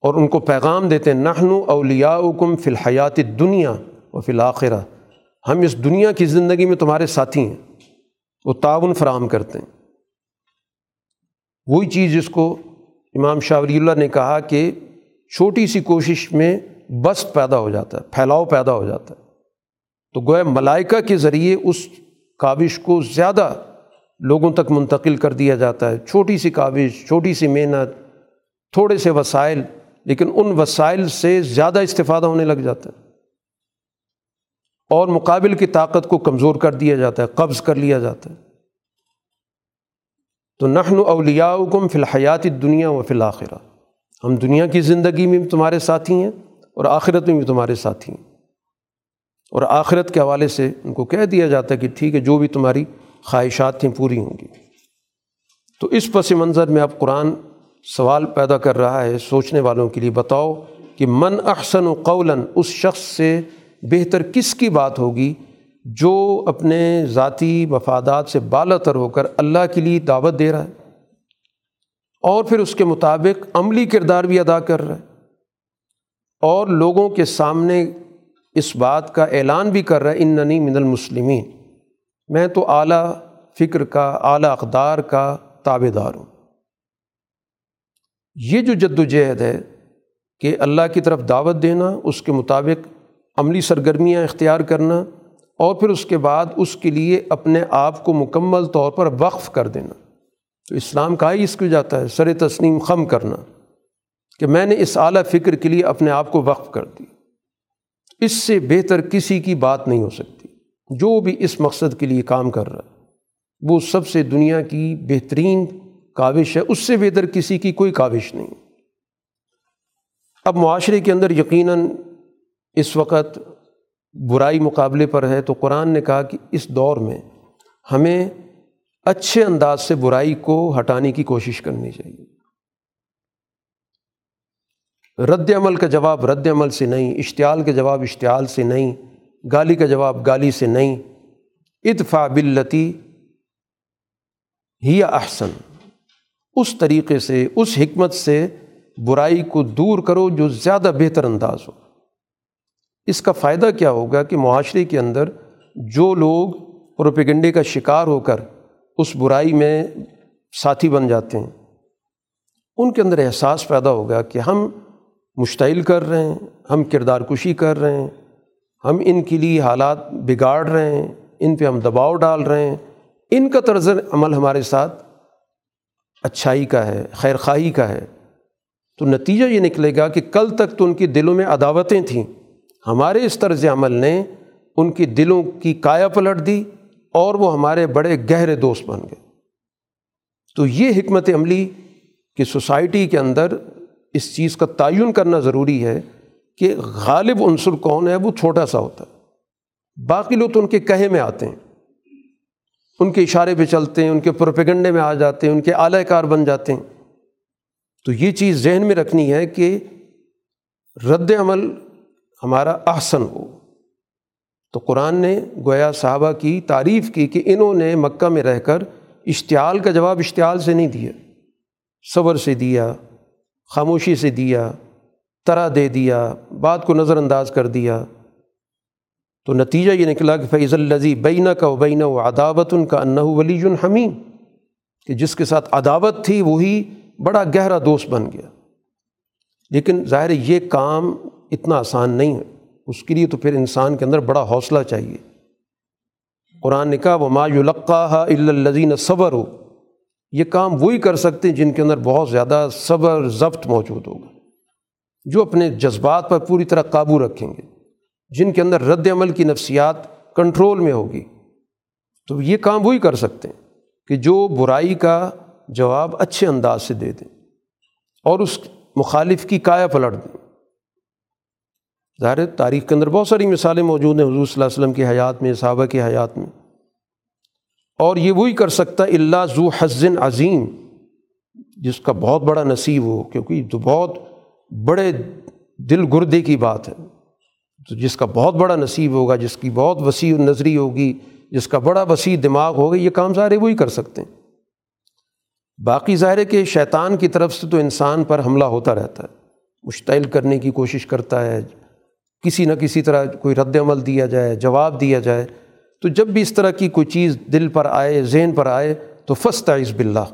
اور ان کو پیغام دیتے ہیں نہن اولیاء کم فی الحیات دنیا و فی الآخرہ ہم اس دنیا کی زندگی میں تمہارے ساتھی ہیں، وہ تعاون فراہم کرتے ہیں۔ وہی چیز جس کو امام شاہ ولی اللہ نے کہا کہ چھوٹی سی کوشش میں بست پیدا ہو جاتا ہے، پھیلاؤ پیدا ہو جاتا ہے۔ تو گویا ملائکہ کے ذریعے اس کاوش کو زیادہ لوگوں تک منتقل کر دیا جاتا ہے۔ چھوٹی سی کاوش، چھوٹی سی محنت، تھوڑے سے وسائل، لیکن ان وسائل سے زیادہ استفادہ ہونے لگ جاتا ہے۔ اور مقابل کی طاقت کو کمزور کر دیا جاتا ہے، قبض کر لیا جاتا ہے۔ تو نحن اولیاء کم فی الحیات دنیا و فی الآخرہ ہم دنیا کی زندگی میں بھی تمہارے ساتھی ہیں اور آخرت میں بھی تمہارے ساتھی ہیں۔ اور آخرت کے حوالے سے ان کو کہہ دیا جاتا ہے کہ ٹھیک ہے، جو بھی تمہاری خواہشات تھیں پوری ہوں گی۔ تو اس پس منظر میں اب قرآن سوال پیدا کر رہا ہے، سوچنے والوں کے لیے بتاؤ کہ من احسن و قولاً، اس شخص سے بہتر کس کی بات ہوگی؟ جو اپنے ذاتی مفادات سے بالا تر ہو کر اللہ کے لیے دعوت دے رہا ہے اور پھر اس کے مطابق عملی کردار بھی ادا کر رہا ہے اور لوگوں کے سامنے اس بات کا اعلان بھی کر رہا ہے ان ننی من المسلمین۔ میں تو اعلیٰ فکر کا، اعلیٰ اقدار کا تابے دار ہوں۔ یہ جو جد و جہد ہے کہ اللہ کی طرف دعوت دینا، اس کے مطابق عملی سرگرمیاں اختیار کرنا اور پھر اس کے بعد اس کے لیے اپنے آپ کو مکمل طور پر وقف کر دینا۔ تو اسلام کا ہی اس کو جاتا ہے؟ سر تسلیم خم کرنا۔ کہ میں نے اس اعلیٰ فکر کے لیے اپنے آپ کو وقف کر دی اس سے بہتر کسی کی بات نہیں ہو سکتی۔ جو بھی اس مقصد کے لیے کام کر رہا ہے، وہ سب سے دنیا کی بہترین کاوش ہے۔ اس سے بہتر کسی کی کوئی کاوش نہیں۔ اب معاشرے کے اندر یقیناً اس وقت برائی مقابلے پر ہے، تو قرآن نے کہا کہ اس دور میں ہمیں اچھے انداز سے برائی کو ہٹانے کی کوشش کرنی چاہیے۔ رد عمل کا جواب رد عمل سے نہیں، اشتعال کا جواب اشتعال سے نہیں، گالی کا جواب گالی سے نہیں۔ ادفع بلتی ہی احسن۔ اس طریقے سے، اس حکمت سے برائی کو دور کرو جو زیادہ بہتر انداز ہو۔ اس کا فائدہ کیا ہوگا کہ معاشرے کے اندر جو لوگ پروپیگنڈے کا شکار ہو کر اس برائی میں ساتھی بن جاتے ہیں، ان کے اندر احساس پیدا ہوگا کہ ہم مشتعل کر رہے ہیں، ہم کردار کشی کر رہے ہیں، ہم ان کے لیے حالات بگاڑ رہے ہیں، ان پہ ہم دباؤ ڈال رہے ہیں۔ ان کا طرز عمل ہمارے ساتھ اچھائی کا ہے خیر خواہی کا ہے۔ تو نتیجہ یہ نکلے گا کہ کل تک تو ان کے دلوں میں عداوتیں تھیں۔ ہمارے اس طرز عمل نے ان کی دلوں کی کایا پلٹ دی اور وہ ہمارے بڑے گہرے دوست بن گئے۔ تو یہ حکمت عملی کہ سوسائٹی کے اندر اس چیز کا تعین کرنا ضروری ہے کہ غالب عنصر کون ہے، وہ چھوٹا سا ہوتا ہے۔ باقی لوگ تو ان کے کہے میں آتے ہیں، ان کے اشارے پہ چلتے ہیں، ان کے پروپیگنڈے میں آ جاتے ہیں، ان کے اعلی کار بن جاتے ہیں۔ تو یہ چیز ذہن میں رکھنی ہے کہ رد عمل ہمارا احسن ہو۔ تو قرآن نے گویا صحابہ کی تعریف کی کہ انہوں نے مکہ میں رہ کر اشتعال کا جواب اشتعال سے نہیں دیا۔ صبر سے دیا، خاموشی سے دیا، طرح دے دیا، بات کو نظر انداز کر دیا۔ تو نتیجہ یہ نکلا کہ فیض الزی بینہ کا بینہ و عداوت ان کا انّ ولی حمیم کہ جس کے ساتھ عداوت تھی، وہی بڑا گہرا دوست بن گیا۔ لیکن ظاہر یہ کام اتنا آسان نہیں ہے۔ اس کے لیے تو پھر انسان کے اندر بڑا حوصلہ چاہیے۔ قرآن نے کہا وہ ما یلقاہ الزین صبر ہو یہ کام وہی کر سکتے ہیں جن کے اندر بہت زیادہ صبر، ضبط موجود ہوگا۔ جو اپنے جذبات پر پوری طرح قابو رکھیں گے۔ جن کے اندر رد عمل کی نفسیات کنٹرول میں ہوگی۔ تو یہ کام وہی کر سکتے ہیں کہ جو برائی کا جواب اچھے انداز سے دے دیں اور اس مخالف کی کایا پلٹ دیں۔ ظاہر تاریخ کے اندر بہت ساری مثالیں موجود ہیں حضور صلی اللہ علیہ وسلم کی حیات میں، صحابہ کی حیات میں۔ اور یہ وہی کر سکتا ہے اللہ ذو حزن عظیم، جس کا بہت بڑا نصیب ہو، کیونکہ تو بہت بڑے دل گردے کی بات ہے۔ تو جس کا بہت بڑا نصیب ہوگا، جس کی بہت وسیع نظری ہوگی، جس کا بڑا وسیع دماغ ہوگا، یہ کام ظاہر وہی کر سکتے ہیں۔ باقی ظاہر ہے کہ شیطان کی طرف سے تو انسان پر حملہ ہوتا رہتا ہے، مشتعل کرنے کی کوشش کرتا ہے کسی نہ کسی طرح کوئی رد عمل دیا جائے، جواب دیا جائے، تو جب بھی اس طرح کی کوئی چیز دل پر آئے، ذہن پر آئے، تو فسط عز بلّہ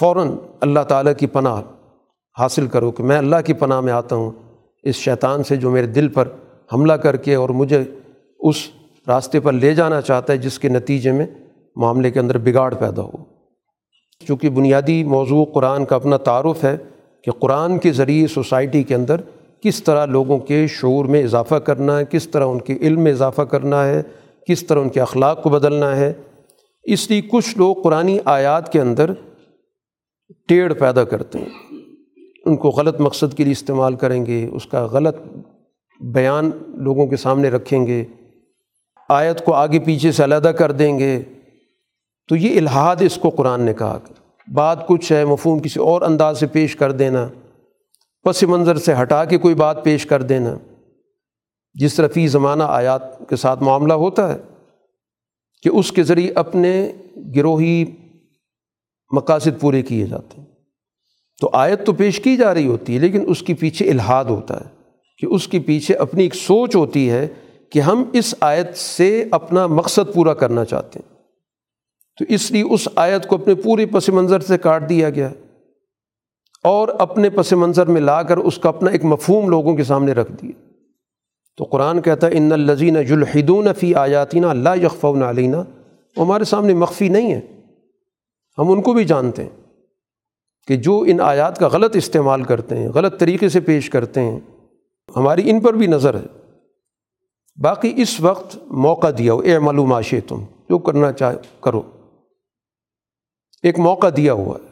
فوراً اللہ تعالیٰ کی پناہ حاصل کرو کہ میں اللہ کی پناہ میں آتا ہوں، اس شیطان سے جو میرے دل پر حملہ کر کے اور مجھے اس راستے پر لے جانا چاہتا ہے جس کے نتیجے میں معاملے کے اندر بگاڑ پیدا ہو۔ چونکہ بنیادی موضوع قرآن کا اپنا تعارف ہے کہ قرآن کے ذریعے سوسائٹی کے اندر کس طرح لوگوں کے شعور میں اضافہ کرنا ہے، کس طرح ان کے علم میں اضافہ کرنا ہے، کس طرح ان کے اخلاق کو بدلنا ہے۔ اس لیے کچھ لوگ قرآن آیات کے اندر ٹیڑھ پیدا کرتے ہیں۔ ان کو غلط مقصد کے لیے استعمال کریں گے، اس کا غلط بیان لوگوں کے سامنے رکھیں گے۔ آیت کو آگے پیچھے سے علیحدہ کر دیں گے۔ تو یہ الحاد اس کو قرآن نے کہا۔ بات کچھ ہے، مفہوم کسی اور انداز سے پیش کر دینا۔ پس منظر سے ہٹا کے کوئی بات پیش کر دینا۔ جس طرح فی زمانہ آیات کے ساتھ معاملہ ہوتا ہے کہ اس کے ذریعے اپنے گروہی مقاصد پورے کیے جاتے ہیں۔ تو آیت تو پیش کی جا رہی ہوتی ہے، لیکن اس کے پیچھے الحاد ہوتا ہے کہ اس کے پیچھے اپنی ایک سوچ ہوتی ہے کہ ہم اس آیت سے اپنا مقصد پورا کرنا چاہتے ہیں۔ تو اس لیے اس آیت کو اپنے پورے پس منظر سے کاٹ دیا گیا۔ اور اپنے پس منظر میں لا کر اس کا اپنا ایک مفہوم لوگوں کے سامنے رکھ دیا۔ تو قرآن کہتا ہے، ان الزین جلحدون فی آیاتینہ اللہ یکفون علینہ وہ ہمارے سامنے مخفی نہیں ہے۔ ہم ان کو بھی جانتے ہیں کہ جو ان آیات کا غلط استعمال کرتے ہیں، غلط طریقے سے پیش کرتے ہیں، ہماری ان پر بھی نظر ہے۔ باقی اس وقت موقع دیا ہو اے معلوماشے تم جو کرنا چاہ، کرو۔ ایک موقع دیا ہوا ہے۔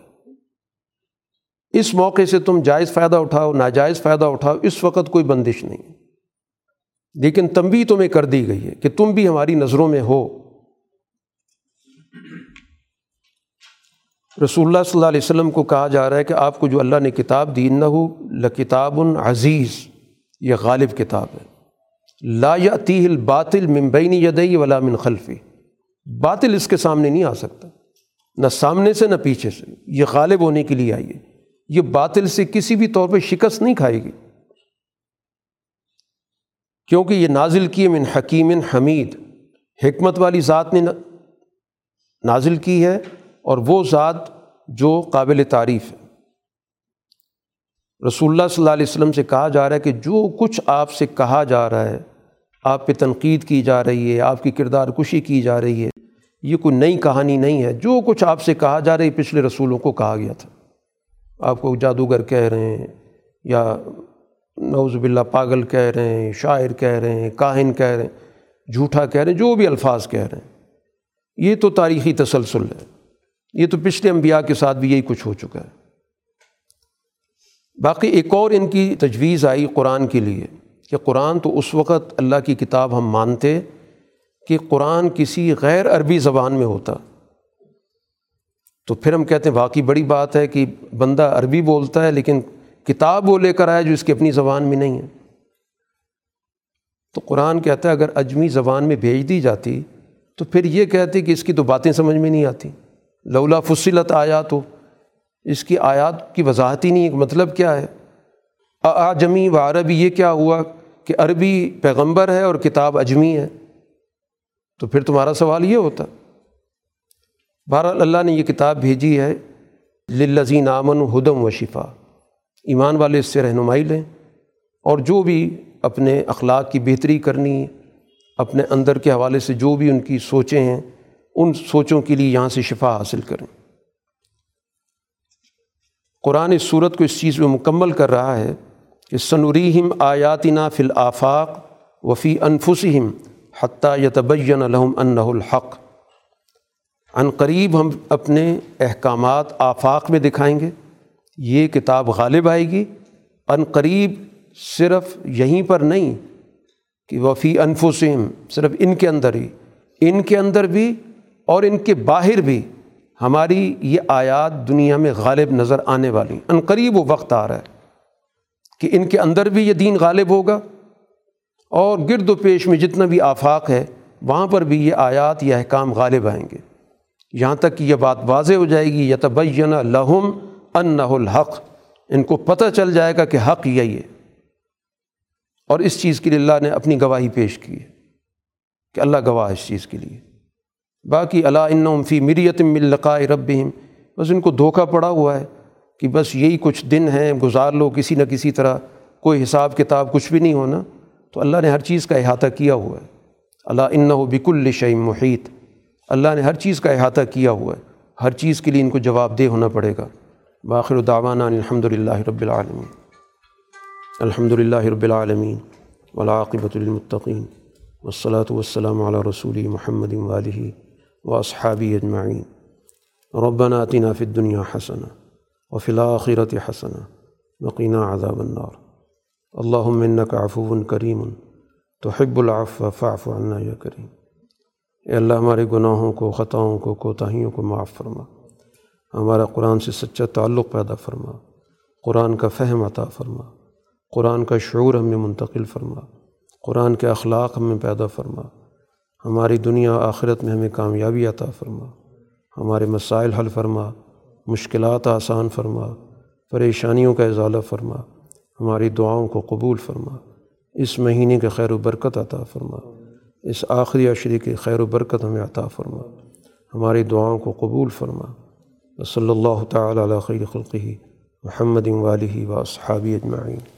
اس موقع سے تم جائز فائدہ اٹھاؤ، ناجائز فائدہ اٹھاؤ، اس وقت کوئی بندش نہیں۔ لیکن تنبی تمہیں کر دی گئی ہے کہ تم بھی ہماری نظروں میں ہو۔ رسول اللہ صلی اللہ علیہ وسلم کو کہا جا رہا ہے کہ آپ کو جو اللہ نے کتاب دی نہ ہو لکتاب عزیز، یہ غالب کتاب ہے۔ لا یاتی الباطل ممبئی یدئی ولا من خلفی باطل اس کے سامنے نہیں آ سکتا، نہ سامنے سے، نہ پیچھے سے۔ یہ غالب ہونے کے لیے آئیے یہ باطل سے کسی بھی طور پہ شکست نہیں کھائے گی۔ کیونکہ یہ نازل کی من حکیم حمید، حکمت والی ذات نے نازل کی ہے اور وہ ذات جو قابل تعریف ہے۔ رسول اللہ صلی اللہ علیہ وسلم سے کہا جا رہا ہے کہ جو کچھ آپ سے کہا جا رہا ہے، آپ پہ تنقید کی جا رہی ہے، آپ کی کردار کشی کی جا رہی ہے، یہ کوئی نئی کہانی نہیں ہے۔ جو کچھ آپ سے کہا جا رہا ہے پچھلے رسولوں کو کہا گیا تھا۔ آپ کو جادوگر کہہ رہے ہیں یا نوز باللہ پاگل کہہ رہے ہیں، شاعر کہہ رہے ہیں، کاہن کہہ رہے ہیں، جھوٹا کہہ رہے ہیں، جو بھی الفاظ کہہ رہے ہیں۔ یہ تو تاریخی تسلسل ہے۔ یہ تو پچھلے انبیاء کے ساتھ بھی یہی کچھ ہو چکا ہے۔ باقی ایک اور ان کی تجویز آئی قرآن کے لیے کہ قرآن تو اس وقت اللہ کی کتاب ہم مانتے کہ قرآن کسی غیر عربی زبان میں ہوتا۔ تو پھر ہم کہتے ہیں واقعی بڑی بات ہے کہ بندہ عربی بولتا ہے لیکن کتاب وہ لے کر آیا جو اس کی اپنی زبان میں نہیں ہے۔ تو قرآن کہتا ہے اگر اجمی زبان میں بھیج دی جاتی تو پھر یہ کہتے کہ اس کی تو باتیں سمجھ میں نہیں آتی۔ لولا فصلت آیا تو اس کی آیات کی وضاحت ہی نہیں ہے مطلب کیا ہے؟ آجمی و عربی، یہ کیا ہوا کہ عربی پیغمبر ہے اور کتاب اجمی ہے؟ تو پھر تمہارا سوال یہ ہوتا۔ بہرحال اللہ نے یہ کتاب بھیجی ہے، للذین آمن ہدم و شفا ایمان والے اس سے رہنمائی لیں اور جو بھی اپنے اخلاق کی بہتری کرنی، اپنے اندر کے حوالے سے جو بھی ان کی سوچیں ہیں، ان سوچوں کے لیے یہاں سے شفا حاصل کریں۔ قرآن اس صورت کو اس چیز میں مکمل کر رہا ہے کہ سنوریم آیاتنا فی الآفاق وفی انفسم حتیٰ یتبین الحم انََََََََََََََََََََََََََََََََََ الحق۔ عن قریب ہم اپنے احکامات، آفاق میں دکھائیں گے۔ یہ کتاب غالب آئے گی۔ عن قریب صرف یہیں پر نہیں، کہ وفی انفسم صرف ان کے اندر ہی۔ ان کے اندر بھی اور ان کے باہر بھی ہماری یہ آیات دنیا میں غالب نظر آنے والی۔ ان قریب وہ وقت آ رہا ہے کہ ان کے اندر بھی یہ دین غالب ہوگا۔ اور گرد و پیش میں جتنا بھی آفاق ہے، وہاں پر بھی یہ آیات، یہ احکام غالب آئیں گے۔ یہاں تک کہ یہ بات واضح ہو جائے گی، یتبین لہم ان الحق۔ ان کو پتہ چل جائے گا کہ حق یہی ہے۔ اور اس چیز کے لیے اللہ نے اپنی گواہی پیش کی ہے کہ اللہ گواہ اس چیز کے لیے۔ باقی اللہ ان فی مریت ملقاء رب بس ان کو دھوکہ پڑا ہوا ہے کہ بس یہی کچھ دن ہیں، گزار لو، کسی نہ کسی طرح کوئی حساب کتاب کچھ بھی نہیں ہونا۔ تو اللہ نے ہر چیز کا احاطہ کیا ہوا ہے۔ اللہ ان بک الشعیم محیط۔ اللہ نے ہر چیز کا احاطہ کیا ہوا ہے۔ ہر چیز کے لیے ان کو جواب دہ ہونا پڑے گا۔ باخر الدعوانا الحمد للہ رب العالمین۔ الحمد للہ رب العالمین۔ ولاقبۃ المطقین والصلاة والسلام علی رسول محمد والہ و اجمعین۔ ربنا آتنا فی الدنیا حسنہ وفی الآخرت حسنہ وقینا عذاب النار۔ اللہم انکا عفو کریم۔ تحب العفو فاعف عنا یا کریم۔ اے اللہ ہمارے گناہوں کو، خطاؤں کو، کوتاہیوں کو معاف فرما۔ ہمارا قرآن سے سچا تعلق پیدا فرما۔ قرآن کا فہم عطا فرما۔ قرآن کا شعور ہمیں منتقل فرما۔ قرآن کے اخلاق ہمیں پیدا فرما۔ ہماری دنیا آخرت میں ہمیں کامیابی عطا فرما۔ ہمارے مسائل حل فرما۔ مشکلات آسان فرما۔ پریشانیوں کا ازالہ فرما۔ ہماری دعاؤں کو قبول فرما۔ اس مہینے کے خیر و برکت عطا فرما۔ اس آخری عشرے کی خیر و برکت ہمیں عطا فرما۔ ہماری دعاؤں کو قبول فرما۔ صلی اللہ تعالیٰ علی خیر خلقی محمد والی و اصحابی اجمعین۔